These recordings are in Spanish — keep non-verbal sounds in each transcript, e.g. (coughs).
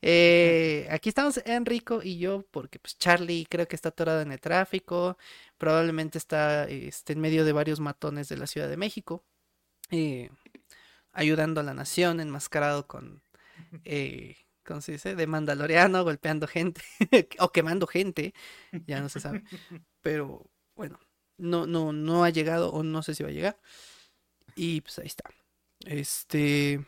Eh, aquí estamos Enrico y yo, porque pues Charlie creo que está atorado en el tráfico, probablemente está este, en medio de varios matones de la Ciudad de México, eh, ayudando a la nación, enmascarado con, eh, ¿cómo se dice? De mandaloriano, golpeando gente, (laughs) o quemando gente, ya no se sabe. Pero bueno, no, no, no ha llegado, o no sé si va a llegar. Y pues ahí está. Este.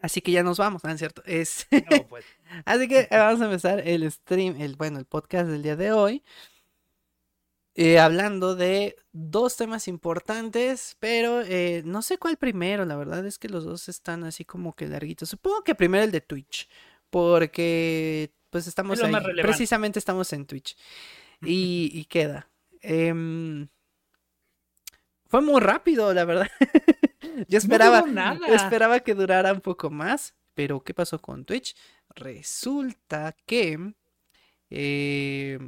Así que ya nos vamos, ¿no es cierto? Es... Pues. (laughs) Así que vamos a empezar el stream, el, bueno, el podcast del día de hoy. Eh, hablando de dos temas importantes, pero eh, no sé cuál primero, la verdad es que los dos están así como que larguitos. Supongo que primero el de Twitch, porque pues estamos ahí, precisamente estamos en Twitch y, y queda. Em, fue muy rápido, la verdad. (laughs) (laughs) Yo esperaba, esperaba que durara un poco más, pero ¿qué pasó con Twitch? Resulta que eh,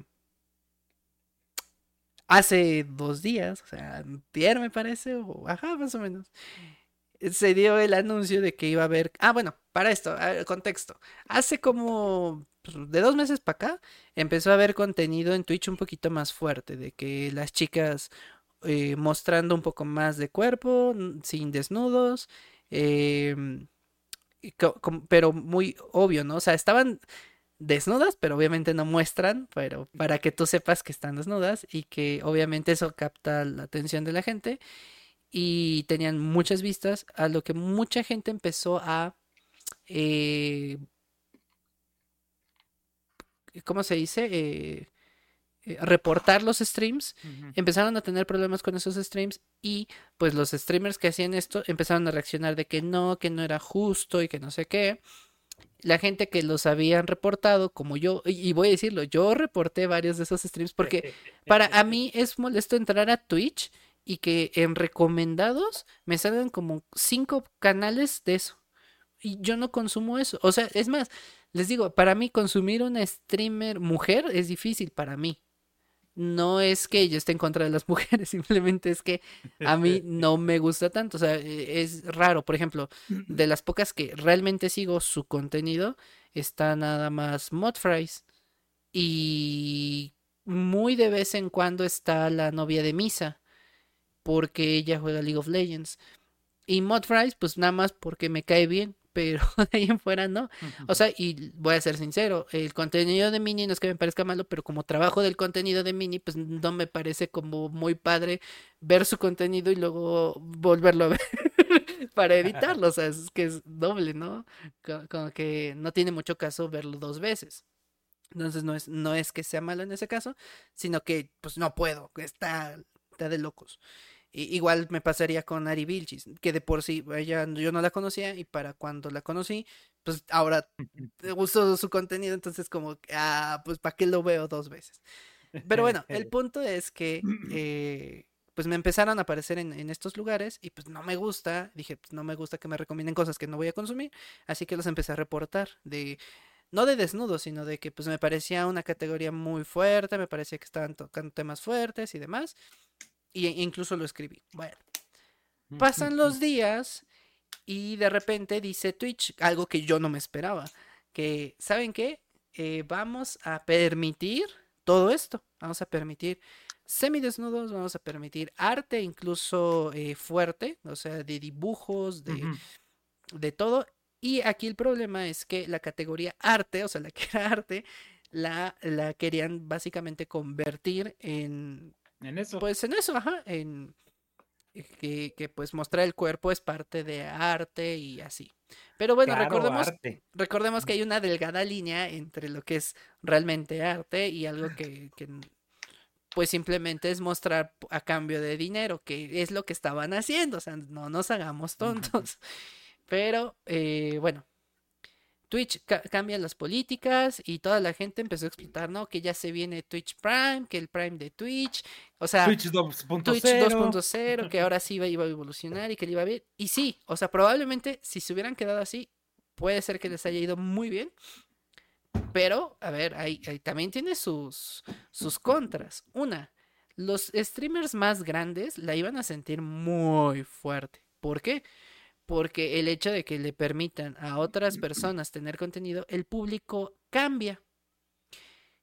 hace dos días, o sea, ayer me parece, o ajá, más o menos, se dio el anuncio de que iba a haber. Ah, bueno, para esto, contexto. Hace como pues, de dos meses para acá empezó a haber contenido en Twitch un poquito más fuerte, de que las chicas eh, mostrando un poco más de cuerpo, sin desnudos, em, pero muy obvio, ¿no? O sea, estaban desnudas, pero obviamente no muestran, pero para que tú sepas que están desnudas y que obviamente eso capta la atención de la gente y tenían muchas vistas, a lo que mucha gente empezó a... Eh, ¿Cómo se dice? Eh, eh, reportar los streams, empezaron a tener problemas con esos streams y pues los streamers que hacían esto empezaron a reaccionar de que no, que no era justo y que no sé qué. La gente que los habían reportado, como yo, y voy a decirlo, yo reporté varios de esos streams porque (laughs) para a mí es molesto entrar a Twitch y que en recomendados me salgan como cinco canales de eso. Y yo no consumo eso. O sea, es más, les digo, para mí consumir una streamer mujer es difícil para mí no es que yo esté en contra de las (laughs) mujeres, simplemente es que a mí (laughs) no me gusta tanto. O sea, e, es raro. Por ejemplo, de las pocas que realmente sigo su contenido, está nada más Modfries. Y muy de vez en cuando está la novia de Misa, porque ella juega League of Legends. Y Modfries, pues nada más porque me cae bien pero (laughs) de ahí en fuera no. O sea, y voy a ser sincero, el contenido de Mini no es que me parezca malo, pero como trabajo del contenido de Mini, pues no me parece como muy padre ver su contenido y luego volverlo a ver (laughs) para editarlo. O sea, es que es doble, ¿no? Como que no tiene mucho caso verlo dos veces. Entonces no es, no es que sea malo en ese caso, sino que pues no puedo, está, está de locos igual me pasaría con Ari Vilchis, que de por sí ella, yo no la conocía y para cuando la conocí, pues ahora (laughs) gustó su contenido, entonces como, ah, pues ¿para qué lo veo dos veces? Pero bueno, el (laughs) punto es que eh, pues me empezaron a aparecer en, en, estos lugares y pues no me gusta, dije, pues no me gusta que me recomienden cosas que no voy a consumir, así que los empecé a reportar de no de desnudos, sino de que pues me parecía una categoría muy fuerte, me parecía que estaban tocando temas fuertes y demás. Y incluso lo escribí. Bueno, pasan los días y de repente dice Twitch algo que yo no me esperaba. Que, ¿saben qué? Eh, vamos a permitir todo esto. Vamos a permitir semidesnudos, vamos a permitir arte incluso eh, fuerte, o sea, de dibujos, de, de todo. Y aquí el problema es que la categoría arte, o sea, la que era arte, la, la querían básicamente convertir en en eso. Pues en eso, ajá, en que, que, pues mostrar el cuerpo es parte de arte y así. Pero bueno, recordemos, recordemos que hay una delgada línea entre lo que es realmente arte y algo que, que pues simplemente es mostrar a cambio de dinero, que es lo que estaban haciendo, o sea, no nos hagamos tontos. (laughs) Pero eh, bueno, Twitch cambia las políticas y toda la gente empezó a explotar, ¿no? Que ya se viene Twitch Prime, que el Prime de Twitch, o sea, Twitch 2.0, que ahora sí iba, iba, a evolucionar y que le iba a ver. Y sí, o sea, probablemente si se hubieran quedado así, puede ser que les haya ido muy bien. Pero, a ver, ahí, también tiene sus, sus contras. Una, los streamers más grandes la iban a sentir muy fuerte. ¿Por qué? porque el hecho de que le permitan a otras (clears throat) personas tener contenido, el público cambia.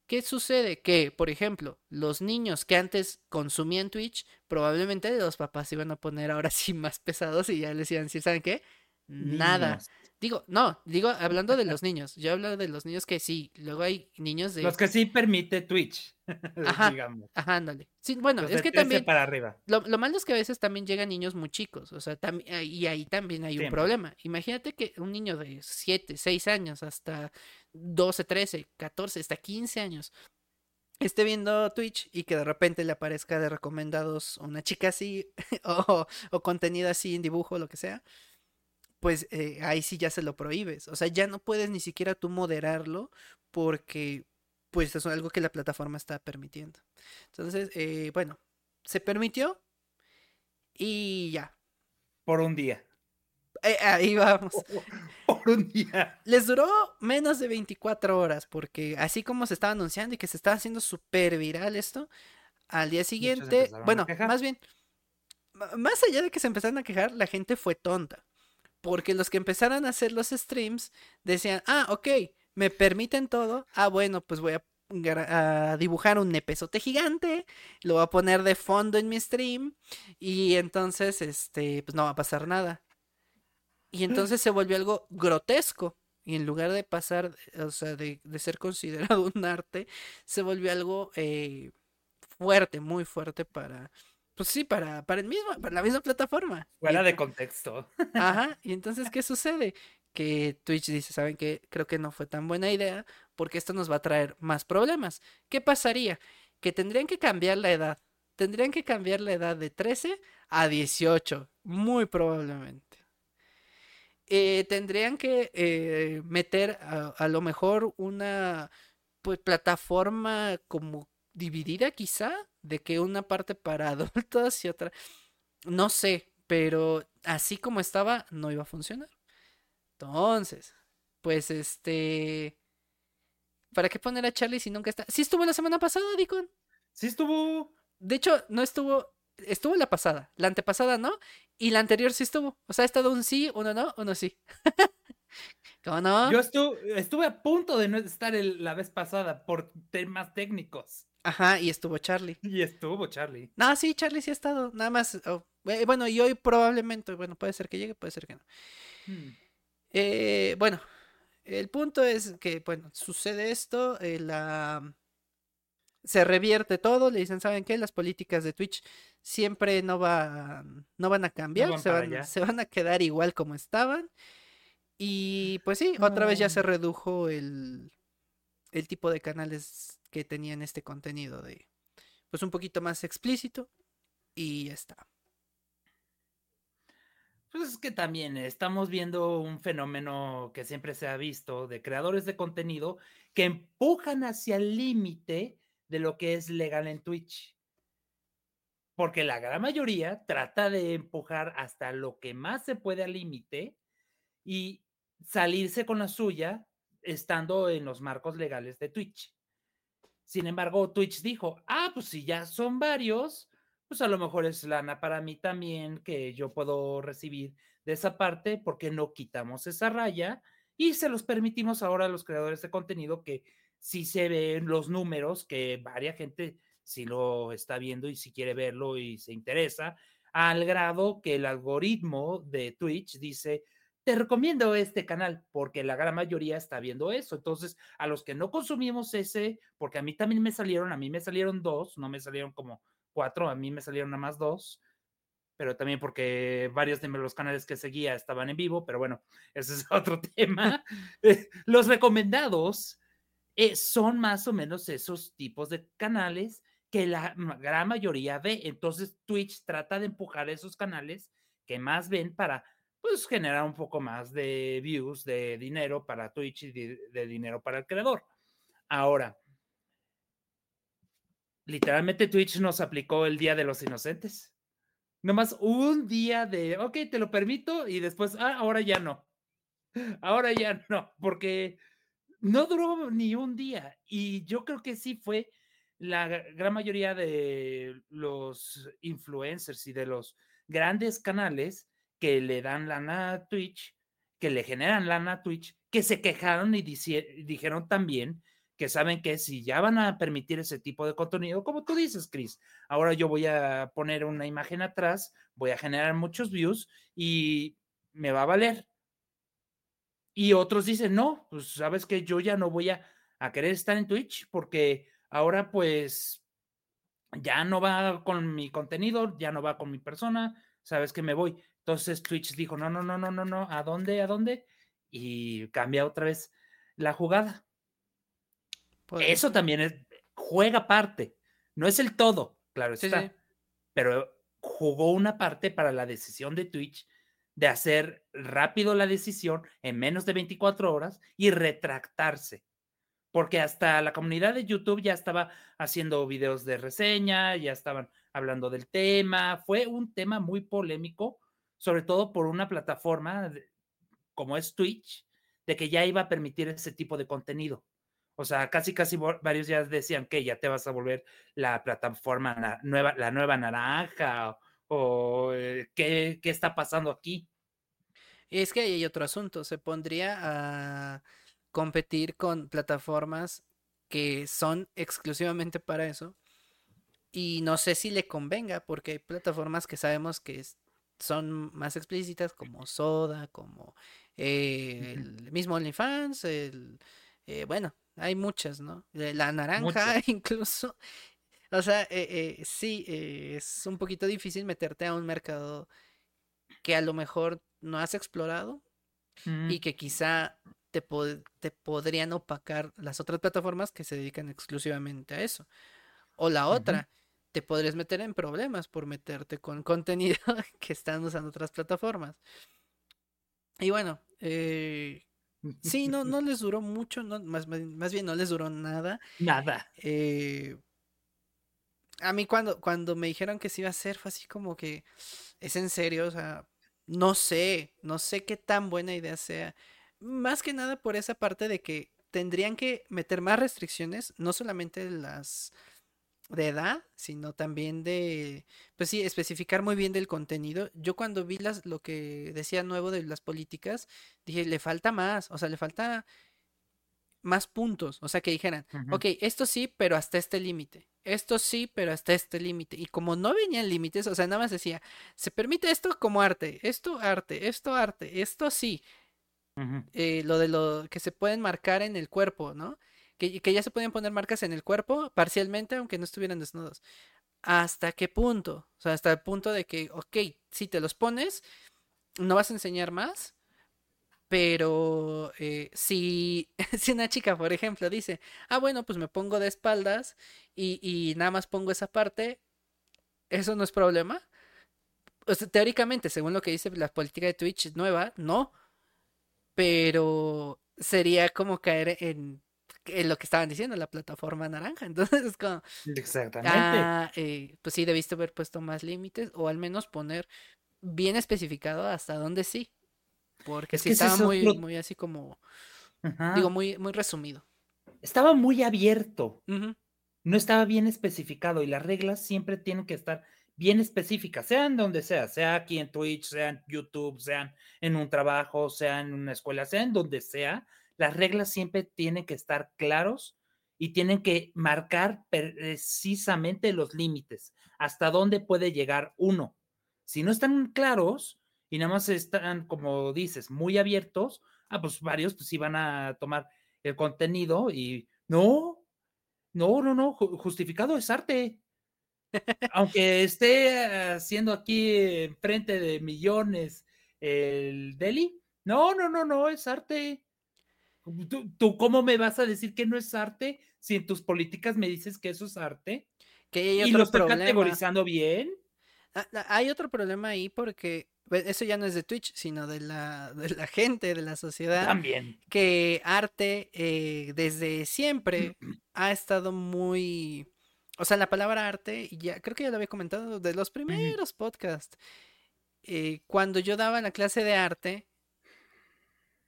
¿Qué sucede? Que, por ejemplo, los niños que antes consumían Twitch, probablemente los papás iban a poner ahora (laughs) sí más pesados y ya les iban a decir, ¿saben qué? Nada. Digo, no, digo, hablando de los niños, yo hablo de los niños que sí, luego hay niños de... Los que sí permite Twitch, (laughs) ajá, digamos. Ajá, ándale. Sí, bueno, es que también... Para arriba. Lo, malo es que a veces también llegan niños muy chicos, o sea, y ahí también hay un problema. Imagínate que un niño de 7, 6 años, hasta 12, 13, 14, hasta 15 años, esté viendo Twitch y que de repente le aparezca de recomendados una chica así, (laughs) o, o contenido así en dibujo, lo que sea pues eh, ahí sí ya se lo prohíbes. O sea, ya no puedes ni siquiera tú moderarlo porque pues es algo que la plataforma está permitiendo. Entonces, eh, bueno, se permitió y ya. Por un día. Eh, ahí vamos. (laughs) Por un día. Les duró menos de 24 horas porque así como se estaba anunciando y que se estaba haciendo súper viral esto, al día siguiente, bueno, más bien, más allá de que se empezaron a quejar, la gente fue tonta. Porque los que empezaron a hacer los streams decían, ah, ok, me permiten todo. Ah, bueno, pues voy a, dibujar un nepesote gigante, lo voy a poner de fondo en mi stream y entonces, este, pues no va a pasar nada. Y entonces se volvió algo grotesco. Y en lugar de pasar, o sea, de, ser (laughs) considerado un arte, se volvió algo eh, fuerte, muy fuerte para, pues sí, para, para el mismo, para la misma plataforma. Fuera de contexto. (laughs) Ajá, y entonces, ¿qué sucede? Que Twitch dice, ¿saben qué? Creo que no fue tan buena idea porque esto nos va a traer más problemas. ¿Qué pasaría? Que tendrían que cambiar la edad. Tendrían que cambiar la edad de 13 a 18, muy probablemente. Eh, tendrían que eh, meter a, a, lo mejor una pues, plataforma como dividida quizá, de que una parte para (laughs) adultos y otra, no sé, pero así como estaba, no iba a funcionar. Entonces, pues este, ¿para qué poner a Charlie si nunca está? Sí estuvo la semana pasada, Dicon. Sí estuvo. De hecho, no estuvo, estuvo la pasada, la antepasada no, y la anterior sí estuvo. O sea, ha estado un sí, uno no, uno sí. (laughs) ¿Cómo no? Yo estuve, estuve a punto de no estar la vez pasada por temas técnicos. Ajá, y estuvo Charlie. Y estuvo Charlie. No, sí, Charlie sí ha estado. Nada más. Oh, eh, bueno, y hoy probablemente, bueno, puede ser que llegue, puede ser que no. Hmm. Eh, bueno, el punto es que, bueno, sucede esto, eh, la... se revierte todo, le dicen, ¿saben qué? Las políticas de Twitch siempre no, van, no van a cambiar, se, van, se, van, a quedar igual como estaban. Y pues sí, otra vez ya se redujo el, el tipo de canales que tenían este contenido de pues un poquito más explícito y ya está. Pues es que también estamos viendo un fenómeno que siempre se ha visto de creadores de contenido que empujan hacia el límite de lo que es legal en Twitch. Porque la gran mayoría trata de empujar hasta lo que más se puede al límite y salirse con la suya estando en los marcos legales de Twitch. Sin embargo, Twitch dijo, ah, pues si ya son varios, pues a lo mejor es lana para mí también que yo puedo recibir de esa parte porque no quitamos esa raya y se los permitimos ahora a los creadores de contenido que si se ven los números, que varia gente si lo está viendo y si quiere verlo y se interesa, al grado que el algoritmo de Twitch dice, te recomiendo este canal porque la gran mayoría está viendo eso. Entonces, a los que no consumimos ese, porque a mí también me salieron, a mí me salieron dos, no me salieron como cuatro, a mí me salieron nada más dos, pero también porque varios de los canales que seguía estaban en vivo, pero bueno, (laughs) ese es otro tema. (laughs) Eh, los recomendados eh, son más o menos esos tipos de canales que la gran mayoría ve. Entonces, Twitch trata de empujar esos canales que más ven para pues generar un poco más de views, de dinero para Twitch y de, dinero para el creador. Ahora, literalmente Twitch nos aplicó el Día de los Inocentes. Nomás un día de, ok, te lo permito y después, ah, ahora ya no. (laughs) Ahora ya no, porque no duró ni un día. Y yo creo que sí fue la gran mayoría de los influencers y de los grandes canales que le dan lana a Twitch, que le generan lana a Twitch, que se quejaron y dijeron también que saben que si ya van a permitir ese tipo de contenido, como tú dices, Chris, ahora yo voy a poner una imagen atrás, voy a generar muchos views y me va a valer. Y otros dicen, no, pues sabes que yo ya no voy a, a querer estar en Twitch porque ahora pues ya no va con mi contenido, ya no va con mi persona, sabes que me voy. Entonces Twitch dijo, no, no, no, no, no, no, ¿a dónde? ¿A dónde? Y cambia otra vez la jugada. Pues Eso también es, juega parte, no es el todo, claro está, pero jugó una parte para la decisión de Twitch de hacer rápido la decisión en menos de 24 horas y retractarse. Porque hasta la comunidad de YouTube ya estaba haciendo videos de reseña, ya estaban hablando del tema. Fue un tema muy polémico, sobre todo por una plataforma como es Twitch, de que ya iba a permitir ese tipo de contenido. O sea, casi, casi varios ya decían que ya te vas a volver la plataforma nueva, la nueva naranja, o, eh, ¿qué, ¿qué, está pasando aquí. Es que hay otro asunto, se pondría a competir con plataformas que son exclusivamente para eso. Y no sé si le convenga, porque hay plataformas que sabemos que son más explícitas, como Soda, como eh, el mismo OnlyFans, el, eh, bueno, hay muchas, ¿no? La naranja (laughs) incluso. O sea, eh, eh, sí, es un poquito difícil meterte a un mercado que a lo mejor no has explorado y que quizá te, te podrían opacar las otras plataformas que se dedican exclusivamente a eso. O la otra, te podrías meter en problemas por meterte con contenido (laughs) que están usando otras plataformas. Y bueno, eh, Sí, no, no les duró mucho, no, más, más bien no les duró nada. Nada. Eh, a mí cuando, cuando me dijeron que se iba a hacer fue así como que, es en serio, o sea, no sé, no sé qué tan buena idea sea. Más que nada por esa parte de que tendrían que meter más restricciones, no solamente las de edad, sino también de, pues sí, especificar muy bien del contenido. Yo cuando vi las, lo que decía nuevo de las políticas, dije, le falta más, o sea, le falta más puntos, o sea, que dijeran, ok, esto sí, pero hasta este límite, esto sí, pero hasta este límite. Y como no venían límites, o sea, nada más decía, se permite esto como arte, esto arte, esto arte, esto sí. Eh, lo de lo que se pueden marcar en el cuerpo, ¿no? Que, ya se podían poner marcas en el cuerpo parcialmente, aunque no estuvieran desnudos. ¿Hasta qué punto? O sea, hasta el punto de que, ok, si te los pones, no vas a enseñar más, pero eh, si, (laughs) si una chica, por ejemplo, dice, ah, bueno, pues me pongo de espaldas y, y nada más pongo esa parte, eso no es problema. Teóricamente, según lo que dice la política de Twitch nueva, no. Pero sería como caer en lo que estaban diciendo, la plataforma naranja. (laughs) Entonces es como. Exactamente. Ah, eh, pues sí, debiste haber puesto más límites o al menos poner bien especificado hasta dónde sí. Porque sí estaba muy, muy así como. Digo, muy, muy resumido. Estaba muy abierto. No estaba bien especificado y las reglas siempre tienen que estar bien específicas, sean donde sea, sea aquí en Twitch, sea en YouTube, sean en un trabajo, sea en una escuela, sea en donde sea las reglas siempre tienen que estar claros y tienen que marcar precisamente los límites, hasta dónde puede llegar uno. Si no están claros y nada más están, como dices, muy abiertos, ah, pues varios pues sí van a tomar el contenido y no, no, no, no, justificado es arte. Aunque esté haciendo aquí frente de millones el Deli, no, no, no, no, es arte. ¿Tú, cómo me vas a decir que no es arte si en tus políticas me dices que eso es arte? Que hay otro ¿Y lo estoy categorizando bien? Ah, ah, hay otro problema ahí porque pues, eso ya no es de Twitch, sino de la, de la gente, de la sociedad. También. Que arte eh, desde siempre (clears throat) ha estado muy... O sea, la palabra arte, ya creo que ya lo había comentado de los primeros podcasts. Eh, cuando yo daba la clase de arte,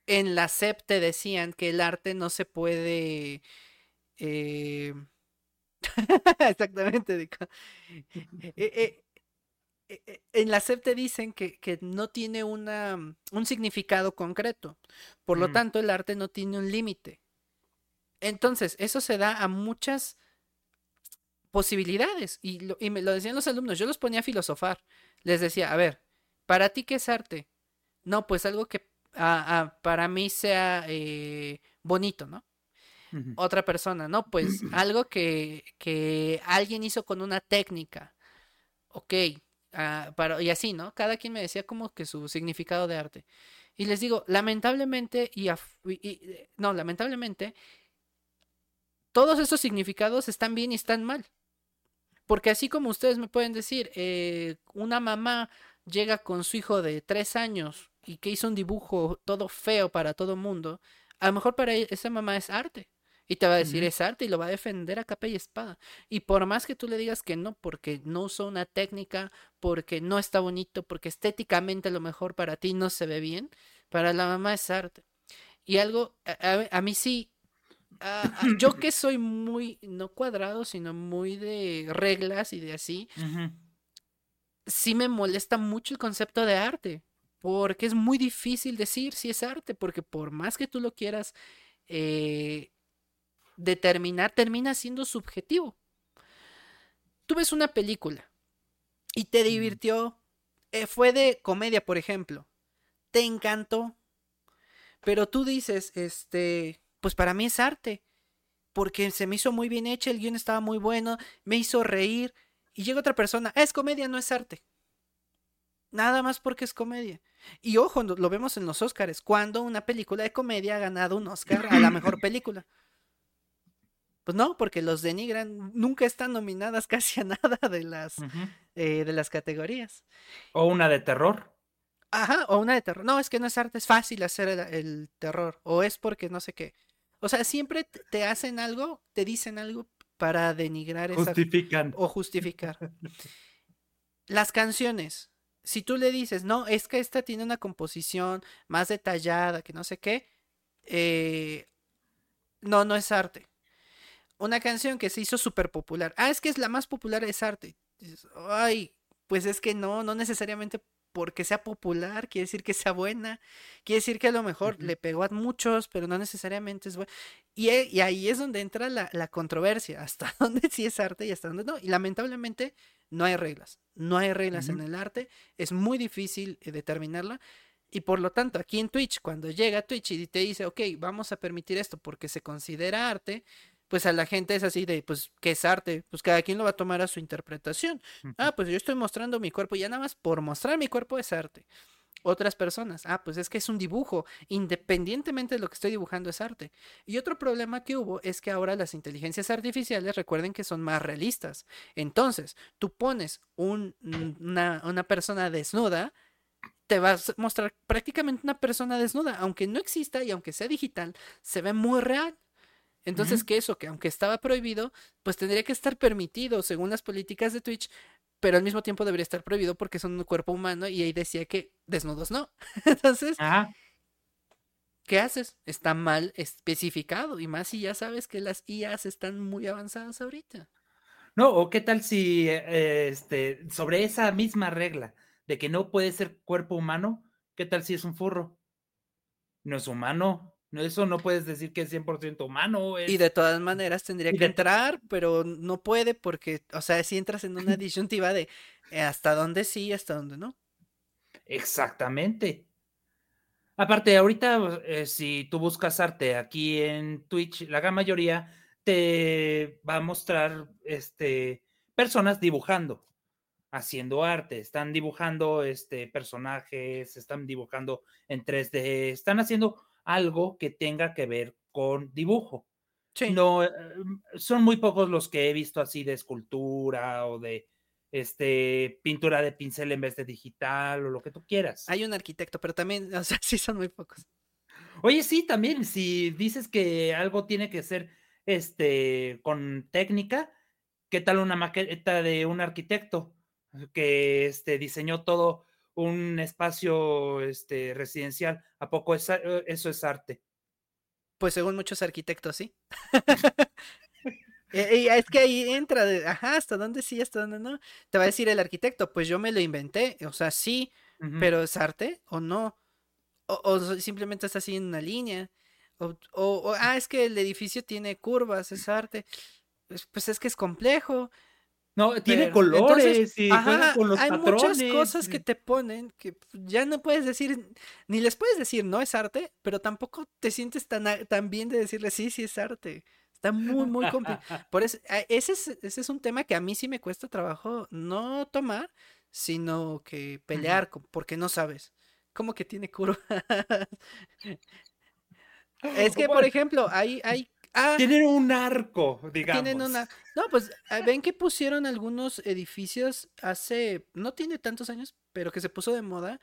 en la SEP te decían que el arte no se puede... Eh, (laughs) exactamente. Eh, en la SEP te dicen que, que no tiene una, un significado concreto. Por lo Mm. tanto, el arte no tiene un límite. Entonces, eso se da a muchas posibilidades. Y, lo- y me lo decían los alumnos, yo los ponía a filosofar. Les decía, a ver, ¿para ti qué es arte? No, pues algo que para mí sea eh, bonito, ¿no? Otra persona, no, pues (clears throat) algo que, que alguien hizo con una técnica. Ok, ah, para, y así, ¿no? Cada quien me decía como que su significado de arte. Y les digo, lamentablemente, y, af- y- y- eh, no, lamentablemente, todos esos significados están bien y están mal. Porque así como ustedes me pueden decir, eh, una mamá llega con su hijo de tres años y que hizo un dibujo todo feo para todo mundo, a lo mejor para e- esa mamá es arte. Y te va a decir es arte y lo va a defender a capa y espada. Y por más que tú le digas que no, porque no usó una técnica, porque no está bonito, porque estéticamente a lo mejor para ti no se ve bien, para la mamá es arte. Y algo, a, a- a mí sí, a- yo (coughs) que soy muy, no cuadrado, sino muy de reglas y de así. Sí me molesta mucho el concepto de arte, porque es muy difícil decir si es arte, porque por más que tú lo quieras eh, determinar, termina siendo subjetivo. Tú ves una película y te divirtió, eh, fue de comedia, por ejemplo, te encantó, pero tú dices, este, pues para mí es arte, porque se me hizo muy bien hecha, el guion estaba muy bueno, me hizo reír, y llega otra persona, "Ah, es comedia, no es arte. Nada más porque es comedia. Y ojo, lo vemos en los Oscars, cuando una película de comedia ha ganado un Oscar a la mejor película. Pues no, porque los denigran, nunca están nominadas (laughs) casi a nada de las, eh, de las categorías. O una de terror. Ajá, o una de terror. No, es que no es arte, es fácil hacer el, el terror. O es porque no sé qué. O sea, siempre te hacen algo, te dicen algo para denigrar esa o justificar. (laughs) Las canciones. Si tú le dices, no, es que esta tiene una composición más detallada, que no sé qué, eh, no, no es arte. Una canción que se hizo súper popular. Ah, es que es la más popular, es arte. Ay, pues es que no, no necesariamente porque sea popular, quiere decir que sea buena, quiere decir que a lo mejor le pegó a muchos, pero no necesariamente es buena. Y, e- y ahí es donde entra la, la controversia, hasta (laughs) dónde sí es arte y hasta dónde no. Y lamentablemente no hay reglas, no hay reglas en el arte, es muy difícil eh, determinarla. Y por lo tanto, aquí en Twitch, cuando llega Twitch y te dice, ok, vamos a permitir esto porque se considera arte, pues a la gente es así de, pues, ¿qué es arte? Pues cada quien lo va a tomar a su interpretación. Ah, pues yo estoy mostrando mi cuerpo y ya nada más por mostrar mi cuerpo es arte. Otras personas, ah, pues es que es un dibujo, independientemente de lo que estoy dibujando es arte. Y otro problema que hubo es que ahora las inteligencias artificiales recuerden que son más realistas. Entonces, tú pones un- una, una persona desnuda, te vas a mostrar prácticamente una persona desnuda, aunque no exista y aunque sea digital, se ve muy real. Entonces, Ujú. que eso, que aunque estaba prohibido, pues tendría que estar permitido según las políticas de Twitch, pero al mismo tiempo debería estar prohibido porque son un cuerpo humano y ahí decía que desnudos no. (laughs) Entonces, Ajá. ¿qué haces? Está mal especificado y más si ya sabes que las IAs están muy avanzadas ahorita. No, o qué tal si eh, este, sobre esa misma regla de que no puede ser cuerpo humano, ¿qué tal si es un furro? No es humano. No, eso no puedes decir que es 100% humano. Y de todas maneras tendría que entrar, pero no puede porque, o sea, si entras en una (laughs) disyuntiva de eh, hasta dónde sí y hasta dónde no. Exactamente. Aparte, ahorita, eh, si tú buscas arte aquí en Twitch, la gran mayoría te va a mostrar este, personas dibujando, haciendo arte. Están dibujando este, personajes, están dibujando en 3D, están haciendo algo que tenga que ver con dibujo. Sí. No, eh, son muy pocos los que he visto así de escultura o de este pintura de pincel en vez de digital o lo que tú quieras. Hay un arquitecto, pero también, o sea, (laughs) sí son muy pocos. Oye, sí, también, si dices que algo tiene que ser este con técnica, ¿qué tal una maqueta de un arquitecto que este diseñó todo un espacio este residencial? ¿A poco es, eso es arte? Pues según muchos arquitectos, sí. (laughs) (laughs) Eh, y es que ahí entra, de, ajá, hasta dónde sí, hasta dónde no. Te va a decir el arquitecto, pues yo me lo inventé, o sea, sí, pero ¿es arte o no? O, simplemente está así en una línea. O, o, ah, es que el edificio tiene curvas, es arte. Pues, pues es que es complejo. No, tiene colores y con los hay muchas cosas que te ponen que ya no puedes decir, ni les puedes decir no es arte, pero tampoco te sientes tan, tan bien de decirle sí, sí es arte. Está muy, muy complicado. (laughs) Por eso, ese es, ese es un tema que a mí sí me cuesta trabajo no tomar, sino que pelear, porque no sabes. ¿Cómo que tiene curva? (laughs) es que, por ejemplo, hay, hay Ah, tienen un arco, digamos. Tienen una. No, pues ah, ven que pusieron algunos edificios hace. No tiene tantos años, pero que se puso de moda.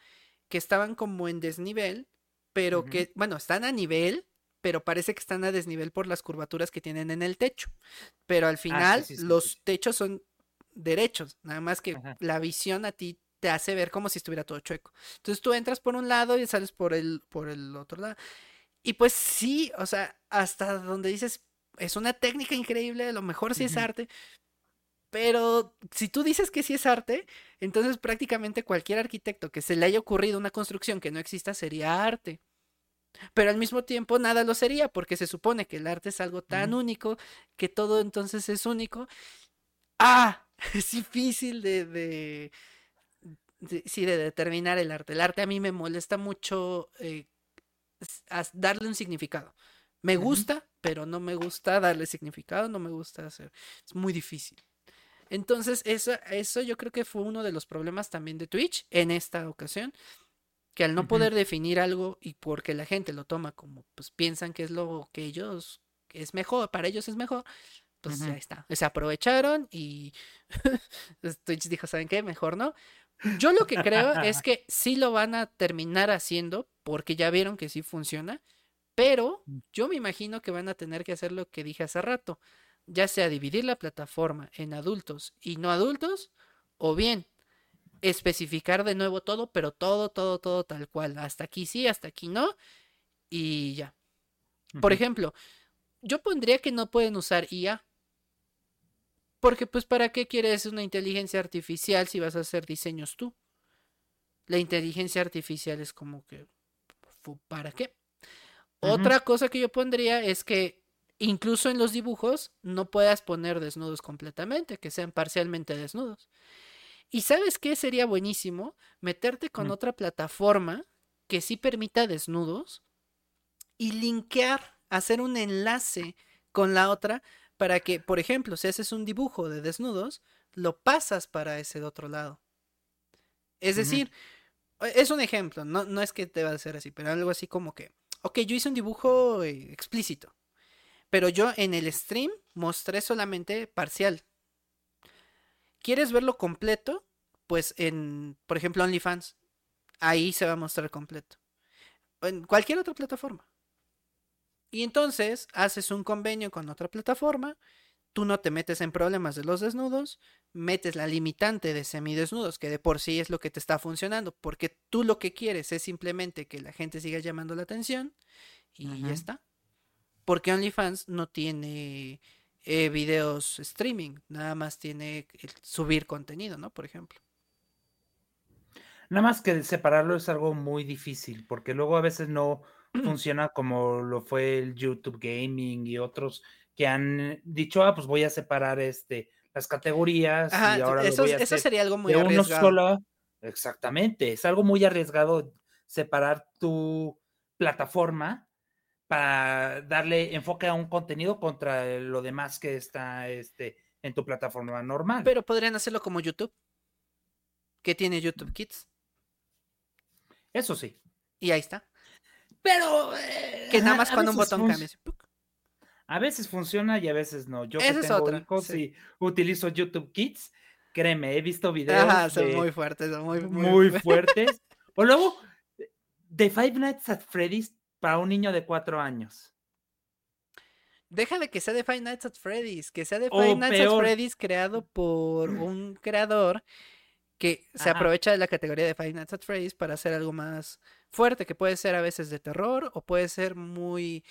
Que estaban como en desnivel. Pero que, bueno, están a nivel. Pero parece que están a desnivel por las curvaturas que tienen en el techo. Pero al ah, final, los techos son derechos. Nada más que la visión a ti te hace ver como si estuviera todo chueco. Entonces tú entras por un lado y sales por el, por el otro lado. Y pues sí, o sea, hasta donde dices, es una técnica increíble, a lo mejor sí es arte, pero si tú dices que sí es arte, entonces prácticamente cualquier arquitecto que se le haya ocurrido una construcción que no exista sería arte. Pero al mismo tiempo nada lo sería, porque se supone que el arte es algo tan único, que todo entonces es único. Ah, (laughs) es difícil de, de, sí, de determinar el arte. El arte a mí me molesta mucho eh, darle un significado. Me gusta, pero no me gusta darle significado, no me gusta hacer. Es muy difícil. Entonces, eso, eso yo creo que fue uno de los problemas también de Twitch en esta ocasión. Que al no poder definir algo y porque la gente lo toma como pues piensan que es lo que ellos que es mejor, para ellos es mejor, pues ya está. Se aprovecharon y (laughs) Twitch dijo, ¿saben qué? Mejor no. Yo lo que creo es (laughs) que sí lo van a terminar haciendo porque ya vieron que sí funciona, pero yo me imagino que van a tener que hacer lo que dije hace rato, ya sea dividir la plataforma en adultos y no adultos, o bien especificar de nuevo todo, pero todo, todo, todo tal cual. Hasta aquí sí, hasta aquí no, y ya. Por ejemplo, yo pondría que no pueden usar IA. Porque pues para qué quieres una inteligencia artificial si vas a hacer diseños tú. La inteligencia artificial es como que ¿para qué? Otra cosa que yo pondría es que incluso en los dibujos no puedas poner desnudos completamente, que sean parcialmente desnudos. Y sabes qué sería buenísimo meterte con otra plataforma que sí permita desnudos y linkear, hacer un enlace con la otra para que, por ejemplo, si haces un dibujo de desnudos, lo pasas para ese otro lado. Es decir, es un ejemplo, no, no es que te va a ser así, pero algo así como que, ok, yo hice un dibujo eh, explícito, pero yo en el stream mostré solamente parcial. ¿Quieres verlo completo? Pues en, por ejemplo, OnlyFans, ahí se va a mostrar completo. En cualquier otra plataforma. Y entonces haces un convenio con otra plataforma tú no te metes en problemas de los desnudos, metes la limitante de semidesnudos, que de por sí es lo que te está funcionando, porque tú lo que quieres es simplemente que la gente siga llamando la atención y ya está. Porque OnlyFans no tiene eh, videos streaming, nada más tiene subir contenido, ¿no? Por ejemplo. Nada más que separarlo es algo muy difícil, porque luego a veces no (clears throat) funciona como lo fue el YouTube Gaming y otros que han dicho, ah, pues voy a separar este, las categorías y ahora eso, voy a eso sería algo muy arriesgado. Exactamente, es algo muy arriesgado separar tu plataforma para darle enfoque a un contenido contra lo demás que está este, en tu plataforma normal. Pero podrían hacerlo como YouTube, que tiene YouTube Kids. Eso sí. Y ahí está. Pero... que nada más cuando un botón cambia. A veces funciona y a veces no. Yo que tengo hijos y utilizo YouTube Kids, créeme, he visto videos. Ajá, son muy fuertes, son muy, muy, (laughs) fuertes. o luego, The Five Nights at Freddy's para un niño de cuatro años. Deja de que sea The Five Nights at Freddy's, que sea The Five Nights at Freddy's creado por (clears throat) un creador que se aprovecha de la categoría de Five Nights at Freddy's para hacer algo más fuerte, que puede ser a veces de terror o puede ser muy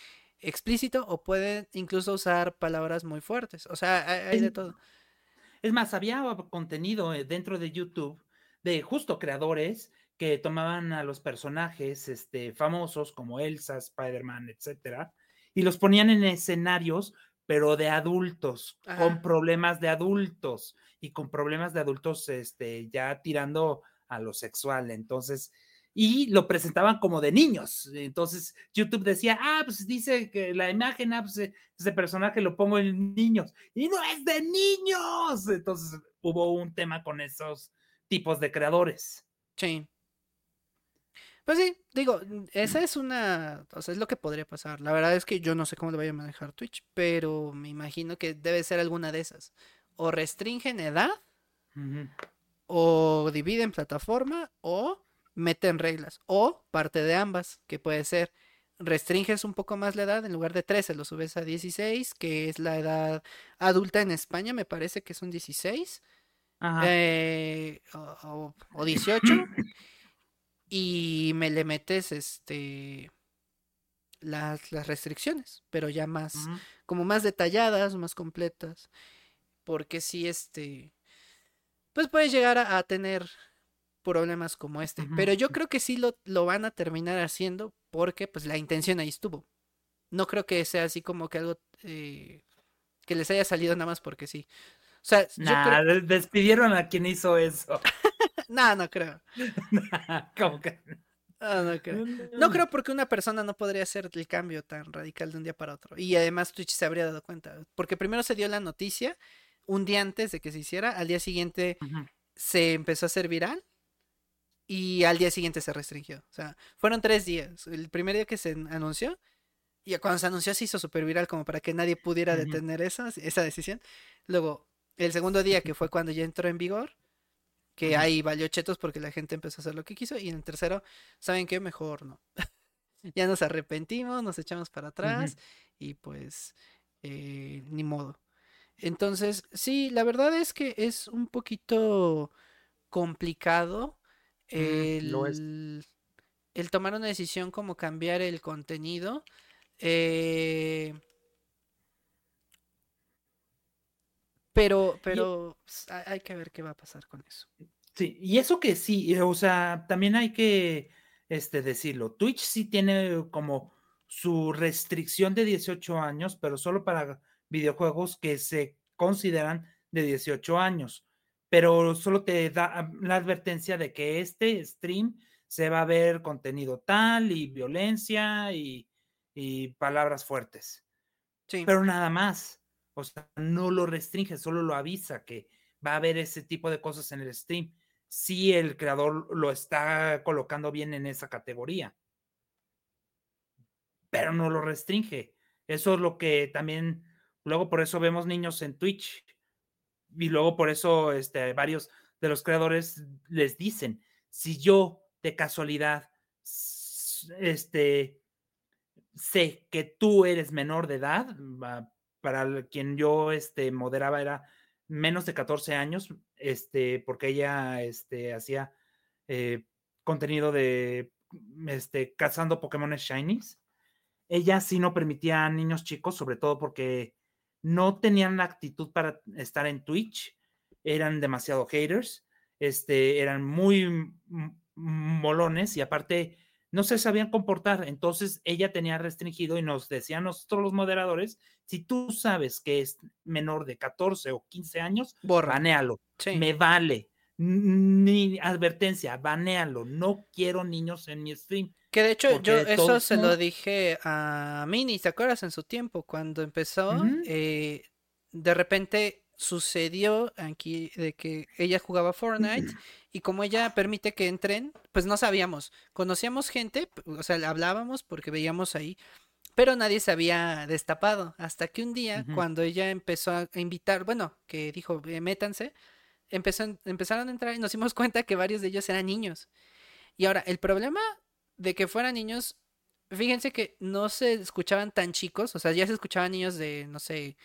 explícito o pueden incluso usar palabras muy fuertes. O sea, hay, de todo. Es más, había contenido eh, dentro de YouTube de justo creadores que tomaban a los personajes este, famosos como Elsa, Spider-Man, etcétera, y los ponían en escenarios, pero de adultos, con problemas de adultos y con problemas de adultos este, ya tirando a lo sexual. Entonces, y lo presentaban como de niños. Entonces YouTube decía, ah, pues dice que la imagen, ah, pues ese personaje lo pongo en niños y no es de niños. Entonces hubo un tema con esos tipos de creadores. Sí. Pues sí, digo, esa es una, o sea, es lo que podría pasar. La verdad es que yo no sé cómo lo vaya a manejar Twitch, pero me imagino que debe ser alguna de esas. O restringen edad, o dividen plataforma, o meten reglas. O parte de ambas, que puede ser restringes un poco más la edad, en lugar de 13 lo subes a 16, que es la edad adulta en España, me parece que son 16. Eh, o, 18. y me le metes este las, las restricciones, pero ya más, como más detalladas, más completas. Porque si este, pues puedes llegar a tener problemas como este. Pero yo creo que sí lo, lo, van a terminar haciendo porque pues la intención ahí estuvo. No creo que sea así como que algo eh, que les haya salido nada más porque sí. O sea, despidieron a quien hizo eso. (laughs) no, no creo. (laughs) ¿Cómo que? no creo. No creo porque una persona no podría hacer el cambio tan radical de un día para otro. Y además Twitch se habría dado cuenta. Porque primero se dio la noticia un día antes de que se hiciera, al día siguiente se empezó a hacer viral y al día siguiente se restringió. O sea, fueron tres días. El primer día que se anunció, y cuando se anunció se hizo súper viral como para que nadie pudiera detener esa, esa decisión. Luego, el segundo día que fue cuando ya entró en vigor, que ahí valió chetos porque la gente empezó a hacer lo que quiso. Y en el tercero, ¿saben qué? Mejor no. (laughs) ya nos arrepentimos, nos echamos para atrás y pues eh, ni modo. Entonces, sí, la verdad es que es un poquito complicado el, el tomar una decisión como cambiar el contenido. Eh, pero, pero pues, hay que ver qué va a pasar con eso. Sí, y eso que sí, o sea, también hay que este, decirlo. Twitch sí tiene como su restricción de 18 años, pero solo para videojuegos que se consideran de 18 años pero solo te da la advertencia de que este stream se va a ver contenido tal y violencia y, palabras fuertes. Sí. Pero nada más. O sea, no lo restringe, solo lo avisa que va a haber ese tipo de cosas en el stream. Si el creador lo está colocando bien en esa categoría. Pero no lo restringe. Eso es lo que también, luego por eso vemos niños en Twitch y luego por eso este, varios de los creadores les dicen, si yo de casualidad este, sé que tú eres menor de edad, para quien yo este, moderaba era menos de 14 años, este, porque ella este, hacía eh, contenido de este, cazando Pokémon Shinies. Ella sí no permitía a niños chicos, sobre todo porque no tenían la actitud para estar en Twitch, eran demasiado haters, este, eran muy molones y aparte no se sabían comportar. Entonces ella tenía restringido y nos decía a nosotros los moderadores, si tú sabes que es menor de 14 o 15 años, banéalo. Me vale. Ni advertencia, banéalo. No quiero niños en mi stream. Que de hecho yo eso se lo dije a Mini, ¿te acuerdas en su tiempo? Cuando empezó, eh, de repente sucedió aquí de que ella jugaba Fortnite y como ella permite que entren, pues no sabíamos. Conocíamos gente, o sea, hablábamos porque veíamos ahí, pero nadie se había destapado. Hasta que un día, cuando ella empezó a invitar, bueno, que dijo, eh, métanse, empezó, empezaron a entrar y nos dimos cuenta que varios de ellos eran niños. Y ahora, el problema de que fueran niños, fíjense que no se escuchaban tan chicos, o sea, ya se escuchaban niños de, no sé,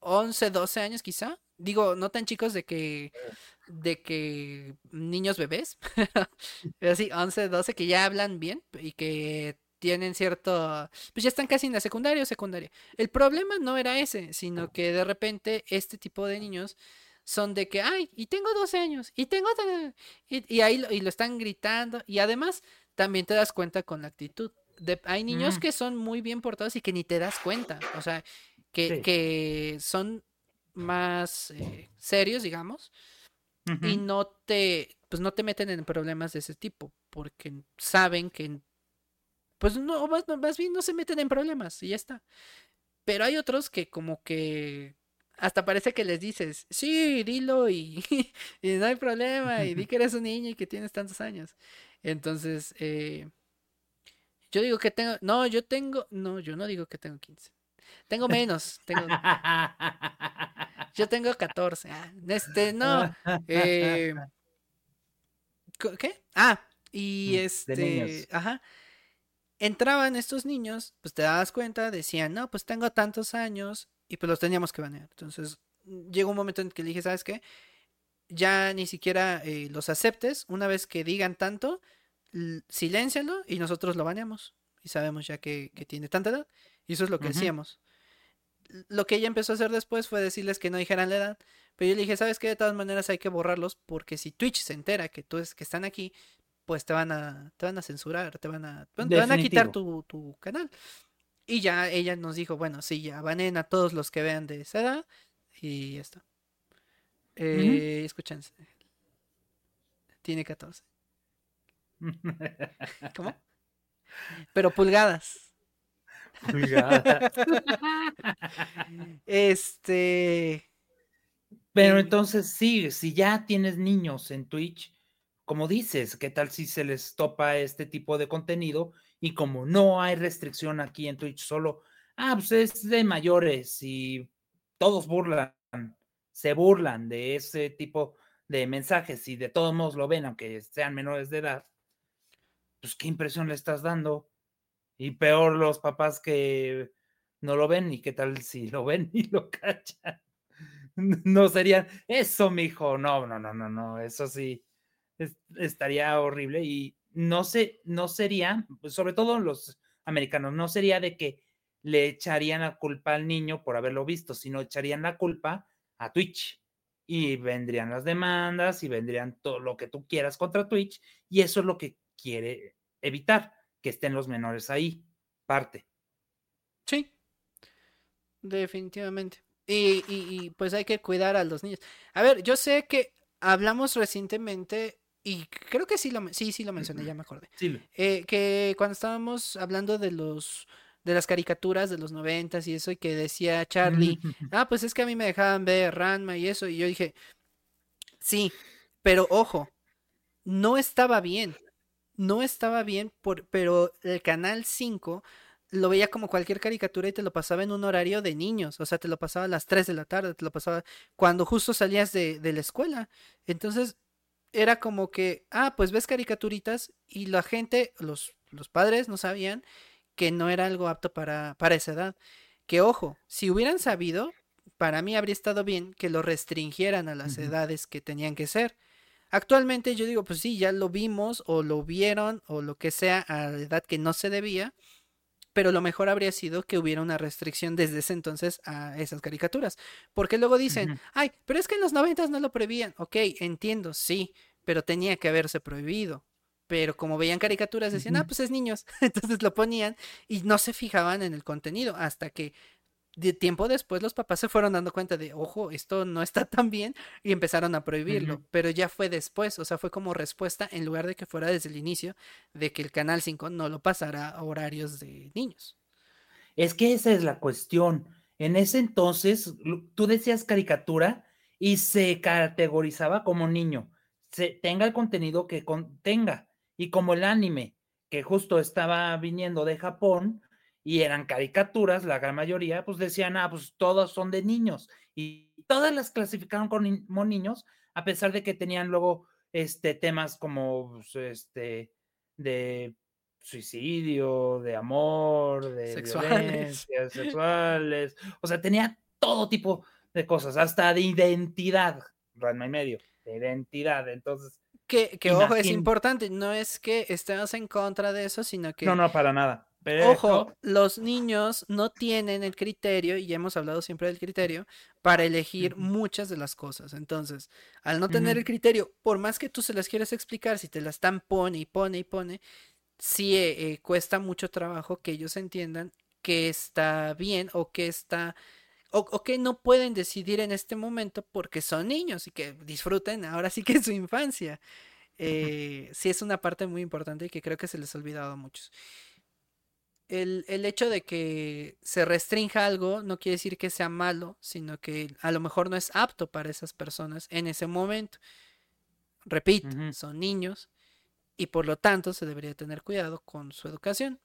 11, 12 años quizá. Digo, no tan chicos de que de que niños bebés, (laughs) pero sí, 11, 12 que ya hablan bien y que tienen cierto, pues ya están casi en la secundaria o secundaria. El problema no era ese, sino que de repente este tipo de niños son de que, ay, y tengo 12 años, y tengo... Y, y ahí lo, y lo están gritando, y además también te das cuenta con la actitud. De, hay niños Mm. que son muy bien portados y que ni te das cuenta, o sea, que, Sí. que son más eh, serios, digamos, y no te, pues no te meten en problemas de ese tipo, porque saben que, pues no, más, más bien no se meten en problemas y ya está. Pero hay otros que como que hasta parece que les dices, sí, dilo y, (laughs) y no hay problema, y di (laughs) que eres un niño y que tienes tantos años. Entonces, eh, yo digo que tengo, no, yo tengo, no, yo no digo que tengo 15. Tengo menos, tengo, (laughs) yo tengo 14. Ah, este, no, eh, ¿qué? Ah, y Mm, este, ajá. Entraban estos niños, pues te dabas cuenta, decían, no, pues tengo tantos años, y pues los teníamos que banear. Entonces, mm, llegó un momento en que le dije, ¿sabes qué? Ya ni siquiera eh, los aceptes, una vez que digan tanto, siléncialo y nosotros lo baneamos. Y sabemos ya que, que tiene tanta edad, y eso es lo que Ujú. hacíamos. Lo que ella empezó a hacer después fue decirles que no dijeran la edad, pero yo le dije, ¿sabes qué? De todas maneras hay que borrarlos porque si Twitch se entera que tú es que están aquí, pues te van a, te van a censurar, te van a, te van a quitar tu, tu canal. Y ya ella nos dijo, bueno, sí, ya banen a todos los que vean de esa edad y ya está. Eh, escúchense. Tiene 14. ¿Cómo? (laughs) Pero pulgadas. Pulgada. (laughs) Este. Pero entonces sí, si ya tienes niños en Twitch, como dices, ¿qué tal si se les topa este tipo de contenido? Y como no hay restricción aquí en Twitch, solo, ah, pues es de mayores y todos burlan, se burlan de ese tipo de mensajes y de todos modos lo ven, aunque sean menores de edad, pues qué impresión le estás dando. Y peor los papás que no lo ven y qué tal si lo ven (laughs) y lo cachan. No serían, eso, mijo, no, no, no, no, no, eso sí es- estaría horrible y no sé, no sería, pues, sobre todo los americanos, no sería de que le echarían la culpa al niño por haberlo visto, sino echarían la culpa a Twitch y vendrían las demandas y vendrían todo lo que tú quieras contra Twitch y eso es lo que quiere evitar, que estén los menores ahí, parte. Sí, definitivamente. Y, y, y, pues hay que cuidar a los niños. A ver, yo sé que hablamos recientemente, y creo que sí lo, sí, sí lo mencioné, ya me acordé. Sí, eh, que cuando estábamos hablando de los de las caricaturas de los noventas y eso, y que decía Charlie, ah, pues es que a mí me dejaban ver Ranma y eso, y yo dije, sí, pero ojo, no estaba bien, no estaba bien, por, pero el canal 5 lo veía como cualquier caricatura y te lo pasaba en un horario de niños, o sea, te lo pasaba a las 3 de la tarde, te lo pasaba cuando justo salías de, de la escuela. Entonces, era como que, ah, pues ves caricaturitas y la gente, los, los padres no sabían que no era algo apto para, para esa edad. Que ojo, si hubieran sabido, para mí habría estado bien que lo restringieran a las edades que tenían que ser. Actualmente yo digo, pues sí, ya lo vimos o lo vieron o lo que sea a la edad que no se debía, pero lo mejor habría sido que hubiera una restricción desde ese entonces a esas caricaturas. Porque luego dicen, ay, pero es que en los noventas no lo prohibían. Ok, entiendo, sí, pero tenía que haberse prohibido. Pero como veían caricaturas decían, ah, pues es niños. (laughs) Entonces lo ponían y no se fijaban en el contenido hasta que de tiempo después los papás se fueron dando cuenta de, ojo, esto no está (laughs) tan bien y empezaron a prohibirlo, pero ya fue después, o sea, fue como respuesta en lugar de que fuera desde el inicio de que el Canal 5 no lo pasara a horarios de niños. Es que esa es la cuestión. En ese entonces, tú decías caricatura y se categorizaba como niño. Se tenga el contenido que contenga. Y como el anime, que justo estaba viniendo de Japón y eran caricaturas, la gran mayoría, pues decían, ah, pues todos son de niños. Y todas las clasificaron como niños, a pesar de que tenían luego este, temas como pues, este, de suicidio, de amor, de Sexuales. violencias (laughs) sexuales. O sea, tenía todo tipo de cosas, hasta de identidad, Ranma y medio, de identidad. Entonces, Que, que ojo, es importante, no es que estemos en contra de eso, sino que no, no, para nada. Ojo, los niños no tienen el criterio, y ya hemos hablado siempre del criterio, para elegir muchas de las cosas. Entonces, al no tener el criterio, por más que tú se las quieras explicar, si te las están pone y pone y pone, sí eh, eh, cuesta mucho trabajo que ellos entiendan que está bien o que está o, que no pueden decidir en este momento porque son niños y que disfruten ahora sí que su infancia. Eh, sí es una parte muy importante y que creo que se les ha olvidado a muchos. El, el, hecho de que se restrinja algo no quiere decir que sea malo, sino que a lo mejor no es apto para esas personas en ese momento. Repito, son niños y por lo tanto se debería tener cuidado con su educación.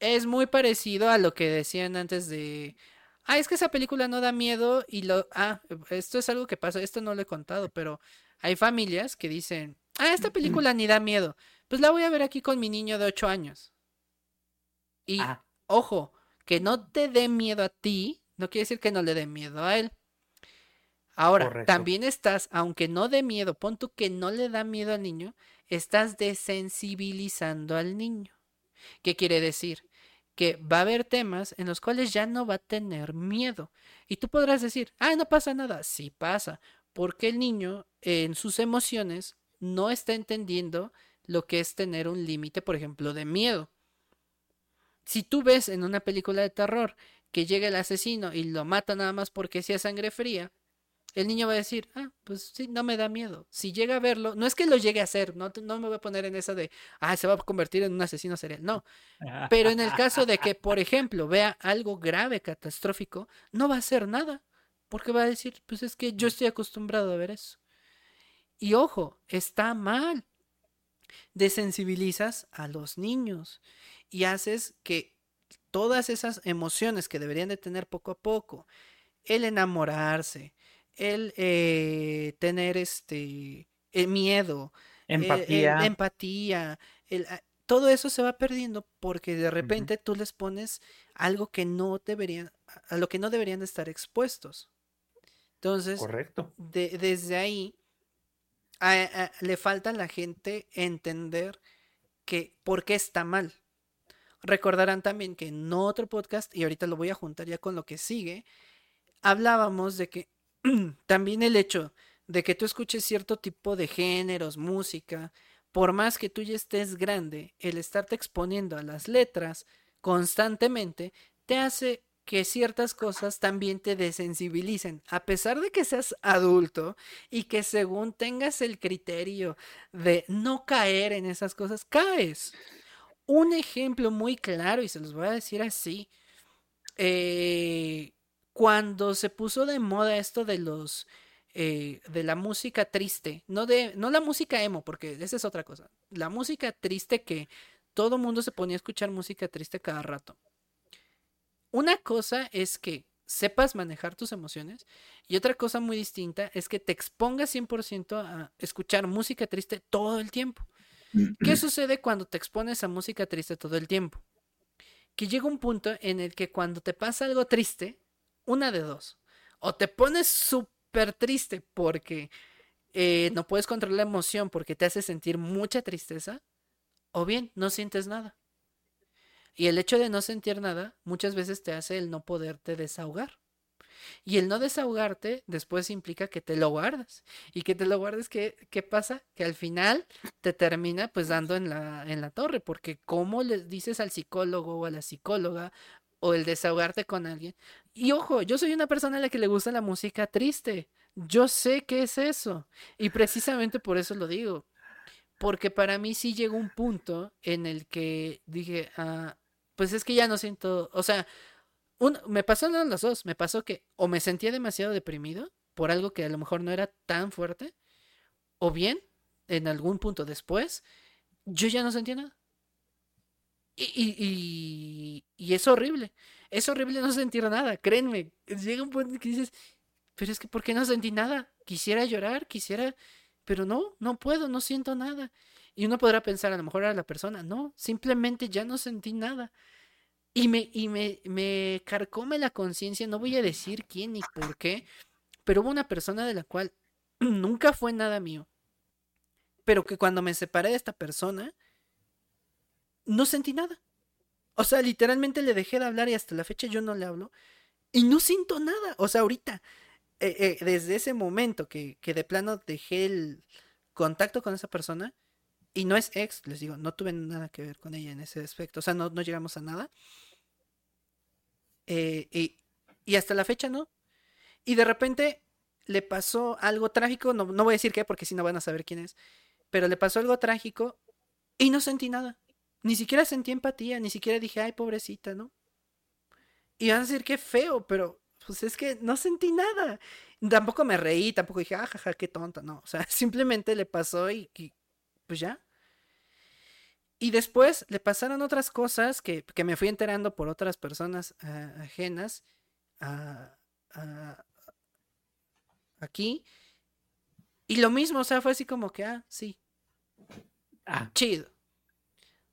Es muy parecido a lo que decían antes de, ah, es que esa película no da miedo y lo, ah, esto es algo que pasa, esto no lo he contado, pero hay familias que dicen, ah, esta película ni da miedo, pues la voy a ver aquí con mi niño de 8 años. Y, ojo, que no te dé miedo a ti, no quiere decir que no le dé miedo a él. Ahora, también estás, aunque no dé miedo, pon tú que no le da miedo al niño, estás desensibilizando al niño. ¿Qué quiere decir? Que va a haber temas en los cuales ya no va a tener miedo. Y tú podrás decir, ah, no pasa nada. Sí pasa, porque el niño en sus emociones no está entendiendo lo que es tener un límite, por ejemplo, de miedo. Si tú ves en una película de terror que llega el asesino y lo mata nada más porque sea sangre fría, el niño va a decir, ah, pues sí, no me da miedo. Si llega a verlo, no es que lo llegue a hacer, no, no me voy a poner en esa de, ah, se va a convertir en un asesino serial, no. (laughs) Pero en el caso de que, por ejemplo, vea algo grave, catastrófico, no va a hacer nada, porque va a decir, pues es que yo estoy acostumbrado a ver eso. Y ojo, está mal. Desensibilizas a los niños y haces que todas esas emociones que deberían de tener poco a poco, el enamorarse, el eh, tener este el miedo, empatía, empatía ah, todo eso se va perdiendo porque de repente tú les pones algo que no deberían, a lo que no deberían de estar expuestos. Entonces, Correcto. desde ahí le falta a la gente entender que por qué está mal. Recordarán también que en otro podcast, y ahorita lo voy a juntar ya con lo que sigue, hablábamos de que (clears throat) también el hecho de que tú escuches cierto tipo de géneros, música, por más que tú ya estés grande, el estarte exponiendo a las letras constantemente te hace que ciertas cosas también te desensibilicen, a pesar de que seas adulto y que según tengas el criterio de no caer en esas cosas, caes. Un ejemplo muy claro, y se los voy a decir así, eh, cuando se puso de moda esto de los eh, de la música triste, no de no la música emo, porque esa es otra cosa. La música triste que todo mundo se ponía a escuchar música triste cada rato. Una cosa es que sepas manejar tus emociones y otra cosa muy distinta es que te expongas 100% a escuchar música triste todo el tiempo. ¿Qué sucede cuando te expones a música triste todo el tiempo? Que llega un punto en el que cuando te pasa algo triste, una de dos. O te pones súper triste porque eh, no puedes controlar la emoción porque te hace sentir mucha tristeza. O bien, no sientes nada. Y el hecho de no sentir nada muchas veces te hace el no poderte desahogar. Y el no desahogarte después implica que te lo guardas. Y que te lo guardes, ¿qué, qué pasa? Que al final te termina pues dando en la, en la torre. Porque ¿cómo le dices al psicólogo o a la psicóloga o el desahogarte con alguien. Y ojo, yo soy una persona a la que le gusta la música triste. Yo sé qué es eso. Y precisamente por eso lo digo. Porque para mí sí llegó un punto en el que dije, ah, pues es que ya no siento, o sea, me pasó en los dos. Me pasó que o me sentía demasiado deprimido por algo que a lo mejor no era tan fuerte, o bien, en algún punto después, yo ya no sentía nada. Y, y, es horrible. Es horrible no sentir nada, créenme. Llega un punto que dices, pero es que ¿por qué no sentí nada? Quisiera llorar, quisiera, pero no, no puedo, no siento nada. Y uno podrá pensar, a lo mejor a la persona, no, simplemente ya no sentí nada. Y me, y me, me carcome la conciencia, no voy a decir quién ni por qué, pero hubo una persona de la cual (clears throat) nunca fue nada mío. Pero que cuando me separé de esta persona, no sentí nada. O sea, literalmente le dejé de hablar y hasta la fecha yo no le hablo. Y no siento nada. O sea, ahorita, eh, eh, desde ese momento que, que de plano dejé el contacto con esa persona, y no es ex, les digo, no tuve nada que ver con ella en ese aspecto. O sea, no, no llegamos a nada. Eh, y, hasta la fecha no. Y de repente le pasó algo trágico. No, no voy a decir qué, porque si no van a saber quién es. Pero le pasó algo trágico y no sentí nada. Ni siquiera sentí empatía, ni siquiera dije, ay, pobrecita, ¿no? Y van a decir qué feo, pero pues es que no sentí nada. Tampoco me reí, tampoco dije, ah, jaja, qué tonta, no. O sea, (laughs) simplemente le pasó y pues ya. Y después le pasaron otras cosas que, que me fui enterando por otras personas uh, ajenas a, a, aquí. Y lo mismo, o sea, fue así como que, ah, sí. Ah. Chido.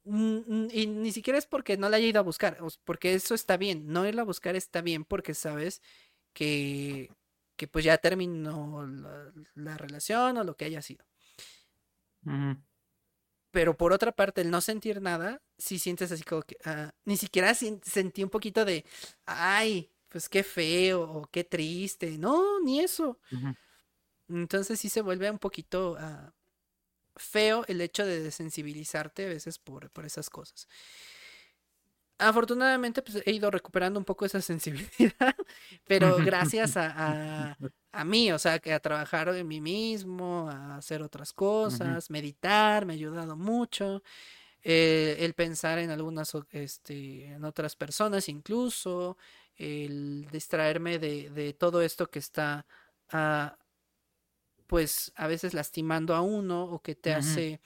Y ni siquiera es porque no la haya ido a buscar, porque eso está bien. No irla a buscar está bien porque sabes que, que pues ya terminó la, la relación o lo que haya sido. Uh pero por otra parte, el no sentir nada, si sientes así como que uh, ni siquiera sentí un poquito de, ay, pues qué feo o qué triste. No, ni eso. Uh -huh. Entonces sí se vuelve un poquito uh, feo el hecho de desensibilizarte a veces por, por esas cosas. Afortunadamente, pues he ido recuperando un poco esa sensibilidad, (laughs) pero gracias a, (laughs) a, a, mí, o sea, que a trabajar en mí mismo, a hacer otras cosas, uh -huh. meditar, me ha ayudado mucho. Eh, el pensar en algunas, este, en otras personas incluso, el distraerme de, de todo esto que está, uh, pues, a veces lastimando a uno o que te uh -huh. hace,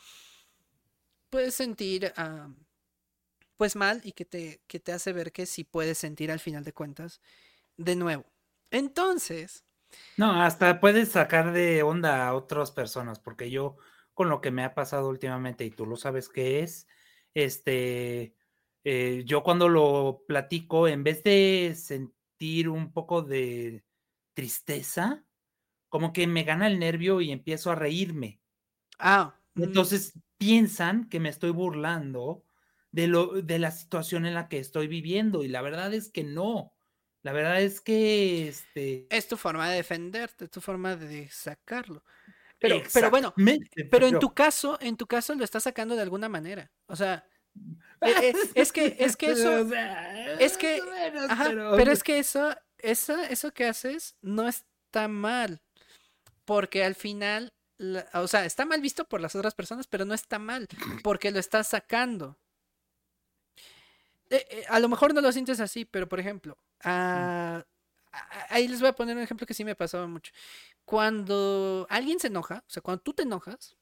pues, sentir... Uh, pues mal y que te, que te hace ver que sí puedes sentir al final de cuentas de nuevo. Entonces... No, hasta puedes sacar de onda a otras personas, porque yo con lo que me ha pasado últimamente, y tú lo sabes que es, este, eh, yo cuando lo platico, en vez de sentir un poco de tristeza, como que me gana el nervio y empiezo a reírme. Ah. Entonces piensan que me estoy burlando de, lo, de la situación en la que estoy viviendo. Y la verdad es que no. La verdad es que este... es tu forma de defenderte, es tu forma de sacarlo. Pero, pero bueno, pero en tu caso, en tu caso lo estás sacando de alguna manera. O sea, (laughs) es, es que, es que eso, es que, ajá, pero... es que eso, eso, eso que haces no está mal, porque al final, la, o sea, está mal visto por las otras personas, pero no está mal, porque lo estás sacando. Eh, eh, a lo mejor no lo sientes así, pero por ejemplo, uh, ahí les voy a poner un ejemplo que sí me pasaba mucho. Cuando alguien se enoja, o sea, cuando tú te enojas,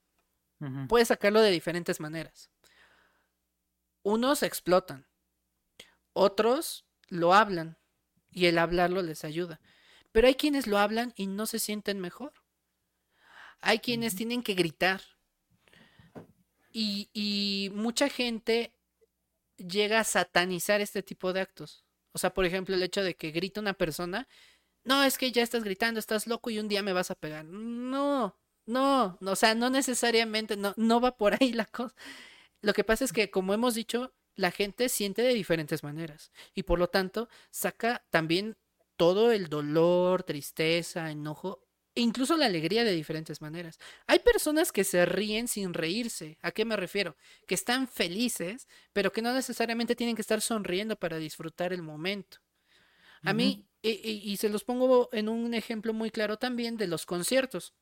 uh -huh. puedes sacarlo de diferentes maneras. Unos explotan, otros lo hablan y el hablarlo les ayuda. Pero hay quienes lo hablan y no se sienten mejor. Hay quienes uh -huh. tienen que gritar. Y, y mucha gente llega a satanizar este tipo de actos. O sea, por ejemplo, el hecho de que grita una persona, no, es que ya estás gritando, estás loco y un día me vas a pegar. No, no, no o sea, no necesariamente, no, no va por ahí la cosa. Lo que pasa es que, como hemos dicho, la gente siente de diferentes maneras y por lo tanto saca también todo el dolor, tristeza, enojo incluso la alegría de diferentes maneras. Hay personas que se ríen sin reírse. ¿A qué me refiero? Que están felices, pero que no necesariamente tienen que estar sonriendo para disfrutar el momento. A uh -huh. mí, y, y, y, se los pongo en un ejemplo muy claro también de los conciertos.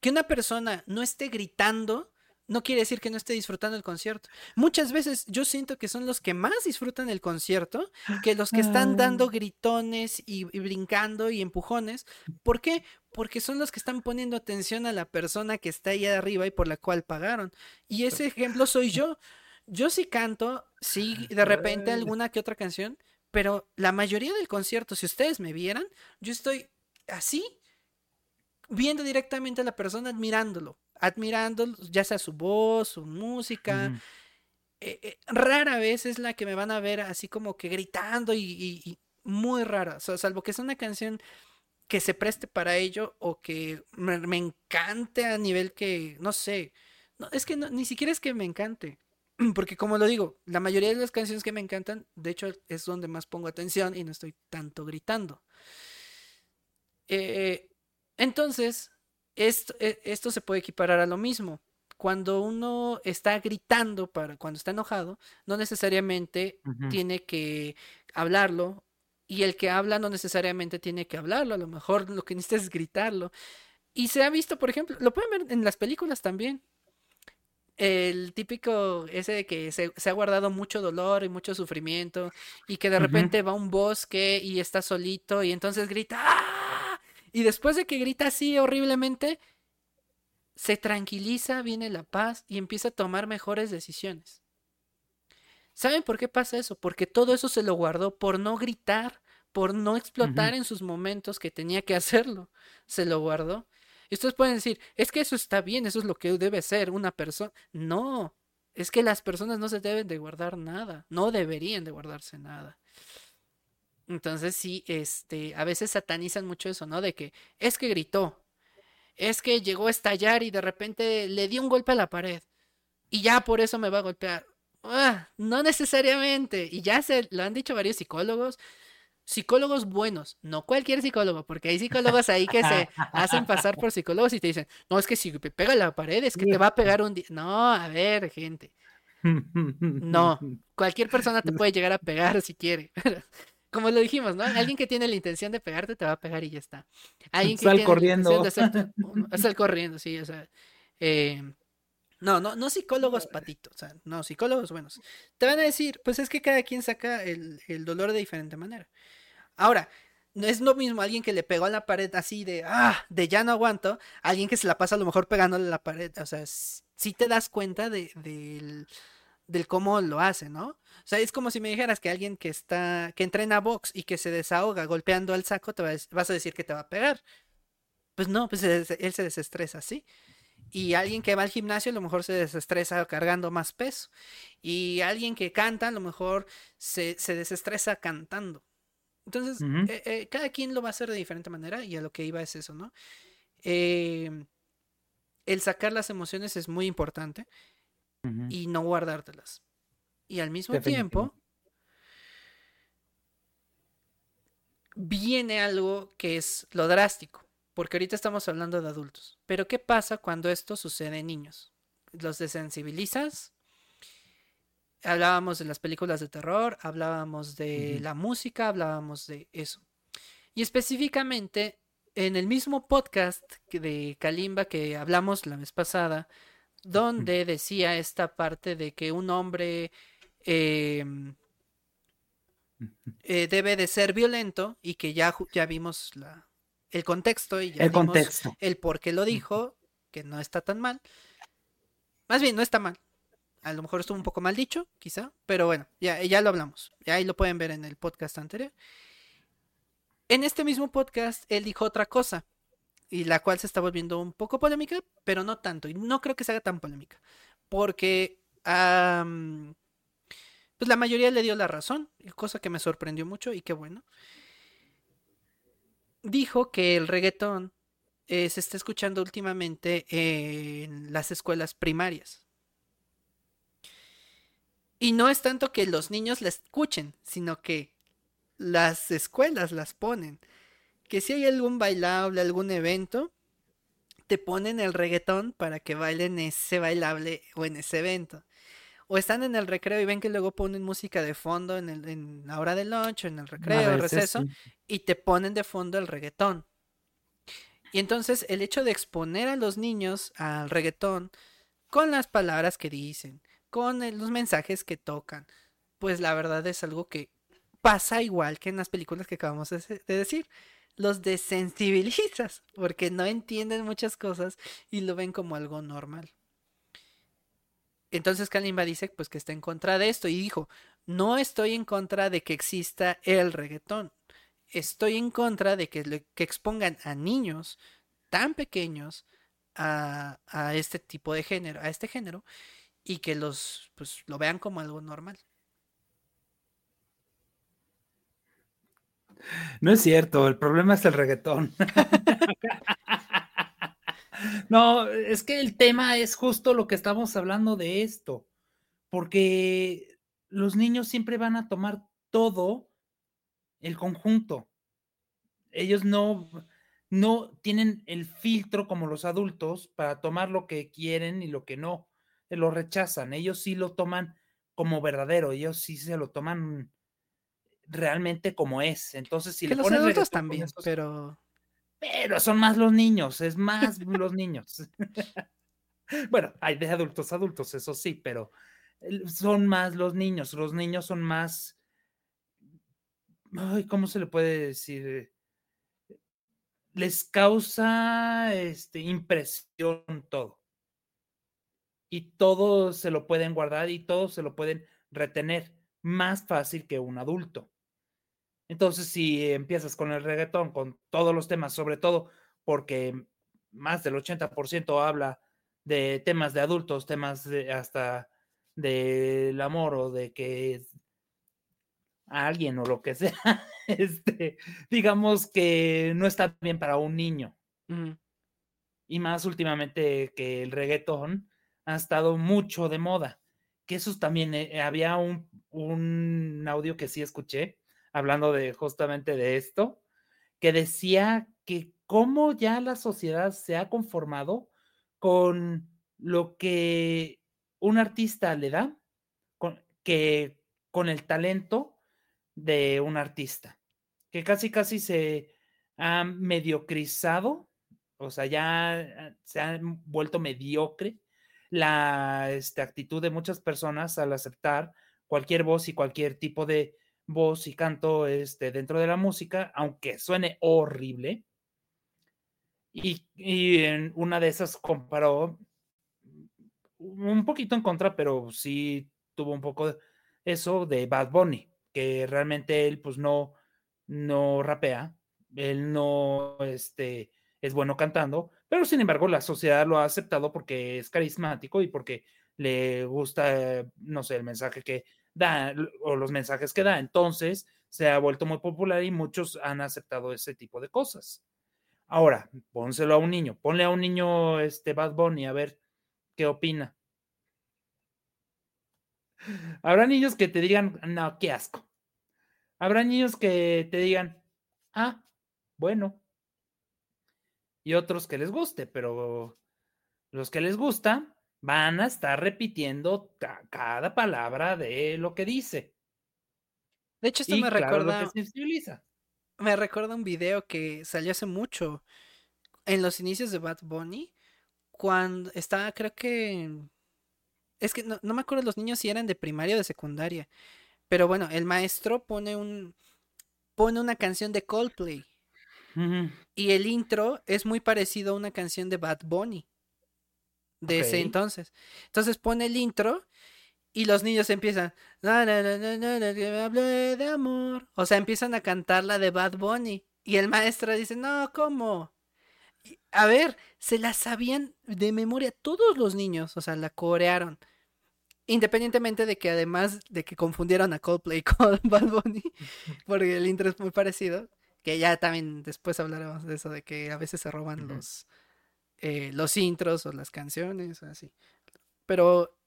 Que una persona no esté gritando no quiere decir que no esté disfrutando el concierto. Muchas veces yo siento que son los que más disfrutan el concierto que los que están dando gritones y, y, brincando y empujones. ¿Por qué? Porque son los que están poniendo atención a la persona que está ahí arriba y por la cual pagaron. Y ese ejemplo soy yo. Yo sí canto, sí, de repente alguna que otra canción, pero la mayoría del concierto, si ustedes me vieran, yo estoy así, viendo directamente a la persona, admirándolo admirando ya sea su voz, su música. Mm. Eh, eh, rara vez es la que me van a ver así como que gritando y, y, y muy rara, o sea, salvo que es una canción que se preste para ello o que me, me encante a nivel que, no sé, no, es que no, ni siquiera es que me encante. (clears throat) Porque como lo digo, la mayoría de las canciones que me encantan, de hecho es donde más pongo atención y no estoy tanto gritando. Eh, entonces, esto, e, esto se puede equiparar a lo mismo. Cuando uno está gritando, para, cuando está enojado, no necesariamente tiene que hablarlo y el que habla no necesariamente tiene que hablarlo, a lo mejor lo que necesita es gritarlo. Y se ha visto, por ejemplo, lo pueden ver en las películas también. El típico ese de que se, ha guardado mucho dolor y mucho sufrimiento y que de repente va a un bosque y está solito y entonces grita ¡Ah! Y después de que grita así horriblemente se tranquiliza, viene la paz y empieza a tomar mejores decisiones. ¿Saben por qué pasa eso? Porque todo eso se lo guardó por no gritar, por no explotar en sus momentos que tenía que hacerlo. Se lo guardó. Y ustedes pueden decir, es que eso está bien, eso es lo que debe ser una persona. No, es que las personas no se deben de guardar nada, no deberían de guardarse nada. Entonces sí, este, a veces satanizan mucho eso, ¿no? De que es que gritó, es que llegó a estallar y de repente le dio un golpe a la pared y ya por eso me va a golpear. Ah, no necesariamente. Y ya se lo han dicho varios psicólogos psicólogos buenos, no cualquier psicólogo, porque hay psicólogos ahí que se hacen pasar por psicólogos y te dicen, no, es que si pega la pared es que te va a pegar un día. No, a ver, gente. (laughs) No, cualquier persona te puede llegar a pegar si quiere. Como lo dijimos, ¿no? Alguien que tiene la intención de pegarte te va a pegar y ya está. Alguien que tiene corriendo. La intención de (laughs) corriendo, sí, o sea. Eh, no, no, no psicólogos patitos, o sea, no, psicólogos buenos. Te van a decir, pues es que cada quien saca el, dolor de diferente manera. Ahora, no es lo mismo alguien que le pegó a la pared así de, ah, de ya no aguanto, alguien que se la pasa a lo mejor pegándole a la pared, o sea, si te das cuenta de, del, cómo lo hace, ¿no? O sea, es como si me dijeras que alguien que está, que entrena box y que se desahoga golpeando al saco, te vas a decir que te va a pegar. Pues no, pues él se desestresa, ¿sí? Y alguien que va al gimnasio a lo mejor se desestresa cargando más peso. Y alguien que canta a lo mejor se, desestresa cantando. Entonces, eh, eh, cada quien lo va a hacer de diferente manera y a lo que iba es eso, ¿no? Em, el sacar las emociones es muy importante y no guardártelas. Y al mismo tiempo, viene algo que es lo drástico porque ahorita estamos hablando de adultos. Pero ¿qué pasa cuando esto sucede en niños? ¿Los desensibilizas? Hablábamos de las películas de terror, hablábamos de la música, hablábamos de eso. Y específicamente en el mismo podcast de Kalimba que hablamos la vez pasada, donde decía esta parte de que un hombre em, eh, debe de ser violento y que ya, ya vimos la, el contexto y ya el contexto. el por qué lo dijo, que no está tan mal. Más bien, no está mal. A lo mejor estuvo un poco mal dicho, quizá, pero bueno, ya, ya lo hablamos. Ya ahí lo pueden ver en el podcast anterior. En este mismo podcast, él dijo otra cosa, y la cual se está volviendo un poco polémica, pero no tanto. Y no creo que se haga tan polémica, porque pues la mayoría le dio la razón, cosa que me sorprendió mucho y qué bueno dijo que el reggaetón eh, se está escuchando últimamente en las escuelas primarias. Y no es tanto que los niños la escuchen, sino que las escuelas las ponen. Que si hay algún bailable, algún evento, te ponen el reggaetón para que bailen ese bailable o en ese evento o están en el recreo y ven que luego ponen música de fondo en, el, en la hora del lunch, en el recreo, el receso, y te ponen de fondo el reggaetón. Y entonces el hecho de exponer a los niños al reggaetón con las palabras que dicen, con los mensajes que tocan, pues la verdad es algo que pasa igual que en las películas que acabamos de decir. Los desensibilizas porque no entienden muchas cosas y lo ven como algo normal. Entonces Kalimba dice pues que está en contra de esto y dijo, no estoy en contra de que exista el reggaetón, estoy en contra de que, que expongan a niños tan pequeños a, a, este tipo de género, a este género, y que los pues lo vean como algo normal. No es cierto, el problema es el reggaetón. (laughs) (laughs) No, es que el tema es justo lo que estamos hablando de esto. porque los niños siempre van a tomar todo el conjunto. Ellos no, no tienen el filtro como los adultos para tomar lo que quieren y lo que no. Lo rechazan. Ellos sí lo toman como verdadero. Ellos sí se lo toman realmente como es. Entonces, si que los adultos también, pero pero son más los niños, es más los niños. (laughs) bueno, hay de adultos adultos, eso sí, pero son más los niños. Los niños son más ay, ¿cómo se le puede decir? Les causa este, impresión todo. Y todo se lo pueden guardar y todo se lo pueden retener más fácil que un adulto. Entonces, si empiezas con el reggaetón, con todos los temas, sobre todo porque más del 80% habla de temas de adultos, temas de, hasta del amor o de que a alguien o lo que sea, (laughs) este, digamos que no está bien para un niño. Y más últimamente que el reggaetón ha estado mucho de moda. Que eso también eh, había un, un audio que sí escuché, hablando de justamente de esto, que decía que cómo ya la sociedad se ha conformado con lo que un artista le da, con, que con el talento de un artista, que casi casi se ha mediocrizado, o sea, ya se ha vuelto mediocre la este, actitud de muchas personas al aceptar cualquier voz y cualquier tipo de voz y canto este, dentro de la música, aunque suene horrible. Y, y en una de esas comparó un poquito en contra, pero sí tuvo un poco eso de Bad Bunny que realmente él pues no, no rapea, él no este, es bueno cantando, pero sin embargo la sociedad lo ha aceptado porque es carismático y porque le gusta, no sé, el mensaje que da o los mensajes que da. Entonces se ha vuelto muy popular y muchos han aceptado ese tipo de cosas. Ahora, pónselo a un niño, ponle a un niño este Bad Bunny a ver qué opina. Habrá niños que te digan, no, qué asco. Habrá niños que te digan, ah, bueno. Y otros que les guste, pero los que les gusta van a estar repitiendo cada palabra de lo que dice. De hecho, esto me recuerda. Me recuerda un video que salió hace mucho. En los inicios de Bad Bunny. Cuando estaba, creo que es que no, me acuerdo los niños si eran de primaria o de secundaria. Pero bueno, el maestro pone un pone una canción de Coldplay. Y el intro es muy parecido a una canción de Bad Bunny. De ese entonces. Entonces pone el intro y los niños empiezan. de amor. O sea, empiezan a cantar la de Bad Bunny. Y el maestro dice, no, ¿cómo? A ver, se la sabían de memoria todos los niños. O sea, la corearon. Independientemente de que además de que confundieron a Coldplay (laughs) con Bad Bunny, (laughs) porque el intro es muy parecido, que ya también después hablaremos de eso, de que a veces se roban los, eh, los intros o las canciones, así. Pero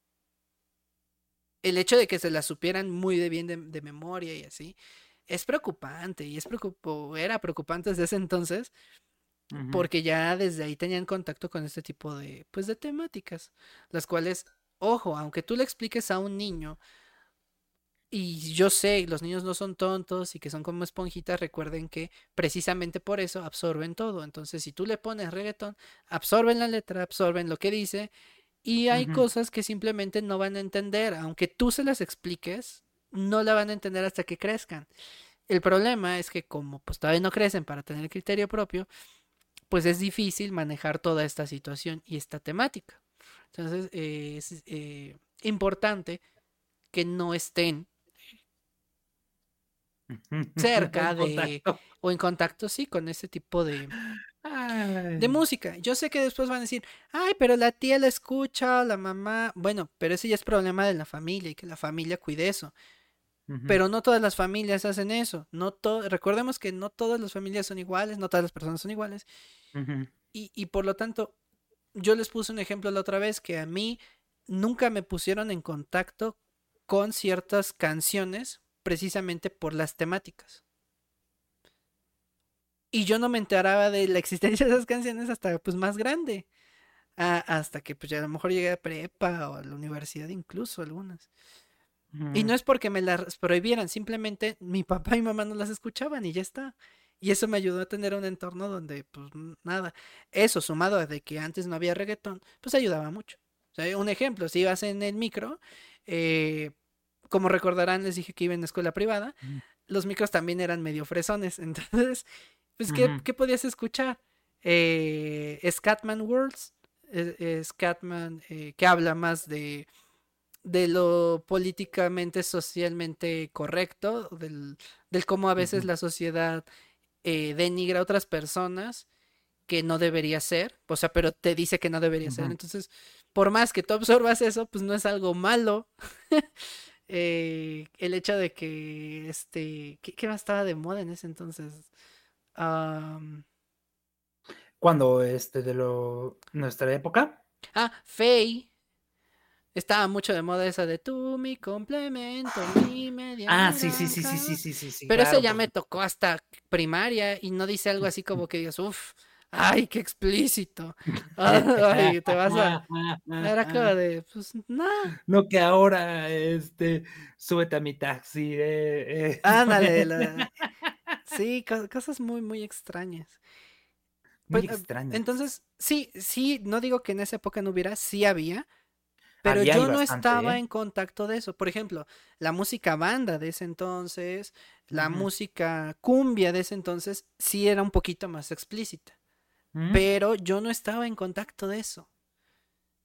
el hecho de que se las supieran muy de bien de, memoria y así, es preocupante, y es preocupo, era preocupante desde ese entonces, porque ya desde ahí tenían contacto con este tipo de, pues, de temáticas, las cuales Ojo, aunque tú le expliques a un niño, y yo sé, los niños no son tontos y que son como esponjitas, recuerden que precisamente por eso absorben todo. Entonces, si tú le pones reggaetón, absorben la letra, absorben lo que dice, y hay cosas que simplemente no van a entender. Aunque tú se las expliques, no la van a entender hasta que crezcan. El problema es que como pues todavía no crecen para tener criterio propio, pues es difícil manejar toda esta situación y esta temática. Entonces eh, es eh, importante que no estén (laughs) cerca de o en contacto sí con ese tipo de de música. Yo sé que después van a decir, "Ay, pero la tía la escucha, la mamá." Bueno, pero ese ya es problema de la familia y que la familia cuide eso. Pero no todas las familias hacen eso. No recordemos que no todas las familias son iguales, no todas las personas son iguales. y, y por lo tanto, yo les puse un ejemplo la otra vez que a mí nunca me pusieron en contacto con ciertas canciones precisamente por las temáticas. Y yo no me enteraba de la existencia de esas canciones hasta pues más grande. hasta que pues ya a lo mejor llegué a prepa o a la universidad incluso algunas. Y no es porque me las prohibieran, simplemente mi papá y mamá no las escuchaban y ya está. Y eso me ayudó a tener un entorno donde, pues nada, eso sumado a de que antes no había reggaetón, pues ayudaba mucho. O sea, un ejemplo, si ibas en el micro, eh, como recordarán, les dije que iba en escuela privada, los micros también eran medio fresones. (laughs) Entonces, pues, ¿qué, podías escuchar? Eh, Scatman Worlds, eh, Scatman, eh, que habla más de de lo políticamente, socialmente correcto, del, del cómo a veces la sociedad eh, denigra a otras personas que no debería ser, o sea, pero te dice que no debería ser. Entonces, por más que tú absorbas eso, pues no es algo malo. (laughs) Eh, el hecho de que, este, ¿qué, más estaba de moda en ese entonces? Cuando, este, de lo, nuestra época. Ah, Faye. Estaba mucho de moda esa de tú, mi complemento, mi media. Ah, sí, sí, sí, sí, sí, sí, sí, Pero eso ya me tocó hasta primaria y no dice algo así como que digas, uff, ay, qué explícito. (laughs) Ay, te vas a. Era como de, pues, no. No, que ahora, este, súbete a mi taxi. Eh, eh. (laughs) Ándale. Sí, cosas muy, muy extrañas. Muy pues, extrañas. Entonces, sí, sí, no digo que en esa época no hubiera, sí había, pero yo no estaba ¿eh? en contacto de eso. Por ejemplo, la música banda de ese entonces, la música cumbia de ese entonces, sí era un poquito más explícita. Mm. Pero yo no estaba en contacto de eso.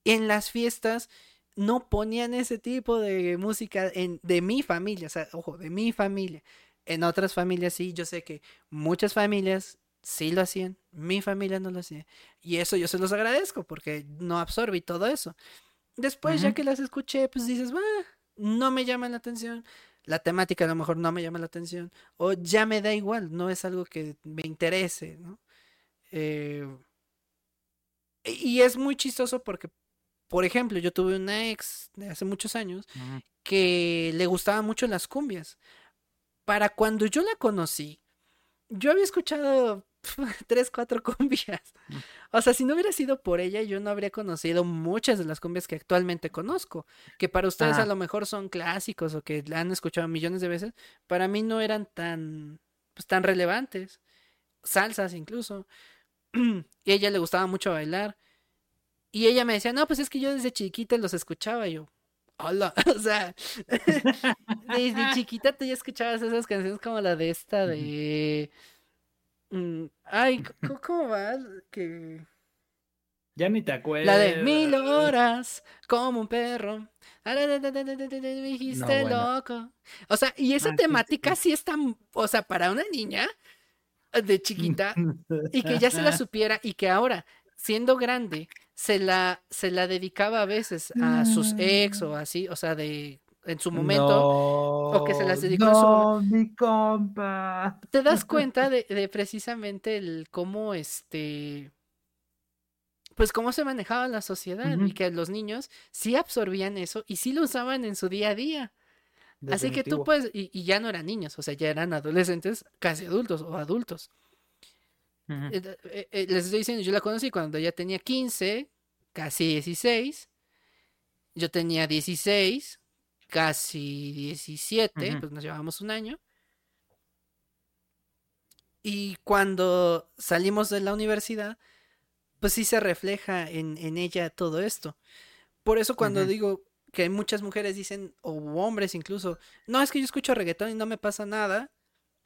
En las fiestas no ponían ese tipo de música en, de mi familia, o sea, ojo, de mi familia. En otras familias sí, yo sé que muchas familias sí lo hacían, mi familia no lo hacía. Y eso yo se los agradezco porque no absorbí todo eso. Después, ya que las escuché, pues dices, no me llama la atención. La temática a lo mejor no me llama la atención. O ya me da igual, no es algo que me interese, ¿no? Eh, y es muy chistoso porque, por ejemplo, yo tuve una ex de hace muchos años que le gustaban mucho las cumbias. Para cuando yo la conocí, yo había escuchado (laughs) tres, cuatro cumbias. Mm. O sea, si no hubiera sido por ella, yo no habría conocido muchas de las cumbias que actualmente conozco. Que para ustedes a lo mejor son clásicos o que la han escuchado millones de veces. Para mí no eran tan, pues, tan relevantes. Salsas incluso. (clears throat) y a ella le gustaba mucho bailar. Y ella me decía, no, pues es que yo desde chiquita los escuchaba. yo, hola. (laughs) o sea, (laughs) desde chiquita tú ya escuchabas esas canciones como la de esta de... Mm, ay, (clears throat) ¿cómo va? Que... Ya ni te acuerdas. La de mil horas, como un perro. Me dijiste loco. O sea, y esa ah, temática sí, está, o sea, para una niña de chiquita y que ya se la supiera y que ahora, siendo grande, se la, se la dedicaba a veces a sus ex o así, o sea, de en su momento o que se las dedicó en su momento. mi compa. Te das cuenta (laughs) de, de, precisamente el cómo este pues cómo se manejaba la sociedad y que los niños sí absorbían eso y sí lo usaban en su día a día. Así que tú puedes, y, ya no eran niños, o sea, ya eran adolescentes, casi adultos o adultos. Eh, eh, eh, les estoy diciendo, yo la conocí cuando ella tenía 15, casi 16. Yo tenía 16, casi 17, pues nos llevamos un año. Y cuando salimos de la universidad, pues sí se refleja en, ella todo esto. Por eso cuando digo que muchas mujeres dicen, o hombres incluso, no, es que yo escucho reggaetón y no me pasa nada,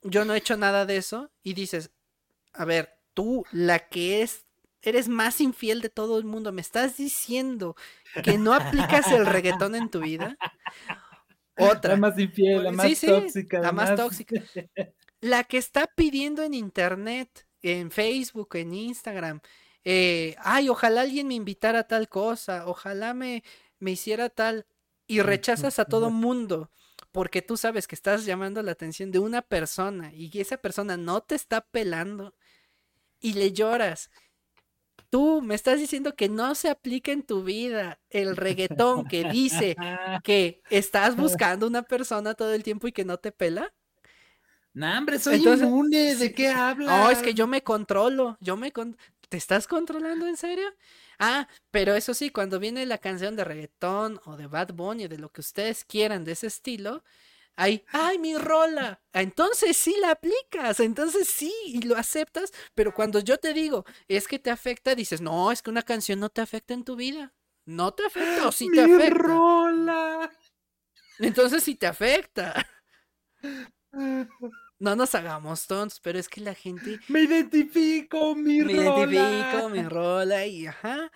yo no he hecho nada de eso, y dices, a ver, tú, la que es, eres más infiel de todo el mundo, ¿me estás diciendo que no aplicas el reggaetón en tu vida? Otra. La más infiel, la más tóxica. La más tóxica. (laughs) La que está pidiendo en internet, en Facebook, en Instagram, eh, ay, ojalá alguien me invitara a tal cosa, ojalá me, me hiciera tal, y rechazas a todo mundo porque tú sabes que estás llamando la atención de una persona y esa persona no te está pelando y le lloras tú me estás diciendo que no se aplica en tu vida el reggaetón que dice (laughs) que estás buscando una persona todo el tiempo y que no te pela. No, hombre, soy inmune, ¿de qué hablas? No, es que yo me controlo, yo me ¿Te estás controlando en serio? Ah, pero eso sí, cuando viene la canción de reggaetón o de Bad Bunny, de lo que ustedes quieran de ese estilo, hay, ay, mi rola. Entonces sí la aplicas, entonces sí, y lo aceptas, pero cuando yo te digo, es que te afecta, dices, no, es que una canción no te afecta en tu vida. No te afecta o sí te mi rola. Entonces sí te afecta. (laughs) No nos hagamos tontos, pero es que la gente. Me identifico, mi rola. Me identifico, mi rola, y ajá.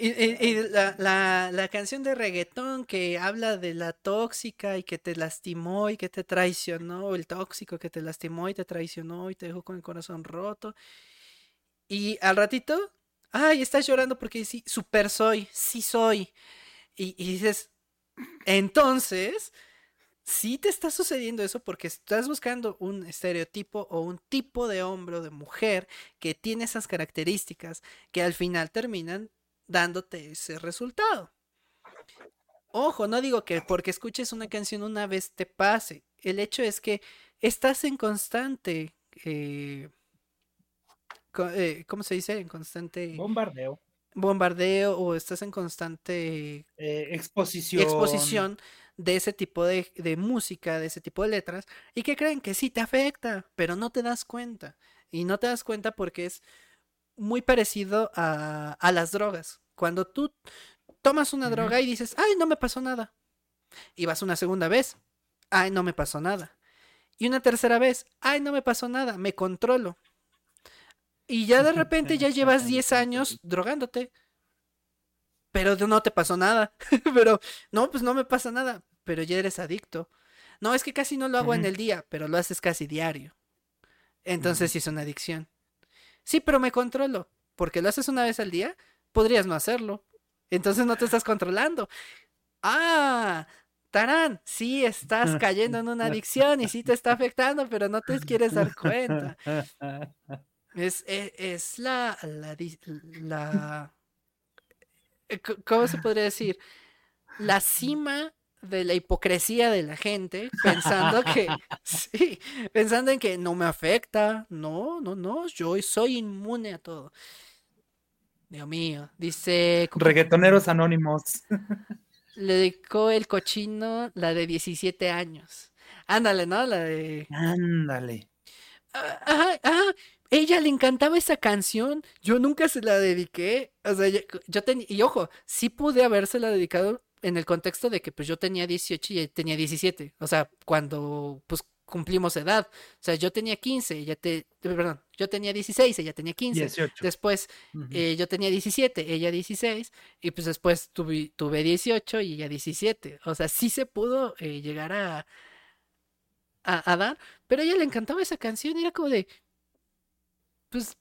Y, la, la, canción de reggaetón que habla de la tóxica y que te lastimó y que te traicionó, el tóxico que te lastimó y te traicionó y te dejó con el corazón roto. Y al ratito, ay, estás llorando porque sí, super soy, sí soy. Y, y dices, entonces, sí te está sucediendo eso porque estás buscando un estereotipo o un tipo de hombre o de mujer que tiene esas características que al final terminan dándote ese resultado. Ojo, no digo que porque escuches una canción una vez te pase. El hecho es que estás en constante, eh, eh, ¿cómo se dice? En constante bombardeo. Bombardeo o estás en constante eh, exposición. exposición de ese tipo de, de, música, de ese tipo de letras, y que creen que sí te afecta, pero no te das cuenta. Y no te das cuenta porque es muy parecido a, a las drogas. Cuando tú tomas una droga y dices, ay, no me pasó nada. Y vas una segunda vez, ay, no me pasó nada. Y una tercera vez, ay, no me pasó nada, me controlo. Y ya de (laughs) repente ya llevas 10 años drogándote. Pero no te pasó nada. (laughs) pero, no, pues no me pasa nada. Pero ya eres adicto. No, es que casi no lo hago en el día, pero lo haces casi diario. Entonces sí es una adicción. Sí, pero me controlo. Porque lo haces una vez al día, podrías no hacerlo. Entonces no te estás controlando. Ah, Tarán, sí estás cayendo en una adicción y sí te está afectando, pero no te quieres dar cuenta. Es, e, es, la, la, la, eh, ¿cómo se podría decir? La cima de la hipocresía de la gente, pensando que, (laughs) sí, pensando en que no me afecta, no, no, no, yo soy inmune a todo. Dios mío, dice... Reggaetoneros anónimos. (laughs) Le dedicó el cochino la de 17 años. Ándale, ¿no? La de... Ándale. Ah, ajá, ajá. Ella le encantaba esa canción. Yo nunca se la dediqué. O sea, yo, tenía... Y ojo, sí pude habérsela dedicado en el contexto de que pues yo tenía 18 y ella tenía 17. O sea, cuando pues cumplimos edad. O sea, yo tenía 15, ella te, perdón, yo tenía 16, ella tenía 15. Después eh, yo tenía 17, ella 16. Y pues después tuve, tuve 18 y ella 17. O sea, sí se pudo eh, llegar a, a, a, dar. Pero a ella le encantaba esa canción y era como de, pues,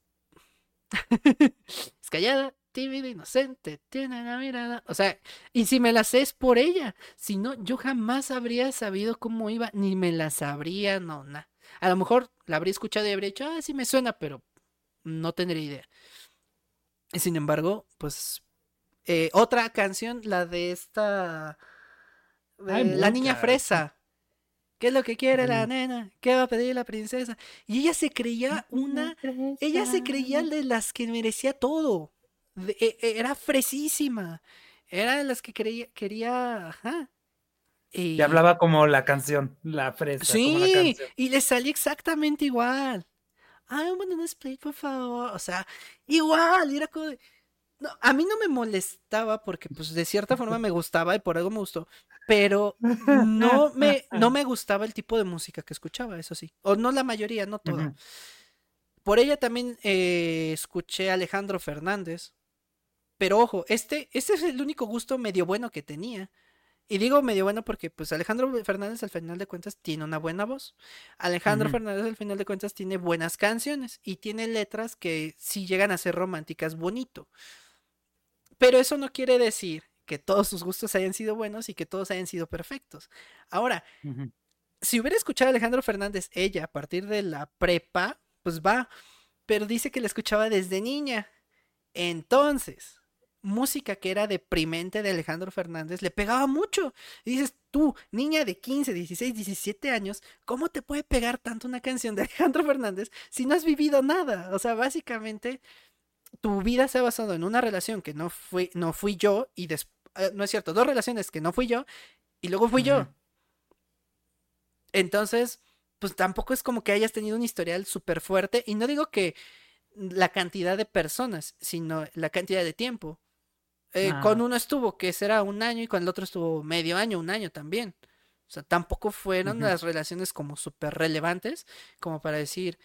(laughs) es callada, tímida, inocente, tiene la mirada. O sea, y si me la sé es por ella. Si no, yo jamás habría sabido cómo iba, ni me la sabría, no, nada. A lo mejor la habría escuchado y habría dicho, ah, sí me suena, pero no tendría idea. Y sin embargo, pues, eh, otra canción, la de esta. la niña fresa. ¿Qué es lo que quiere la nena? ¿Qué va a pedir la princesa? Y ella se creía una. Ella se creía de las que merecía todo. E, e, era fresísima. Era de las que quería, quería ajá. Y... hablaba como la canción, la fresa. Sí, y le salía exactamente igual. Ay, un split, por favor. O sea, igual, era como... No, a mí no me molestaba porque pues de cierta forma me gustaba y por algo me gustó, pero no me, no me gustaba el tipo de música que escuchaba, eso sí. O no la mayoría, no todo. Por ella también eh, escuché a Alejandro Fernández, pero ojo, este, este es el único gusto medio bueno que tenía. Y digo medio bueno porque pues Alejandro Fernández al final de cuentas tiene una buena voz. Alejandro Fernández al final de cuentas tiene buenas canciones y tiene letras que sí llegan a ser románticas bonito. Pero eso no quiere decir que todos sus gustos hayan sido buenos y que todos hayan sido perfectos. Ahora, si hubiera escuchado a Alejandro Fernández ella a partir de la prepa, pues va, pero dice que la escuchaba desde niña. Entonces, música que era deprimente de Alejandro Fernández le pegaba mucho. Y dices, tú, niña de 15, 16, 17 años, ¿cómo te puede pegar tanto una canción de Alejandro Fernández si no has vivido nada? O sea, básicamente tu vida se ha basado en una relación que no fui, no fui yo y después, eh, no es cierto, dos relaciones que no fui yo y luego fui yo. Entonces, pues tampoco es como que hayas tenido un historial súper fuerte y no digo que la cantidad de personas, sino la cantidad de tiempo. Eh, con uno estuvo, que será un año, y con el otro estuvo medio año, un año también. O sea, tampoco fueron las relaciones como súper relevantes, como para decir,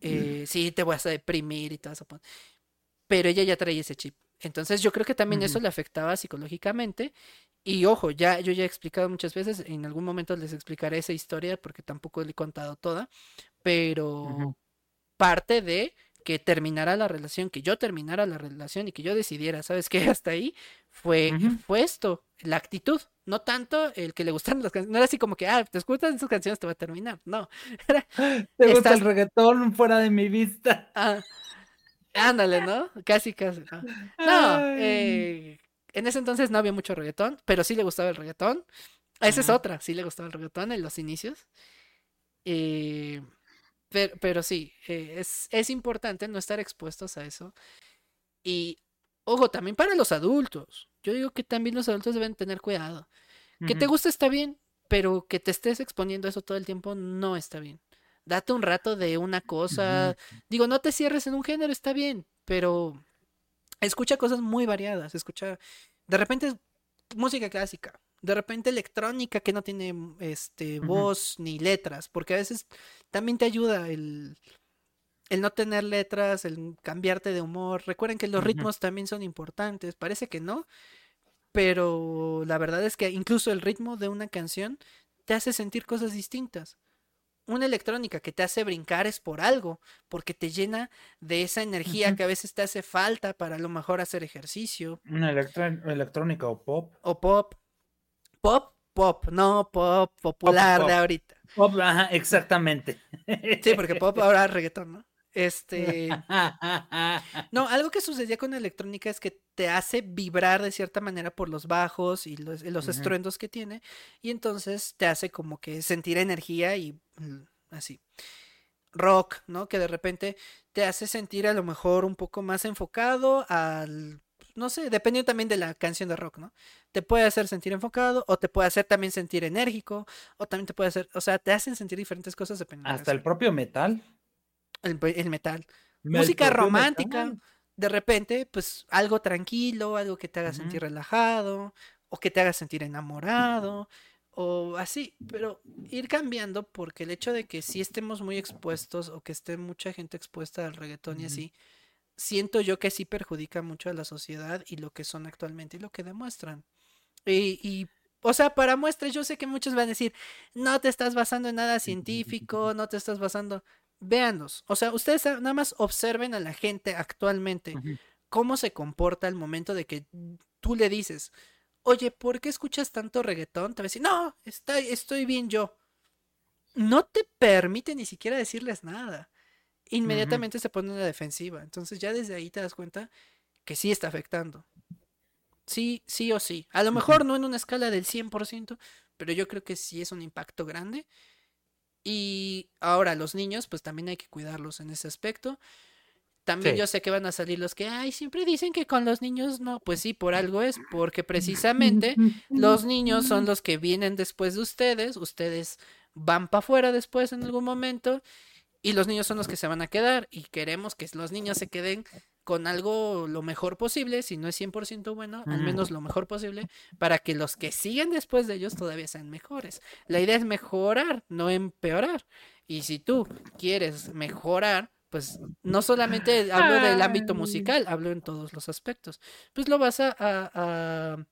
eh, sí, te voy a deprimir y todo eso. Pero ella ya traía ese chip. Entonces yo creo que también eso le afectaba psicológicamente. Y ojo, ya yo ya he explicado muchas veces, en algún momento les explicaré esa historia porque tampoco le he contado toda, pero parte de que terminara la relación, que yo terminara la relación y que yo decidiera, ¿sabes qué? (laughs) Hasta ahí fue, fue esto, la actitud, no tanto el que le gustaran las canciones, no era así como que, ah, te escuchas esas canciones, te va a terminar, no. (laughs) te gusta el reggaetón fuera de mi vista. Ah, ándale, ¿no? Casi, casi. No, eh, en ese entonces no había mucho reggaetón, pero sí le gustaba el reggaetón. Esa es otra, sí le gustaba el reggaetón en los inicios. Eh, pero, pero sí, eh, es, es importante no estar expuestos a eso. Y, ojo, también para los adultos. Yo digo que también los adultos deben tener cuidado. Que te guste está bien, pero que te estés exponiendo a eso todo el tiempo no está bien. Date un rato de una cosa. Digo, no te cierres en un género, está bien, pero escucha cosas muy variadas. Escucha, de repente, música clásica de repente electrónica que no tiene mm, este voz ni letras, porque a veces también te ayuda el, el no tener letras, el cambiarte de humor. Recuerden que los ritmos también son importantes, parece que no, pero la verdad es que incluso el ritmo de una canción te hace sentir cosas distintas. Una electrónica que te hace brincar es por algo, porque te llena de esa energía que a veces te hace falta para a lo mejor hacer ejercicio. Una electrónica o pop. O pop pop, pop, no pop popular de ahorita. Pop, ajá, exactamente. Sí, porque pop ahora es reggaetón, ¿no? Este. (laughs) No, algo que sucedía con la electrónica es que te hace vibrar de cierta manera por los bajos y los, los estruendos que tiene. Y entonces te hace como que sentir energía y mm, así. Rock, ¿no? Que de repente te hace sentir a lo mejor un poco más enfocado al no sé, dependiendo también de la canción de rock, ¿no? Te puede hacer sentir enfocado, o te puede hacer también sentir enérgico, o también te puede hacer, o sea, te hacen sentir diferentes cosas dependiendo. Hasta el propio metal. El, metal. Música romántica. De repente, pues algo tranquilo, algo que te haga sentir relajado, o que te haga sentir enamorado, o así, pero ir cambiando porque el hecho de que si estemos muy expuestos o que esté mucha gente expuesta al reggaetón y así, siento yo que sí perjudica mucho a la sociedad y lo que son actualmente y lo que demuestran. Y, o sea, para muestras, yo sé que muchos van a decir, no te estás basando en nada científico, (laughs) no te estás basando. Véanos, o sea, ustedes nada más observen a la gente actualmente, cómo se comporta al momento de que tú le dices, oye, ¿por qué escuchas tanto reggaetón? Te va a decir, no, estoy, estoy bien yo. No te permite ni siquiera decirles nada inmediatamente se pone en la defensiva. Entonces ya desde ahí te das cuenta que sí está afectando. Sí, sí o sí. A lo mejor no en una escala del 100%, pero yo creo que sí es un impacto grande. Y ahora los niños, pues también hay que cuidarlos en ese aspecto. También yo sé que van a salir los que, ay, siempre dicen que con los niños no. Pues sí, por algo es, porque precisamente los niños son (laughs) los que vienen después de ustedes. Ustedes van para afuera después en algún momento y los niños son los que se van a quedar y queremos que los niños se queden con algo lo mejor posible, si no es 100% bueno, al menos lo mejor posible, para que los que siguen después de ellos todavía sean mejores. La idea es mejorar, no empeorar. Y si tú quieres mejorar, pues no solamente hablo del ámbito musical, hablo en todos los aspectos. Pues lo vas a, a,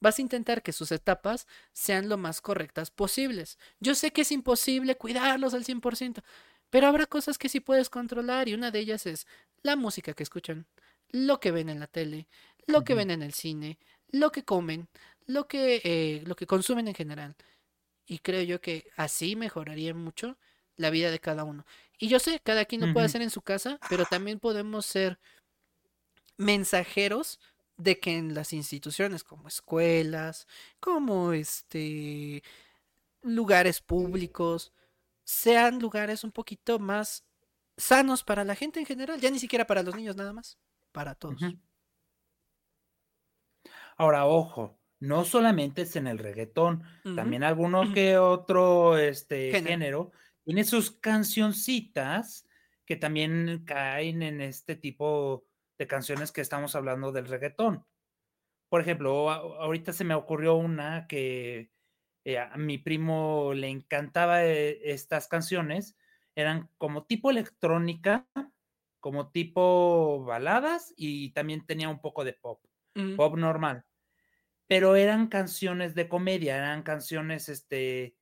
vas a intentar que sus etapas sean lo más correctas posibles. Yo sé que es imposible cuidarlos al 100%, pero habrá cosas que sí puedes controlar y una de ellas es la música que escuchan, lo que ven en la tele, lo que ven en el cine, lo que comen, lo que, eh, lo que consumen en general. Y creo yo que así mejoraría mucho la vida de cada uno. Y yo sé, cada quien lo puede hacer en su casa, pero también podemos ser mensajeros de que en las instituciones como escuelas, como este lugares públicos, sean lugares un poquito más sanos para la gente en general, ya ni siquiera para los niños nada más, para todos. Ahora, ojo, no solamente es en el reggaetón, también alguno que otro este, género. tiene sus cancioncitas que también caen en este tipo de canciones que estamos hablando del reggaetón. Por ejemplo, ahorita se me ocurrió una que eh, a mi primo le encantaba eh, estas canciones, eran como tipo electrónica, como tipo baladas y también tenía un poco de pop, pop normal. Pero eran canciones de comedia, eran canciones este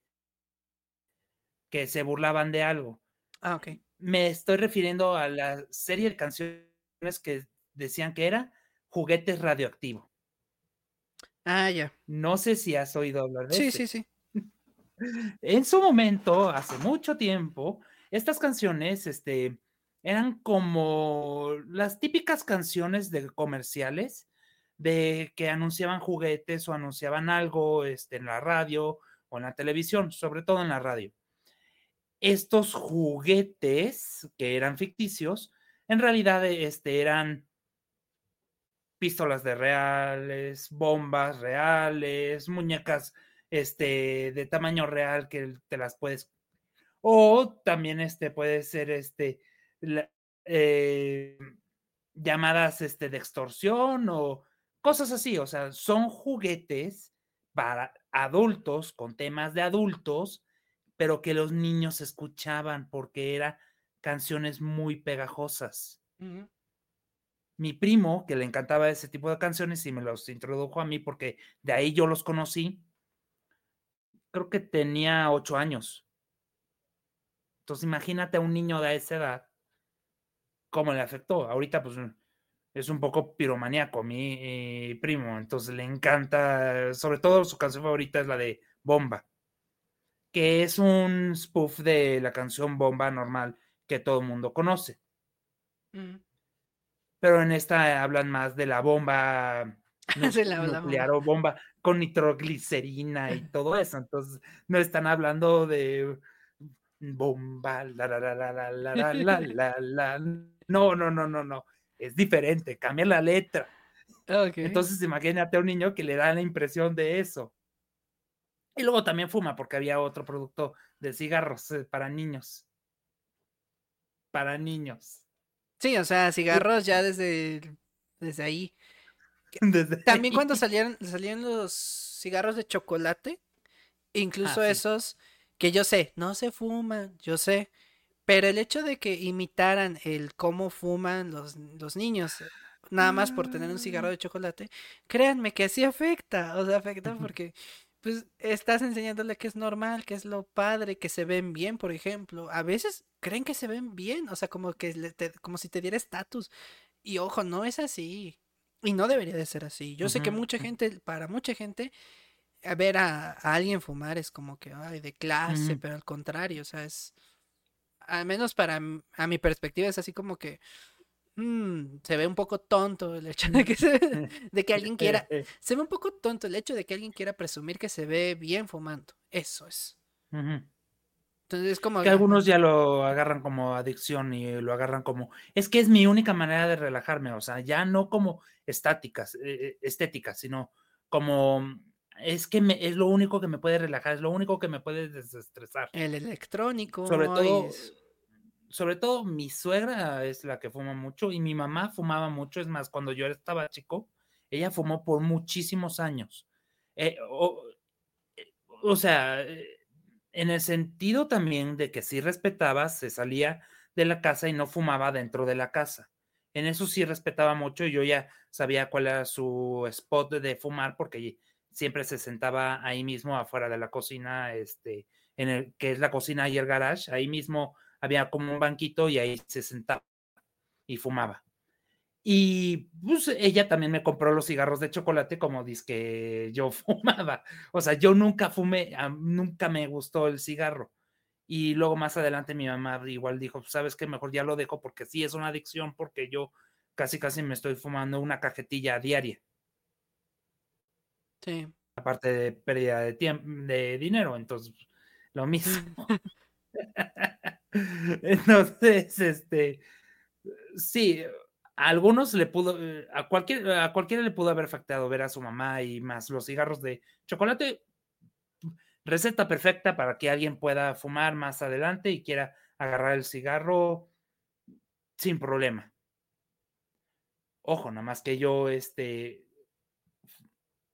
que se burlaban de algo. Ah, ok. Me estoy refiriendo a la serie de canciones que decían que era Juguetes Radioactivo. Ah, ya. No sé si has oído hablar de. Sí, sí, sí. (laughs) En su momento, hace mucho tiempo, estas canciones este, eran como las típicas canciones de comerciales de que anunciaban juguetes o anunciaban algo este, en la radio o en la televisión, sobre todo en la radio. Estos juguetes que eran ficticios en realidad, este, eran pistolas de reales, bombas reales, muñecas este, de tamaño real que te las puedes. O también este, puede ser este, eh, llamadas este, de extorsión o cosas así. O sea, son juguetes para adultos con temas de adultos, pero que los niños escuchaban porque era canciones muy pegajosas. Mi primo, que le encantaba ese tipo de canciones y me los introdujo a mí porque de ahí yo los conocí, creo que tenía ocho años. Entonces imagínate a un niño de esa edad, cómo le afectó. Ahorita pues es un poco piromaníaco mi primo, entonces le encanta, sobre todo su canción favorita es la de Bomba, que es un spoof de la canción Bomba normal que todo el mundo conoce. Mm. Pero en esta hablan más (laughs) de la bomba nuclear o bomba con nitroglicerina y todo eso. Entonces, no están hablando de bomba, la, la, la, la, la, la, la, la, (laughs) No, no, no, no, no. Es diferente, cambia la letra. Entonces, imagínate a un niño que le da la impresión de eso. Y luego también fuma, porque había otro producto de cigarros eh, para niños para niños. Sí, o sea, cigarros ya desde, desde ahí. (laughs) También cuando salían, salían los cigarros de chocolate, incluso ah, esos que yo sé, no se fuman, yo sé, pero el hecho de que imitaran el cómo fuman los, los niños, nada más por tener un cigarro de chocolate, créanme que así afecta, o sea, afecta porque pues estás enseñándole que es normal, que es lo padre, que se ven bien, por ejemplo. A veces creen que se ven bien, o sea, como que como si te diera estatus. Y ojo, no es así. Y no debería de ser así. Yo sé que mucha gente, para mucha gente, ver a, alguien fumar es como que, ay, de clase, pero al contrario, o sea, es, al menos para, a mi perspectiva es así como que, Mm, se ve un poco tonto el hecho de que, (laughs) de que alguien quiera, se ve un poco tonto el hecho de que alguien quiera presumir que se ve bien fumando. Eso es. Entonces es como... Que algunos ya lo agarran como adicción y lo agarran como... Es que es mi única manera de relajarme, o sea, ya no como estáticas, eh, eh, estéticas, sino como... Es que me, es lo único que me puede relajar, es lo único que me puede desestresar. El electrónico. Sobre todo sobre todo mi suegra es la que fuma mucho y mi mamá fumaba mucho. Es más, cuando yo estaba chico, ella fumó por muchísimos años. Eh, eh, o, sea, eh, en el sentido también de que si respetaba, se salía de la casa y no fumaba dentro de la casa. En eso sí respetaba mucho y yo ya sabía cuál era su spot de fumar porque siempre se sentaba ahí mismo afuera de la cocina, este, en el que es la cocina y el garage, ahí mismo había como un banquito y ahí se sentaba y fumaba. Y pues ella también me compró los cigarros de chocolate como dice que yo (laughs) fumaba. O sea, yo nunca fumé, nunca me gustó el cigarro. Y luego más adelante mi mamá igual dijo, sabes que mejor ya lo dejo porque sí es una adicción porque yo casi casi me estoy fumando una cajetilla diaria. Sí. Aparte de pérdida de tiempo, de dinero, entonces lo mismo. (laughs) (laughs) (laughs) entonces, este, sí, a algunos le pudo, eh, a, cualquier, a cualquiera le pudo haber afectado ver a su mamá y más los cigarros de chocolate. Receta perfecta para que alguien pueda fumar más adelante y quiera agarrar el cigarro sin problema. Ojo, nada más que yo este,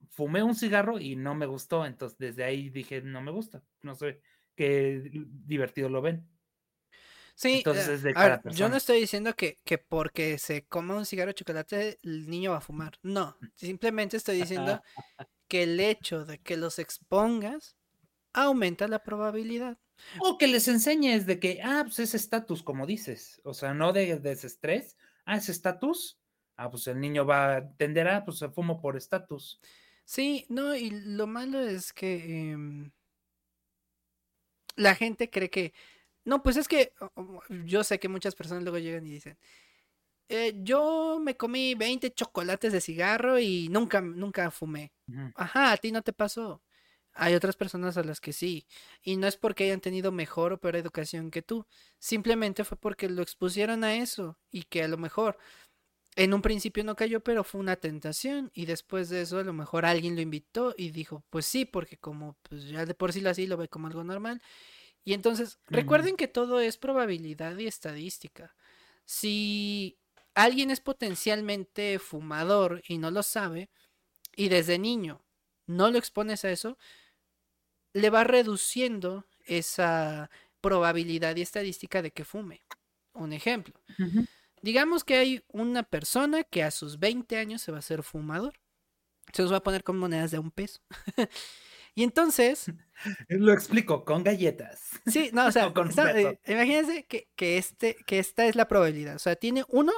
fumé un cigarro y no me gustó, entonces desde ahí dije, no me gusta, no sé qué divertido lo ven. Sí, eh, yo no estoy diciendo que, que, porque se coma un cigarro de chocolate el niño va a fumar. No, simplemente estoy diciendo (laughs) que el hecho de que los expongas aumenta la probabilidad. O que les enseñes de que, ah, pues es estatus, como dices. O sea, no de desestrés. Ah, es estatus. Ah, pues el niño va a tender a, pues se fumo por estatus. Sí, no, y lo malo es que em, la gente cree que no, pues es que yo sé que muchas personas luego llegan y dicen, eh, yo me comí 20 chocolates de cigarro y nunca, nunca fumé. Ajá, a ti no te pasó. Hay otras personas a las que sí. Y no es porque hayan tenido mejor o peor educación que tú. Simplemente fue porque lo expusieron a eso. Y que a lo mejor en un principio no cayó, pero fue una tentación. Y después de eso a lo mejor alguien lo invitó y dijo, pues sí, porque como pues ya de por sí lo así lo ve como algo normal. Y entonces, recuerden que todo es probabilidad y estadística. Si alguien es potencialmente fumador y no lo sabe, y desde niño no lo expones a eso, le va reduciendo esa probabilidad y estadística de que fume. Un ejemplo. Digamos que hay una persona que a sus 20 años se va a hacer fumador. Se los va a poner con monedas de un peso. (laughs) Y entonces. (laughs) Lo explico, con galletas. Sí, no, o sea, (laughs) eh, imagínense que, este, que esta es la probabilidad. O sea, tiene uno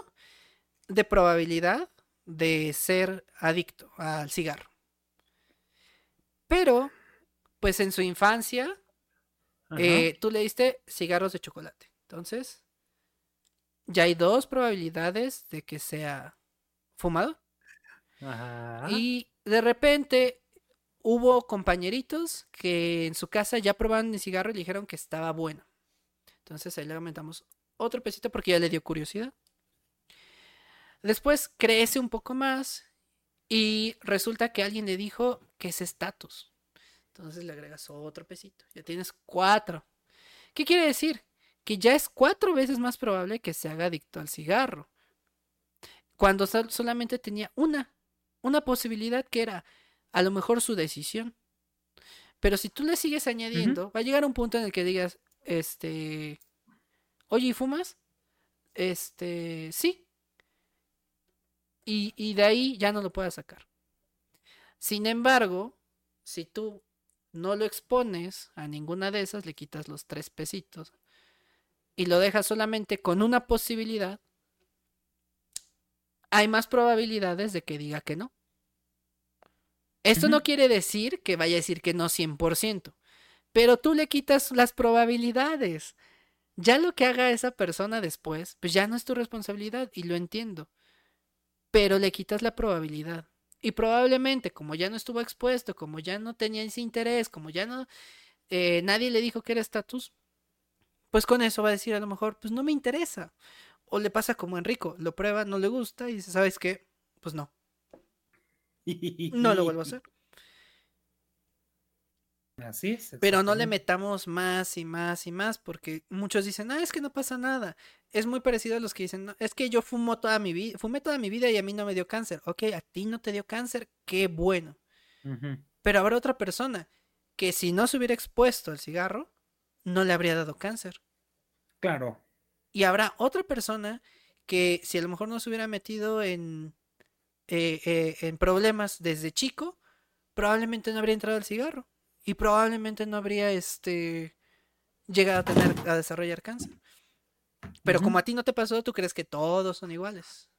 de probabilidad de ser adicto al cigarro. Pero, pues en su infancia, eh, tú le diste cigarros de chocolate. Entonces, ya hay dos probabilidades de que sea fumado. Ajá. Y de repente hubo compañeritos que en su casa ya probaron el cigarro y le dijeron que estaba bueno. Entonces ahí le aumentamos otro pesito porque ya le dio curiosidad. Después crece un poco más y resulta que alguien le dijo que es estatus. Entonces le agregas otro pesito. Ya tienes cuatro. ¿Qué quiere decir? Que ya es cuatro veces más probable que se haga adicto al cigarro. Cuando solamente tenía una, una posibilidad que era a lo mejor su decisión. Pero si tú le sigues añadiendo, va a llegar un punto en el que digas, este, oye, ¿y fumas? Este, sí. Y, y de ahí ya no lo puedes sacar. Sin embargo, si tú no lo expones a ninguna de esas, le quitas los tres pesitos y lo dejas solamente con una posibilidad, hay más probabilidades de que diga que no. Esto no quiere decir que vaya a decir que no 100%, pero tú le quitas las probabilidades. Ya lo que haga esa persona después, pues ya no es tu responsabilidad y lo entiendo. Pero le quitas la probabilidad. Y probablemente, como ya no estuvo expuesto, como ya no tenía ese interés, como ya no eh, nadie le dijo que era estatus, pues con eso va a decir a lo mejor, pues no me interesa. O le pasa como Enrico, lo prueba, no le gusta y dice, ¿sabes qué? Pues no. (laughs) No lo vuelvo a hacer. Así es. Pero no le metamos más y más y más, porque muchos dicen, ah, es que no pasa nada. Es muy parecido a los que dicen, es que yo fumo toda mi vida, fumé toda mi vida y a mí no me dio cáncer. Ok, a ti no te dio cáncer, qué bueno. Pero habrá otra persona que si no se hubiera expuesto al cigarro, no le habría dado cáncer. Claro. Y habrá otra persona que si a lo mejor no se hubiera metido en eh, eh, en problemas desde chico, probablemente no habría entrado al cigarro y probablemente no habría este llegado a tener a desarrollar cáncer. Pero como a ti no te pasó, tú crees que todos son iguales.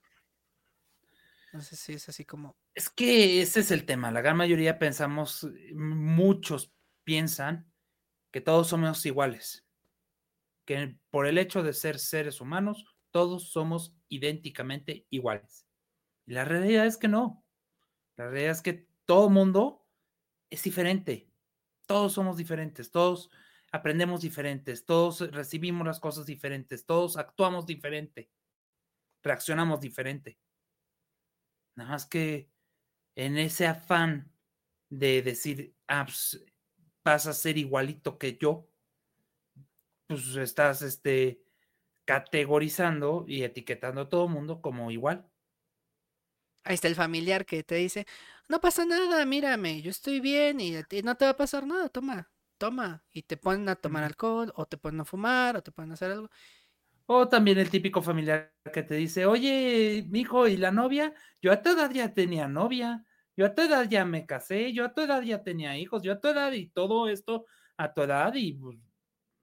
No sé si es así como. Es que ese es el tema. La gran mayoría pensamos, muchos piensan que todos somos iguales. que por el hecho de ser seres humanos, todos somos idénticamente iguales. Y la realidad es que no. La realidad es que todo mundo es diferente. Todos somos diferentes, todos aprendemos diferentes, todos recibimos las cosas diferentes, todos actuamos diferente, reaccionamos diferente. Nada más que en ese afán de decir, ah, pues, vas a ser igualito que yo, pues estás este, categorizando y etiquetando a todo mundo como igual. Ahí está el familiar que te dice, no pasa nada, mírame, yo estoy bien y no te va a pasar nada, toma, toma. Y te ponen a tomar alcohol, o te ponen a fumar, o te ponen a hacer algo. O también el típico familiar que te dice, oye, mijo, ¿y la novia? Yo a tu edad ya tenía novia, yo a tu edad ya me casé, yo a tu edad ya tenía hijos, yo a tu edad y todo esto a tu edad y pues,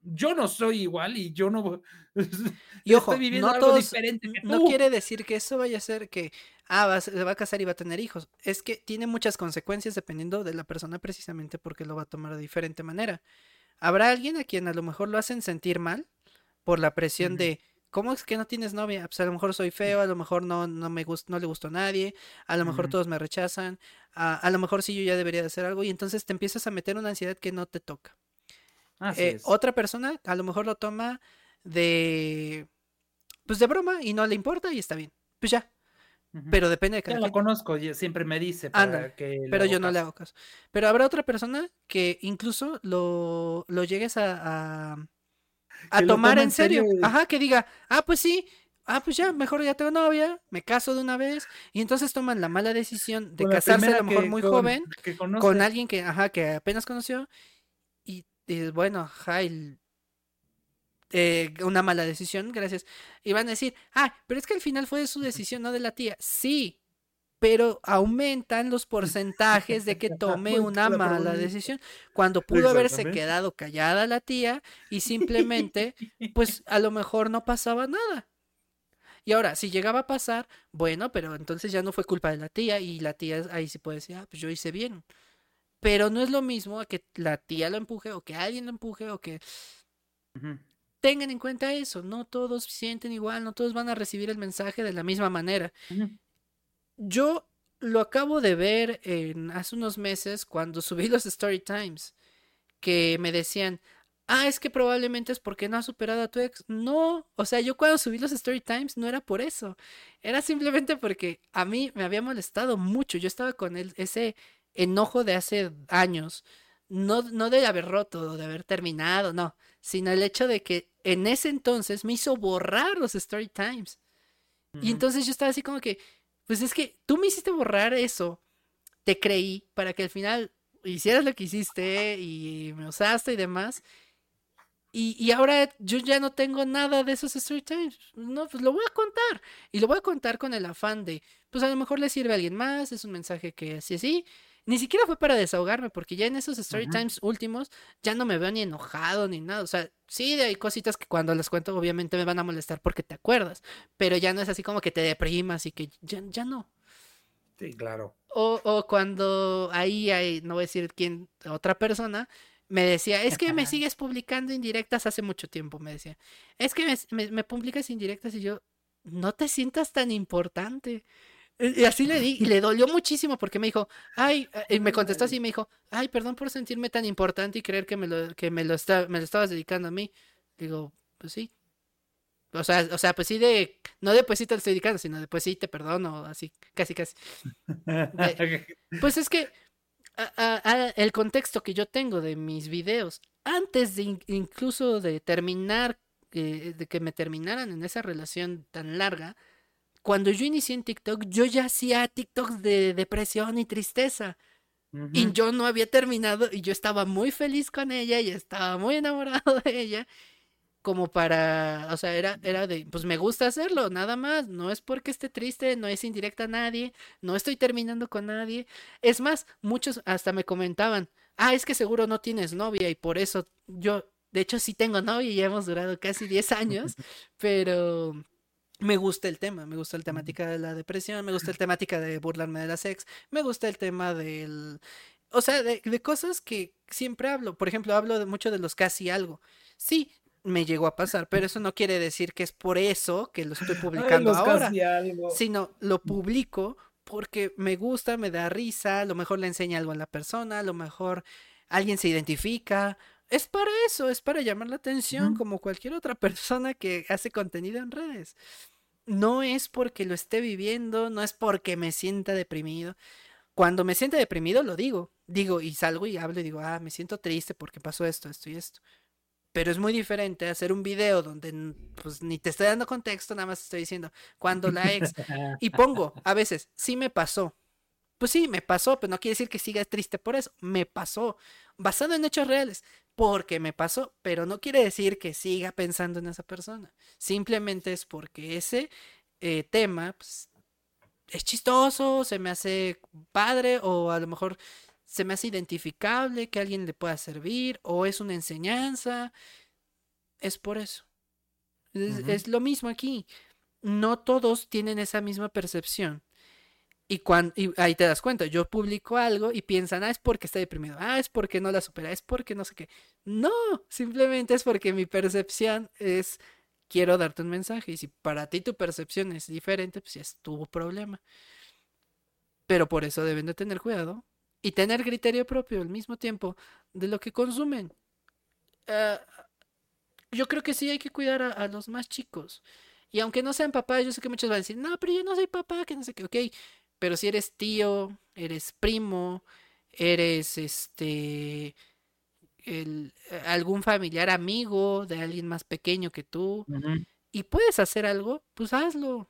yo no soy igual y yo no (laughs) y ojo, estoy viviendo algo diferente No quiere decir que eso vaya a ser que ah, se va a casar y va a tener hijos. Es que tiene muchas consecuencias dependiendo de la persona precisamente porque lo va a tomar de diferente manera. Habrá alguien a quien a lo mejor lo hacen sentir mal por la presión de ¿Cómo es que no tienes novia? Pues a lo mejor soy feo, a lo mejor no, no me gusta, no le gustó a nadie, a lo mejor todos me rechazan, a, lo mejor sí yo ya debería de hacer algo y entonces te empiezas a meter una ansiedad que no te toca. Eh, otra persona a lo mejor lo toma de pues de broma y no le importa y está bien. Pues ya. Pero depende de cada Ya lo conozco, siempre me dice pero yo no le hago caso. Pero habrá otra persona que incluso lo, lo llegues a, a, tomar en serio. Ajá, que diga, ah, pues sí, ah, pues ya, mejor ya tengo novia, me caso de una vez, y entonces toman la mala decisión de casarse a lo mejor muy joven con alguien que, ajá, que apenas conoció, y, y bueno, ajá, eh, una mala decisión, gracias. Y van a decir, ah, pero es que al final fue su decisión, no de la tía. Sí, pero aumentan los porcentajes de que (laughs) tome una mala decisión cuando pudo haberse quedado callada la tía y simplemente, pues a lo mejor no pasaba nada. Y ahora, si llegaba a pasar, bueno, pero entonces ya no fue culpa de la tía y la tía ahí sí puede decir, ah, pues yo hice bien. Pero no es lo mismo que la tía lo empuje o que alguien lo empuje o que tengan en cuenta eso, no todos sienten igual, no todos van a recibir el mensaje de la misma manera. Yo lo acabo de ver en, hace unos meses cuando subí (laughs) los Story Times, que me decían, ah, es que probablemente es porque no has superado a tu ex. No, o sea, yo cuando subí los Story Times no era por eso, era simplemente porque a mí me había molestado mucho, yo estaba con ese enojo de hace años, no, no de haber roto, de haber terminado, no, sino el hecho de que en ese entonces me hizo borrar los story times. Y entonces yo estaba así como que, pues es que tú me hiciste borrar eso, te creí para que al final hicieras lo que hiciste y me usaste y demás. Y, y, ahora yo ya no tengo nada de esos story times. No, pues lo voy a contar. Y lo voy a contar con el afán de, pues a lo mejor le sirve a alguien más, es un mensaje que así así. Ni siquiera fue para desahogarme, porque ya en esos story times últimos ya no me veo ni enojado ni nada. O sea, sí, hay cositas que cuando las cuento obviamente me van a molestar porque te acuerdas, pero ya no es así como que te deprimas y que ya, ya no. Sí, claro. O, o cuando ahí hay, no voy a decir quién, otra persona, me decía, es que me sigues publicando indirectas hace mucho tiempo, me decía. Es que me, me publicas indirectas y yo, no te sientas tan importante. Y así le di, y le (laughs) dolió muchísimo porque me dijo, ay, y me contestó así, me dijo, ay, perdón por sentirme tan importante y creer que me lo, que me lo, está, me lo estabas dedicando a mí. Digo, pues sí. O sea, o sea, pues sí de, no de pues sí te lo estoy dedicando, sino de pues sí te perdono, así, casi, casi. (laughs) pues es que el contexto que yo tengo de mis videos, antes de incluso de terminar, eh, de que me terminaran en esa relación tan larga, cuando yo inicié en TikTok, yo ya hacía TikToks de depresión y tristeza. Y yo no había terminado y yo estaba muy feliz con ella y estaba muy enamorado de ella. Como para, o sea, era, era de, pues me gusta hacerlo, nada más. No es porque esté triste, no es indirecta a nadie, no estoy terminando con nadie. Es más, muchos hasta me comentaban, ah, es que seguro no tienes novia y por eso yo, de hecho sí tengo novia y ya hemos durado casi 10 años, (laughs) pero me gusta el tema, me gusta la temática de la depresión, me gusta la (laughs) temática de burlarme de la sex, me gusta el tema del... O sea, de, cosas que siempre hablo. Por ejemplo, hablo de mucho de los casi algo. Sí, me llegó a pasar, pero eso no quiere decir que es por eso que lo estoy (laughs) publicando ahora, sino lo publico porque me gusta, me da risa, a lo mejor le enseña algo a la persona, a lo mejor alguien se identifica. Es para eso, es para llamar la atención como cualquier otra (laughs) persona que hace contenido en redes. No es porque lo esté viviendo, no es porque me sienta deprimido. Cuando me siento deprimido lo digo, digo y salgo y hablo y digo, ah, me siento triste porque pasó esto, esto y esto. Pero es muy diferente hacer un video donde pues ni te estoy dando contexto, nada más estoy diciendo cuando la ex y pongo a veces, sí me pasó. Pues sí, me pasó, pero no quiere decir que siga triste por eso. Me pasó, basado en hechos reales, porque me pasó, pero no quiere decir que siga pensando en esa persona. Simplemente es porque ese eh, tema pues, es chistoso, se me hace padre o a lo mejor se me hace identificable, que alguien le pueda servir, o es una enseñanza. Es por eso. Es, lo mismo aquí. No todos tienen esa misma percepción. Y, cuando, ahí te das cuenta, yo publico algo y piensan, ah, es porque está deprimido, ah, es porque no la supera, es porque no sé qué. No, simplemente es porque mi percepción es, quiero darte un mensaje. Y si para ti tu percepción es diferente, pues es tu problema. Pero por eso deben de tener cuidado y tener criterio propio al mismo tiempo de lo que consumen. Ah, yo creo que sí hay que cuidar a, los más chicos. Y aunque no sean papás, yo sé que muchos van a decir, no, pero yo no soy papá, que no sé qué, ok. Pero si eres tío, eres primo, eres este el, algún familiar amigo de alguien más pequeño que tú y puedes hacer algo, pues hazlo.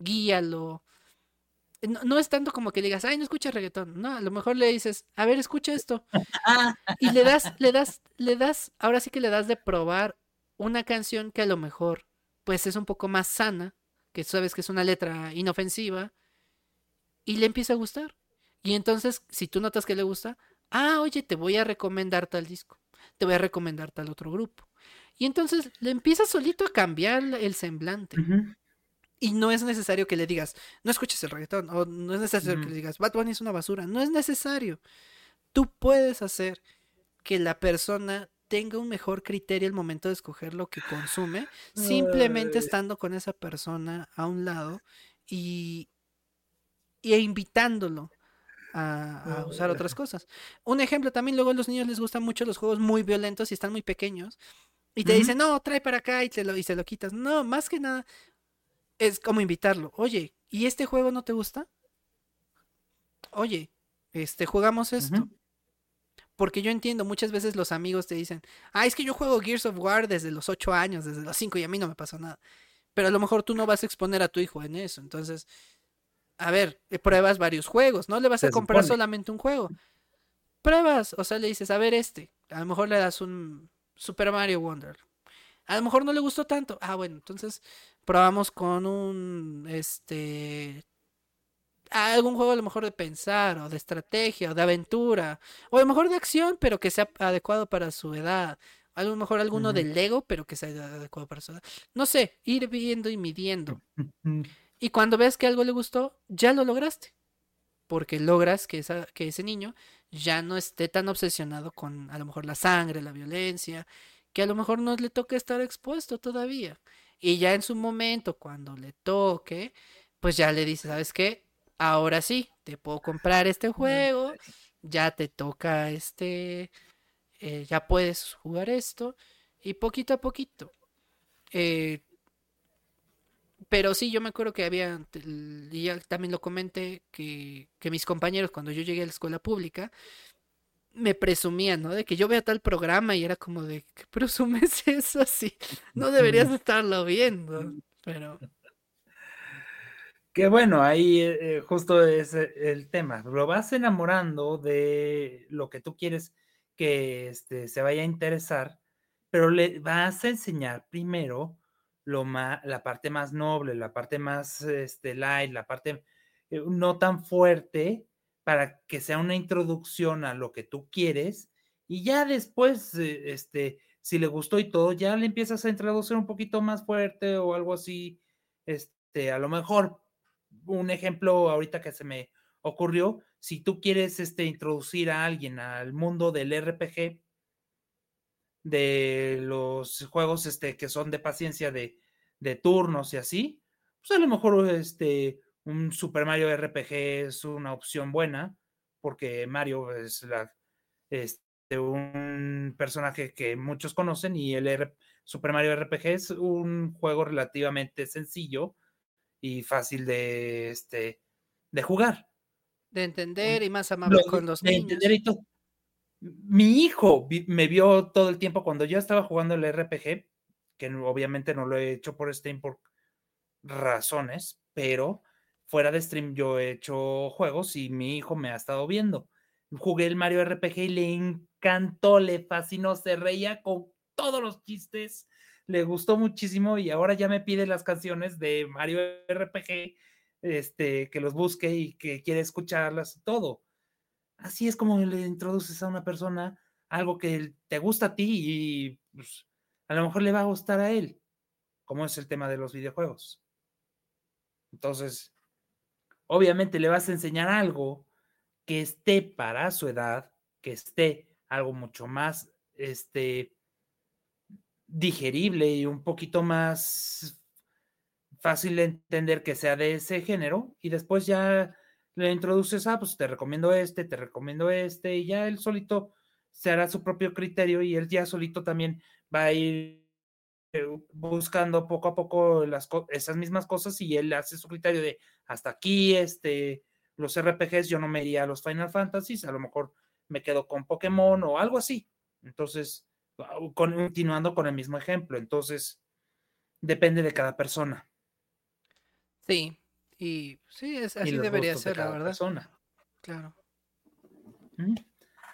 Guíalo, no, es tanto como que digas, ay, no escucha reggaetón. No, a lo mejor le dices, a ver, escucha esto. y le das, le das, le das, ahora sí que le das de probar una canción que a lo mejor, pues es un poco más sana, que sabes que es una letra inofensiva, y le empieza a gustar. Y entonces, si tú notas que le gusta, ah, oye, te voy a recomendar tal disco, te voy a recomendar tal otro grupo. Y entonces le empieza solito a cambiar el semblante. Y no es necesario que le digas, no escuches el reggaetón, o no es necesario que le digas, Bad Bunny es una basura. No es necesario. Tú puedes hacer que la persona tenga un mejor criterio al momento de escoger lo que consume, simplemente estando con esa persona a un lado y, y invitándolo a, usar otras cosas. Un ejemplo, también luego a los niños les gustan mucho los juegos muy violentos y están muy pequeños. Y te dicen, no, trae para acá y, te lo, y se lo quitas. No, más que nada, es como invitarlo. Oye, ¿y este juego no te gusta? Oye, este, jugamos esto. Porque yo entiendo, muchas veces los amigos te dicen, ah, es que yo juego Gears of War desde los 8 años, desde los 5 y a mí no me pasó nada. Pero a lo mejor tú no vas a exponer a tu hijo en eso. Entonces, a ver, eh, pruebas varios juegos, no le vas a comprar solamente un juego. Pruebas, o sea, le dices, a ver este. A lo mejor le das un Super Mario Wonder. A lo mejor no le gustó tanto. Ah, bueno, entonces probamos con un, este, algún juego a lo mejor de pensar o de estrategia o de aventura o a lo mejor de acción pero que sea adecuado para su edad a lo mejor alguno de Lego pero que sea adecuado para su edad no sé ir viendo y midiendo (laughs) y cuando ves que algo le gustó ya lo lograste porque logras que, esa, que ese niño ya no esté tan obsesionado con a lo mejor la sangre la violencia que a lo mejor no le toque estar expuesto todavía y ya en su momento, cuando le toque, pues ya le dice, ¿sabes qué? Ahora sí, te puedo comprar este juego, ya te toca este, eh, ya puedes jugar esto, y poquito a poquito. Eh, pero sí, yo me acuerdo que había, y ya también lo comenté, que, que mis compañeros cuando yo llegué a la escuela pública, me presumían, ¿no? De que yo vea tal programa y era como de, ¿qué presumes (laughs) eso así? No deberías estarlo viendo, pero... Que bueno, ahí eh, eh, justo es eh, el tema. Lo vas enamorando de lo que tú quieres que este, se vaya a interesar, pero le vas a enseñar primero lo más, la parte más noble, la parte más este, light, la parte no tan fuerte, para que sea una introducción a lo que tú quieres y ya después, eh, este, si le gustó y todo, ya le empiezas a introducir un poquito más fuerte o algo así, este, a lo mejor un ejemplo ahorita que se me ocurrió, si tú quieres este, introducir a alguien al mundo del RPG, de los juegos este, que son de paciencia de, de turnos y así, pues a lo mejor este, un Super Mario RPG es una opción buena, porque Mario es la, este, un personaje que muchos conocen y el Super Mario RPG es un juego relativamente sencillo y fácil de, este, de jugar. De entender y más amable con los niños. Mi hijo me vio todo el tiempo cuando yo estaba jugando el RPG, que obviamente no lo he hecho por Steam por razones, pero fuera de stream yo he hecho juegos y mi hijo me ha estado viendo. Jugué el Mario RPG y le encantó, le fascinó, se reía con todos los chistes, le gustó muchísimo y ahora ya me pide las canciones de Mario RPG, este, que los busque y que quiere escucharlas, todo. Así es como le introduces a una persona algo que te gusta a ti y pues, a lo mejor le va a gustar a él, como es el tema de los videojuegos. Entonces, obviamente le vas a enseñar algo que esté para su edad, que esté algo mucho más este, digerible y un poquito más fácil de entender que sea de ese género y después ya le introduces, ah, pues te recomiendo este, te recomiendo este y ya él solito se hará su propio criterio y él ya solito también va a ir eh, buscando poco a poco las esas mismas cosas y él hace su criterio de hasta aquí, este, los RPGs, yo no me iría a los Final Fantasies, a lo mejor me quedo con Pokémon o algo así. Entonces, continuando con el mismo ejemplo, entonces, depende de cada persona. Sí, y sí, es, así debería ser, la verdad. Persona. Claro.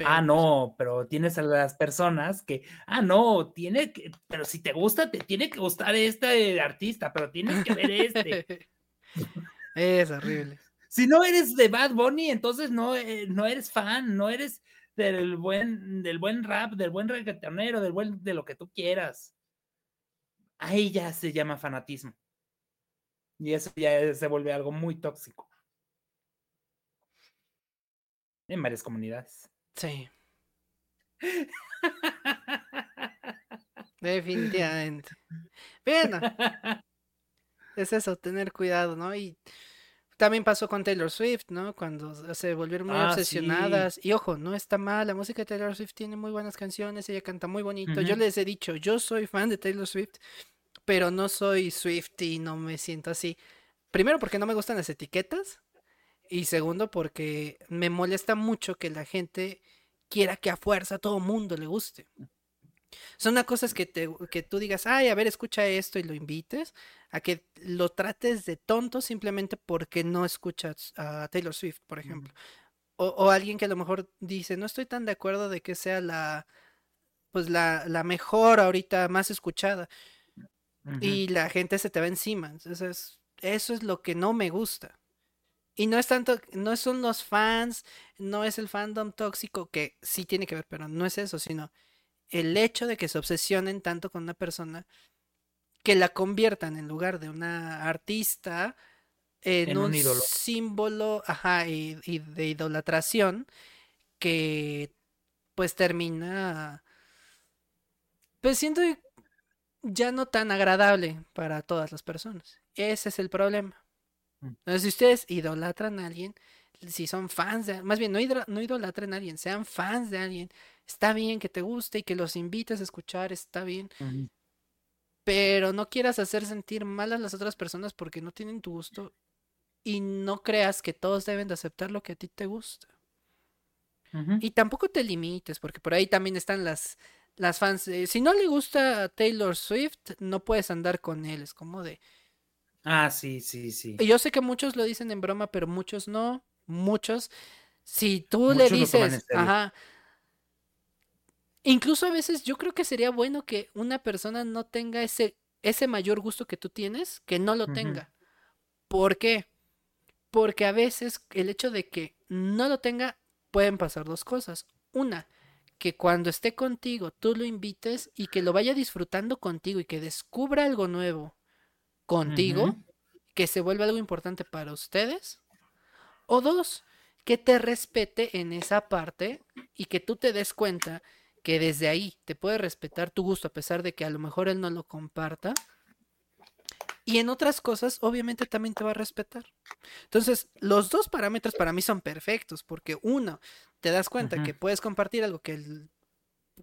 ah, no, pero tienes a las personas que, ah, no, tiene que, pero si te gusta, te tiene que gustar este artista, pero tienes que ver este. (laughs) es horrible. Si no eres de Bad Bunny, entonces no, eh, no eres fan, no eres del buen, del buen rap, del buen reggaetonero, del buen, de lo que tú quieras. Ahí ya se llama fanatismo. Y eso ya se vuelve algo muy tóxico. En varias comunidades. Sí. (laughs) Definitivamente. Bueno, es eso, tener cuidado, ¿no? Y también pasó con Taylor Swift, ¿no? Cuando se volvieron muy ah, obsesionadas. Y ojo, no está mal, la música de Taylor Swift tiene muy buenas canciones, ella canta muy bonito. Yo les he dicho, yo soy fan de Taylor Swift, pero no soy Swift y no me siento así. Primero porque no me gustan las etiquetas y segundo porque me molesta mucho que la gente quiera que a fuerza a todo mundo le guste. Son una cosa que, te, que tú digas, ay, a ver, escucha esto y lo invites, a que lo trates de tonto simplemente porque no escuchas a Taylor Swift, por ejemplo. O, alguien que a lo mejor dice, no estoy tan de acuerdo de que sea la, pues la, la mejor ahorita más escuchada. Y la gente se te va encima. Entonces, eso es lo que no me gusta. Y no es tanto, no son los fans, no es el fandom tóxico, que sí tiene que ver, pero no es eso, sino el hecho de que se obsesionen tanto con una persona que la conviertan en lugar de una artista en, un, símbolo ajá, y, de idolatración que pues termina pues siendo ya no tan agradable para todas las personas. Ese es el problema. Mm. Entonces, si ustedes idolatran a alguien, si son fans de, más bien no, no idolatren a alguien, sean fans de alguien, está bien que te guste y que los invites a escuchar, está bien. Pero no quieras hacer sentir mal a las otras personas porque no tienen tu gusto y no creas que todos deben de aceptar lo que a ti te gusta. Y tampoco te limites, porque por ahí también están las, las fans. si no le gusta Taylor Swift, no puedes andar con él. Es como de. Ah, sí, sí, sí. Yo sé que muchos lo dicen en broma, pero muchos no. Muchos. Si tú le dices, ajá, Incluso a veces yo creo que sería bueno que una persona no tenga ese, ese mayor gusto que tú tienes, que no lo tenga. ¿Por qué? Porque a veces el hecho de que no lo tenga, pueden pasar dos cosas. Una, que cuando esté contigo tú lo invites y que lo vaya disfrutando contigo y que descubra algo nuevo contigo, que se vuelva algo importante para ustedes. O dos, que te respete en esa parte y que tú te des cuenta que desde ahí te puede respetar tu gusto a pesar de que a lo mejor él no lo comparta. Y en otras cosas, obviamente también te va a respetar. Entonces, los dos parámetros para mí son perfectos, porque uno, te das cuenta que puedes compartir algo que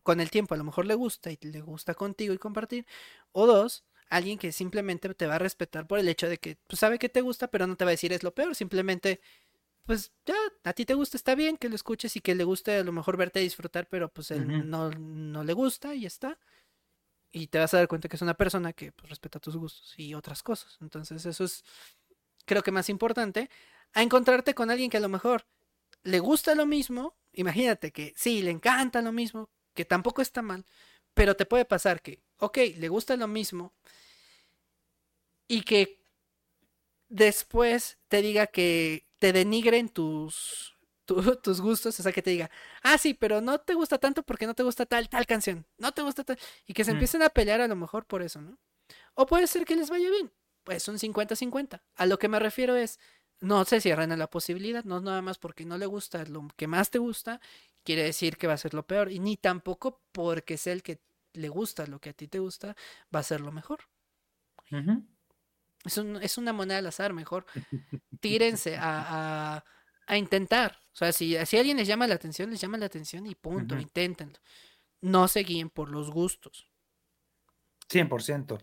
con el tiempo a lo mejor le gusta y le gusta contigo y compartir. O dos, alguien que simplemente te va a respetar por el hecho de que pues, sabe que te gusta, pero no te va a decir es lo peor, simplemente pues ya, a ti te gusta, está bien que lo escuches y que le guste a lo mejor verte disfrutar, pero pues él no, no, le gusta y está. Y te vas a dar cuenta que es una persona que pues, respeta tus gustos y otras cosas. Entonces eso es, creo que más importante, a encontrarte con alguien que a lo mejor le gusta lo mismo. Imagínate que sí, le encanta lo mismo, que tampoco está mal, pero te puede pasar que, ok, le gusta lo mismo y que después te diga que te denigren tus, (laughs) tus gustos, o sea, que te diga, ah, sí, pero no te gusta tanto porque no te gusta tal, tal canción, no te gusta tal, y que se empiecen a pelear a lo mejor por eso, ¿no? O puede ser que les vaya bien, pues son 50-50. A lo que me refiero es, no se cierran a la posibilidad, no nada más porque no le gusta lo que más te gusta, quiere decir que va a ser lo peor, y ni tampoco porque sea el que le gusta lo que a ti te gusta, va a ser lo mejor. Es, es una moneda al azar, mejor (laughs) tírense a, a, intentar. O sea, si, si alguien les llama la atención, les llama la atención y punto, inténtenlo. No se guíen por los gustos. 100%.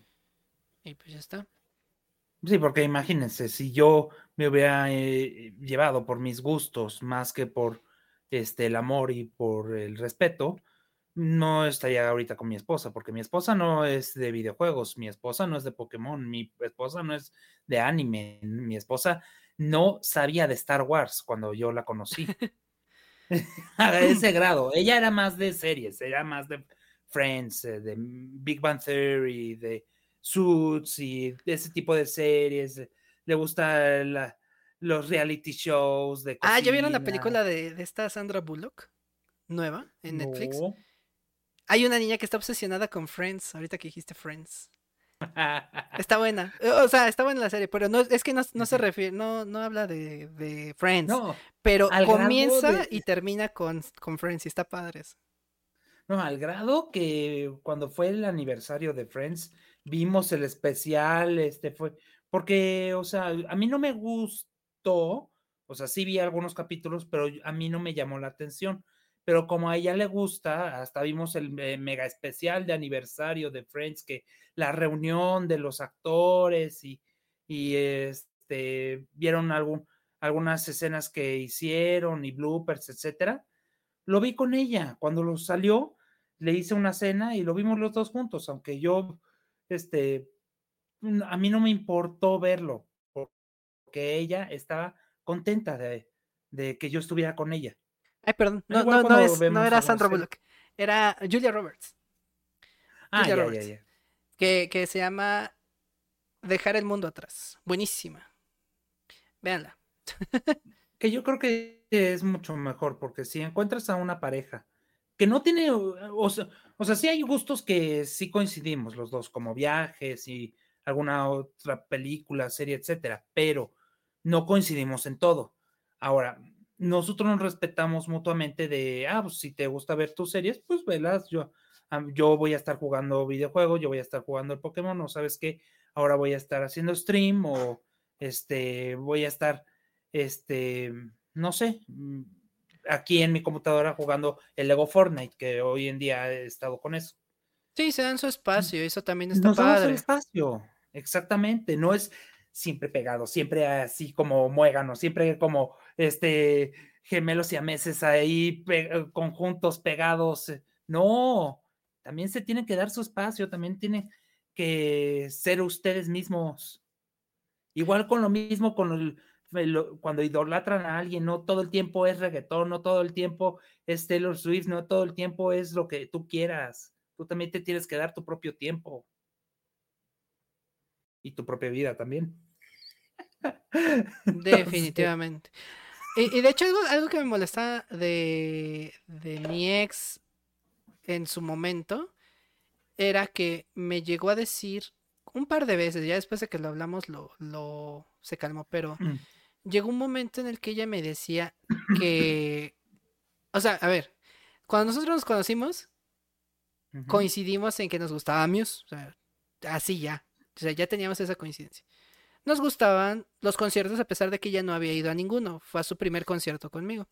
Y pues ya está. Sí, porque imagínense, si yo me hubiera eh, llevado por mis gustos más que por este, el amor y por el respeto, no estaría ahorita con mi esposa, porque mi esposa no es de videojuegos, mi esposa no es de Pokémon, mi esposa no es de anime, mi esposa no sabía de Star Wars cuando yo la conocí. (laughs) (laughs) a ese grado. Ella era más de series, era más de Friends, eh, de Big Bang Theory, de Suits y de ese tipo de series. Le gusta los reality shows de Ah, ¿ya vieron la película de, de esta Sandra Bullock? Nueva en Netflix. Hay una niña que está obsesionada con Friends, ahorita que dijiste Friends. Está buena. O sea, está buena la serie, pero no es que no, se refiere, no, no habla de, Friends. pero comienza y termina con, con Friends y está padre No, al grado que cuando fue el aniversario de Friends, vimos el especial, este fue, porque, o sea, a mí no me gustó, o sea, sí vi algunos capítulos, pero a mí no me llamó la atención pero como a ella le gusta, hasta vimos el mega especial de aniversario de Friends, que la reunión de los actores y, y este, vieron algún, algunas escenas que hicieron y bloopers, etcétera. Lo vi con ella. Cuando lo salió, le hice una cena y lo vimos los dos juntos, aunque yo, este, a mí no me importó verlo, porque ella estaba contenta de, de que yo estuviera con ella. Ay, perdón, no, no, no, es, no era Sandra Bullock, era Julia Roberts. Ah, Julia ya, Roberts, ya, ya. Que, que se llama Dejar el mundo atrás. Buenísima. Véanla. (laughs) que yo creo que es mucho mejor, porque si encuentras a una pareja que no tiene, o sea, o sea, sí hay gustos que sí coincidimos los dos, como viajes y alguna otra película, serie, etcétera, pero no coincidimos en todo. Ahora, nosotros nos respetamos mutuamente de, ah, pues si te gusta ver tus series, pues velas, yo, yo voy a estar jugando videojuegos, yo voy a estar jugando el Pokémon, o sabes qué, ahora voy a estar haciendo stream o este, voy a estar, este, no sé, mm, aquí en mi computadora jugando el Lego Fortnite, que hoy en día he estado con eso. Sí, se dan su espacio, eso también está Nos padre. espacio, exactamente, no es siempre pegado, siempre así como muégano, siempre como este gemelos y ameses ahí conjuntos pegados. Eh, no, también se tiene que dar su espacio, también tiene que ser ustedes mismos. Igual con lo mismo con cuando idolatran a alguien, no todo el tiempo es reggaetón, no todo el tiempo es Taylor Swift, no todo el tiempo es lo que tú quieras. Tú también te tienes que dar tu propio tiempo y tu propia vida también. (laughs) Definitivamente. Y, de hecho, algo, que me molesta de, de mi ex en su momento era que me llegó a decir un par de veces, ya después de que lo hablamos, lo, lo se calmó, pero mm. llegó un momento en el que ella me decía que, o sea, a ver, cuando nosotros nos conocimos, coincidimos en que nos gustaba Muse. O sea, así ya. O sea, ya teníamos esa coincidencia. Nos gustaban los conciertos a pesar de que ella no había ido a ninguno. Fue a su primer concierto conmigo.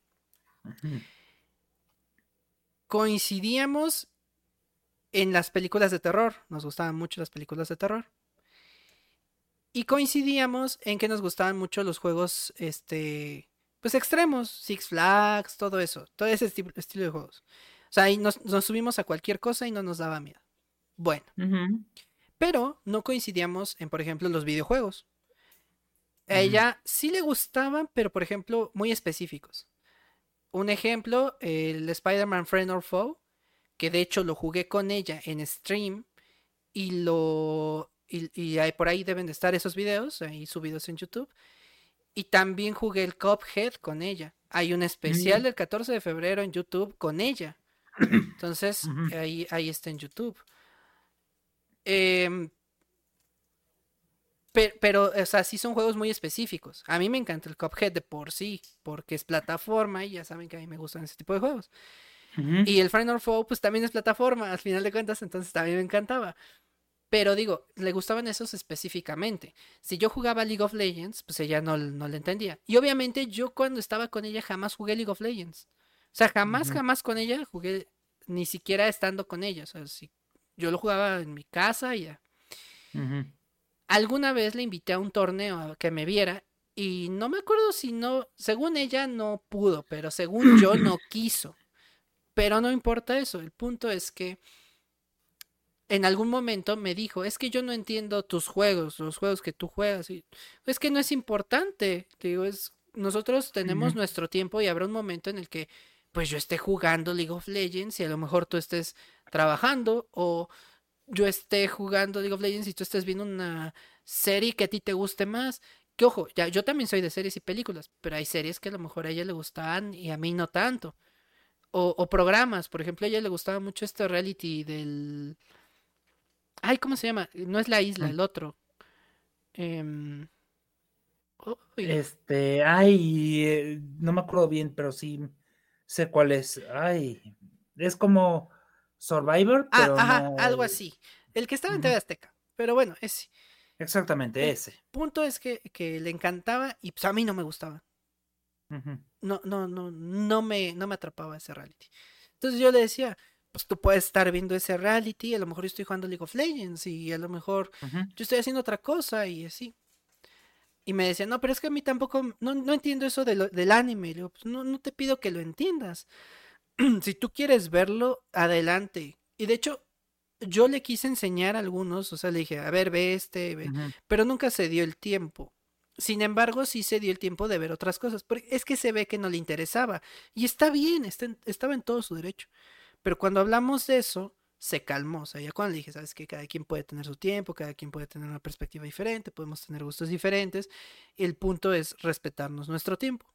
Coincidíamos en las películas de terror. Nos gustaban mucho las películas de terror. Y coincidíamos en que nos gustaban mucho los juegos, este, pues extremos, Six Flags, todo eso, todo ese estilo de juegos. O sea, ahí nos, subimos a cualquier cosa y no nos daba miedo. Bueno. Pero no coincidíamos en, por ejemplo, los videojuegos. A ella sí le gustaban, pero por ejemplo, muy específicos. Un ejemplo, el Spider-Man Friend or Foe, que de hecho lo jugué con ella en stream y lo y, por ahí deben de estar esos videos, ahí subidos en YouTube. Y también jugué el Cuphead con ella. Hay un especial del 14 de febrero en YouTube con ella. (clears throat) Entonces, ahí, ahí está en YouTube. Em, pero, o sea, sí son juegos muy específicos. A mí me encanta el Cuphead de por sí, porque es plataforma y ya saben que a mí me gustan ese tipo de juegos. Y el Final Foe, pues también es plataforma, al final de cuentas, entonces también me encantaba. Pero digo, le gustaban esos específicamente. Si yo jugaba League of Legends, pues ella no, no le entendía. Y obviamente yo cuando estaba con ella jamás jugué League of Legends. O sea, jamás, jamás con ella jugué, ni siquiera estando con ella. O sea, si yo lo jugaba en mi casa y ya. Alguna vez le invité a un torneo a que me viera y no me acuerdo si no, según ella no pudo, pero según yo no (clears throat) quiso. Pero no importa eso, el punto es que en algún momento me dijo, es que yo no entiendo tus juegos, los juegos que tú juegas. Y, es que no es importante. digo, es, nosotros tenemos nuestro tiempo y habrá un momento en el que pues yo esté jugando League of Legends y a lo mejor tú estés trabajando o yo esté jugando League of Legends y tú estés viendo una serie que a ti te guste más. Que ojo, ya, yo también soy de series y películas, pero hay series que a lo mejor a ella le gustaban y a mí no tanto. O, o programas, por ejemplo, a ella le gustaba mucho este reality del Ay, ¿cómo se llama? No es la isla, el otro. Em, este, ay, eh, no me acuerdo bien, pero sí sé cuál es. Ay, es como Survivor. Ah, ajá, algo así. El que estaba en TV Azteca. Pero bueno, ese. Exactamente, ese. punto es que, le encantaba y pues a mí no me gustaba. No, no, no, no me, no me atrapaba ese reality. Entonces yo le decía, pues tú puedes estar viendo ese reality, a lo mejor yo estoy jugando League of Legends y a lo mejor yo estoy haciendo otra cosa y así. Y me decía, no, pero es que a mí tampoco, no, no entiendo eso del anime. Pues no, no te pido que lo entiendas. (clears throat) si tú quieres verlo, adelante. Y de hecho, yo le quise enseñar a algunos, o sea, le dije, a ver, ve este, ve. pero nunca se dio el tiempo. Sin embargo, sí se dio el tiempo de ver otras cosas, porque es que se ve que no le interesaba. Y está bien, estaba en todo su derecho. Pero cuando hablamos de eso, se calmó. O sea, ya cuando le dije, sabes que cada quien puede tener su tiempo, cada quien puede tener una perspectiva diferente, podemos tener gustos diferentes. El punto es respetarnos nuestro tiempo.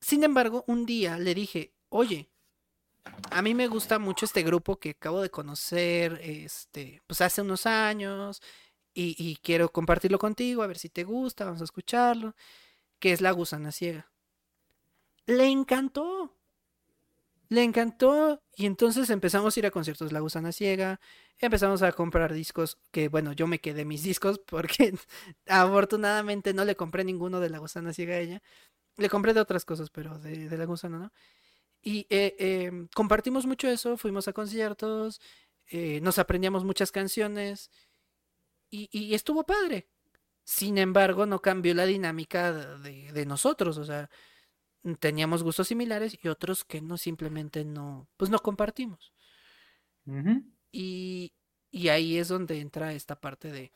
Sin embargo, un día le dije, oye, a mí me gusta mucho este grupo que acabo de conocer, este, pues hace unos años, y, y quiero compartirlo contigo, a ver si te gusta, vamos a escucharlo, que es La Gusana Ciega le encantó. Le encantó y entonces empezamos a ir a conciertos La Gusana Ciega, empezamos a comprar discos, que bueno, yo me quedé mis (laughs) discos porque afortunadamente no le compré ninguno de La Gusana Ciega a ella. Le compré de otras cosas, pero de, La Gusana no. Y eh, em, compartimos mucho eso, fuimos a conciertos, eh, nos aprendíamos muchas canciones y, estuvo padre. Sin embargo, no cambió la dinámica de, de nosotros, o sea, teníamos gustos similares y otros que no simplemente no, pues no compartimos. y, y ahí es donde entra esta parte de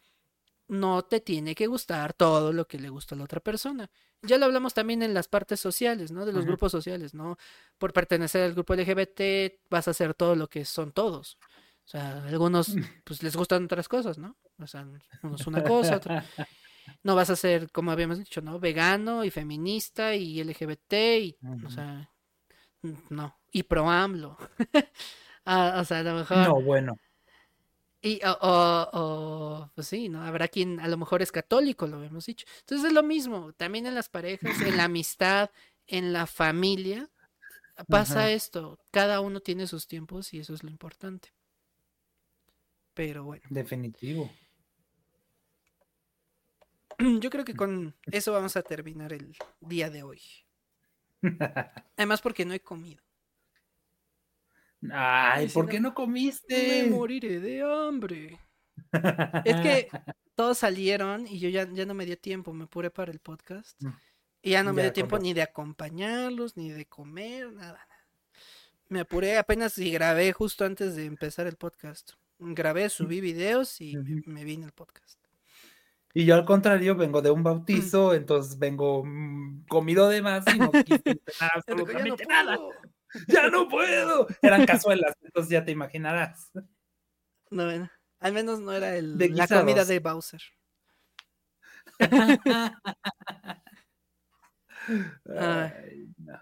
no te tiene que gustar todo lo que le gusta a la otra persona. Ya lo hablamos también en las partes sociales, ¿no? De los grupos sociales, ¿no? Por pertenecer al grupo LGBT vas a hacer todo lo que son todos. O sea, algunos (laughs) pues les gustan otras cosas, ¿no? O sea, unos una cosa, otra. No vas a ser, como habíamos dicho, ¿no? Vegano y feminista y LGBT y, o sea, no, y pro AMLO. (laughs) Ah, o sea, a lo mejor... No, bueno. Y, o, o, pues sí, ¿no? Habrá quien a lo mejor es católico, lo hemos dicho. Entonces es lo mismo, también en las parejas, en la amistad, en la familia, pasa Ajá. esto, cada uno tiene sus tiempos y eso es lo importante. Pero bueno, Definitivo. (clears throat) yo creo que con eso vamos a terminar el día de hoy. (laughs) Además porque no he comido. Ay, ¿por qué no Me comiste? moriré de hambre. Es que (laughs) todos salieron y yo ya, ya no me dio tiempo, me apuré para el podcast. Mm. Y ya no me Ya, dio tiempo ni de acompañarlos, ni de comer, nada, nada. Me apuré apenas y grabé justo antes de empezar el podcast. Grabé, subí videos y me, me vine al podcast. Y yo al contrario vengo de un bautizo, entonces vengo mm, comido de más y no quise (laughs) cenar Ya no absolutamente nada. (laughs) Ya no puedo. Eran cazuelas, entonces ya te imaginarás. No, bueno, al menos no era el, De la comida de Bowser. (laughs) Ay, no.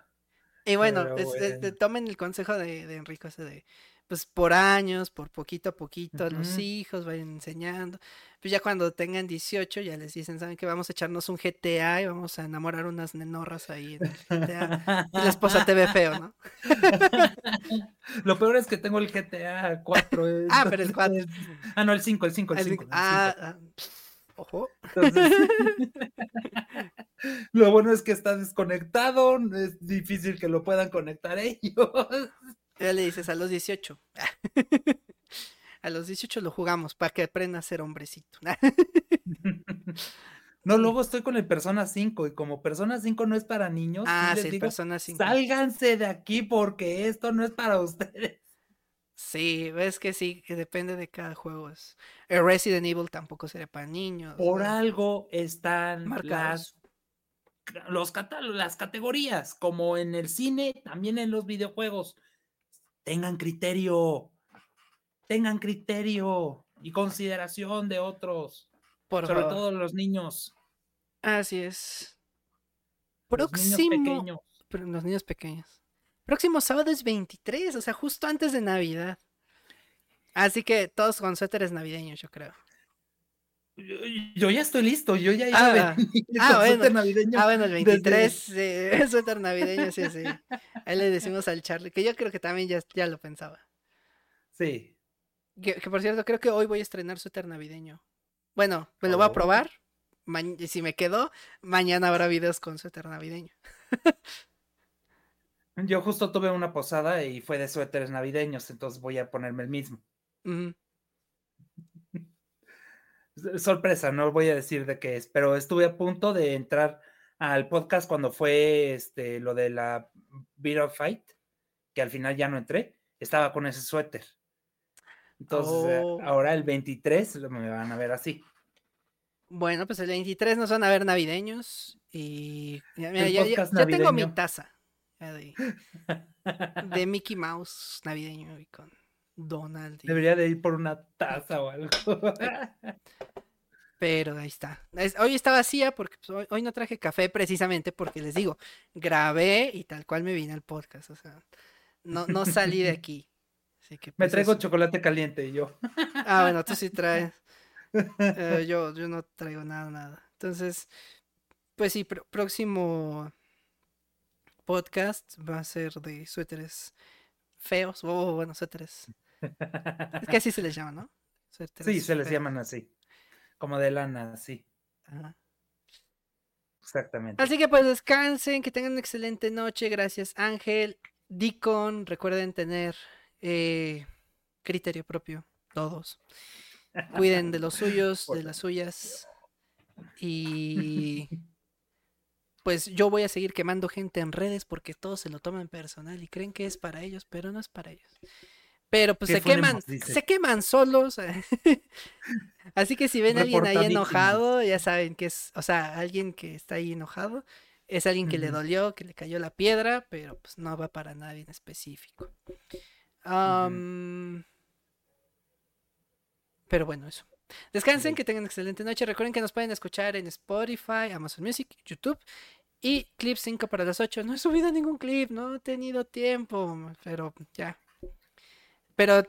Y bueno, Pero es- es- bueno. tomen el consejo de, de Enrico ese de, pues por años, por poquito a poquito, los hijos vayan enseñando. Pues ya cuando tengan 18 ya les dicen, ¿saben qué? Vamos a echarnos un GTA y vamos a enamorar unas nenorras ahí en el GTA. Y la esposa te ve feo, ¿no? (laughs) Lo peor es que tengo el GTA 4. Ah, pero el entonces- Ah, no, el 5, el 5, el 5. que- ah, ah, ojo. (laughs) lo bueno es que está desconectado, es difícil que lo puedan conectar ellos. Ya le dices a los 18. (laughs) A los 18 lo jugamos para que aprenda a ser hombrecito. (laughs) No, luego estoy con el Persona 5 y como Persona 5 no es para niños, sí Ah, les sí, digo, Persona 5. sálganse de aquí porque esto no es para ustedes. Sí, ves que sí, que depende de cada juego. El Resident Evil tampoco sería para niños. Por ¿no? algo están Marcados. las, los las categorías, como en el cine, también en los videojuegos. Tengan criterio, tengan criterio y consideración de otros, Por sobre favor. todo los niños, Así es. los niños Próximo. pequeños. pero los niños pequeños. Próximo sábado es 23, o sea, justo antes de Navidad. Así que todos con suéteres navideños, yo creo. Yo, yo ya estoy listo, yo ya iba a Ah, venir (laughs) ah, bueno. suéter navideño. Ah, bueno, el desde- 23, eh, (laughs) suéter navideño, sí, sí. Ahí le decimos al Charlie, que yo creo que también ya, ya lo pensaba. Sí. Que, que, por cierto, creo que hoy voy a estrenar suéter navideño. Bueno, me lo voy a Oh. probar. ma- y si me quedó, mañana habrá videos con suéter navideño. Yo justo tuve una posada y fue de suéteres navideños, entonces voy a ponerme el mismo. Sorpresa, no voy a decir de qué es, pero estuve a punto de entrar al podcast cuando fue este lo de la Beat of Fight, que al final ya no entré, estaba con ese suéter. Entonces, eh, Oh. ahora el 23 lo- me van a ver así. Bueno, pues el 23 nos van a ver navideños. Y ya, mira, El ya, ya- podcast ya tengo mi taza de, de Mickey Mouse navideño y con Donald. Debería de ir por una taza o algo. Pero ahí está. Es- hoy está vacía porque pues, hoy, hoy no traje café precisamente porque les digo, grabé y tal cual me vine al podcast. O sea, no, no salí de aquí. Así que, Me pues, traigo eso. chocolate caliente y yo. Ah, bueno, tú sí traes. (laughs) Eh, yo, yo no traigo nada, nada. Entonces, pues sí, pr- próximo podcast va a ser de suéteres feos. O bueno, suéteres. Es que así se les llama, ¿no? Sí, se les llaman así. Como de lana, sí, Ajá. exactamente. Así que pues descansen, que tengan una excelente noche. Gracias, Ángel. Deacon, recuerden tener eh, criterio propio, todos. Cuiden de los suyos, de las suyas. Y pues yo voy a seguir quemando gente en redes porque todos se lo toman personal y creen que es para ellos, pero no es para ellos. Pero pues ¿Qué se queman, se queman solos. (laughs) Así que si ven a alguien ahí enojado, ya saben que es, o sea, alguien que está ahí enojado, es alguien que le dolió, que le cayó la piedra, pero pues no va para nadie en específico. Pero bueno, eso. Descansen, que tengan excelente noche. Recuerden que nos pueden escuchar en Spotify, Amazon Music, YouTube y Clip 5 para las 8. No he subido ningún clip, no he tenido tiempo, pero ya. Pero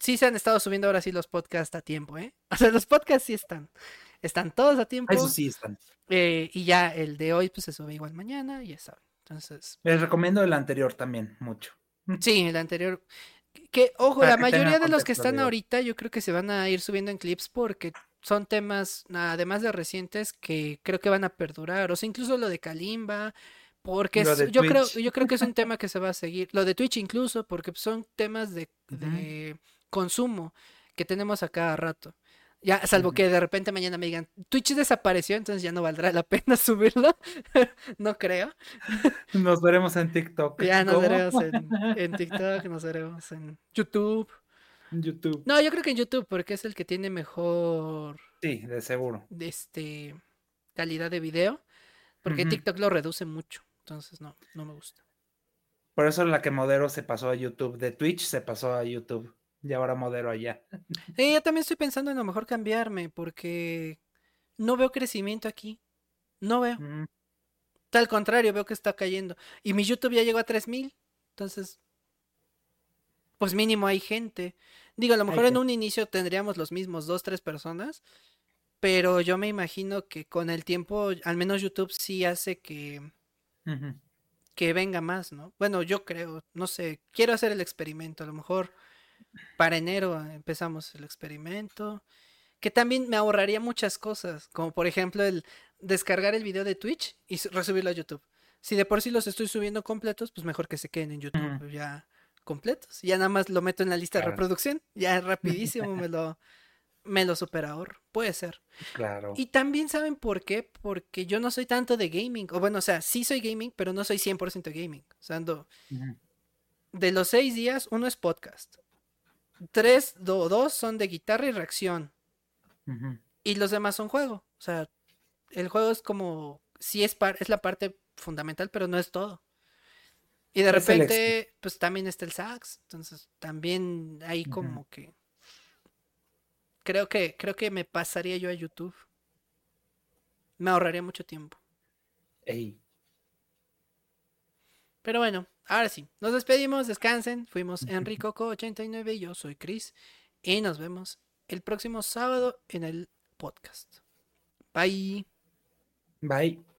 sí se han estado subiendo ahora sí los podcasts a tiempo, ¿eh? (laughs) O sea, los podcasts sí están. Están todos a tiempo. Eso sí están. eh, y ya el de hoy pues se sube igual mañana, y ya saben. Entonces. Les recomiendo el anterior también, mucho. (laughs) Sí, el anterior. Que, ojo, la mayoría de los que están ahorita yo creo que se van a ir subiendo en clips porque son temas, además de recientes, que creo que van a perdurar. O sea, incluso lo de Kalimba, porque yo creo, yo creo que es un (laughs) tema que se va a seguir. Lo de Twitch incluso, porque son temas de, de consumo que tenemos a cada rato. Ya, salvo que de repente mañana me digan, Twitch desapareció, entonces ya no valdrá la (laughs) pena subirlo. (laughs) no creo. Nos veremos en TikTok. Ya nos veremos en, TikTok, nos veremos en YouTube. YouTube. No, yo creo que en YouTube, porque es el que tiene mejor. Sí, de seguro. Este calidad de video. Porque TikTok lo reduce mucho. Entonces no, no me gusta. Por eso la que modero se pasó a YouTube. De Twitch se pasó a YouTube. Y ahora modelo allá. Sí, (laughs) yo también estoy pensando en a lo mejor cambiarme porque no veo crecimiento aquí. No veo. Mm. Al contrario, veo que está cayendo. Y mi YouTube ya llegó a 3000. Entonces, pues mínimo hay gente. Digo, a lo mejor en un inicio tendríamos los mismos dos, tres personas. Pero yo me imagino que con el tiempo, al menos YouTube sí hace que, que venga más, ¿no? Bueno, yo creo, no sé, quiero hacer el experimento. A lo mejor para enero empezamos el experimento. Que también me ahorraría muchas cosas, como por ejemplo el descargar el video de Twitch y resubirlo a YouTube. Si de por sí los estoy subiendo completos, pues mejor que se queden en YouTube ya completos. Ya nada más lo meto en la lista de reproducción, ya rapidísimo me (laughs) lo me lo Puede ser. Claro. Y también saben por qué, porque yo no soy tanto de gaming, o bueno, o sea, sí soy gaming, pero no soy 100% gaming. O sea, ando... De los seis días, uno es podcast tres o dos son de guitarra y reacción. Y los demás son juego. O sea, el juego es como, sí es, es la parte fundamental, pero no es todo. Y de repente, pues también está el sax. Entonces, también ahí como que. Creo que, creo que me pasaría yo a YouTube. Me ahorraría mucho tiempo. Pero bueno, Ahora sí, nos despedimos, descansen. Fuimos Enricoco89 y yo soy Chris. Y nos vemos el próximo sábado en el podcast. Bye. Bye.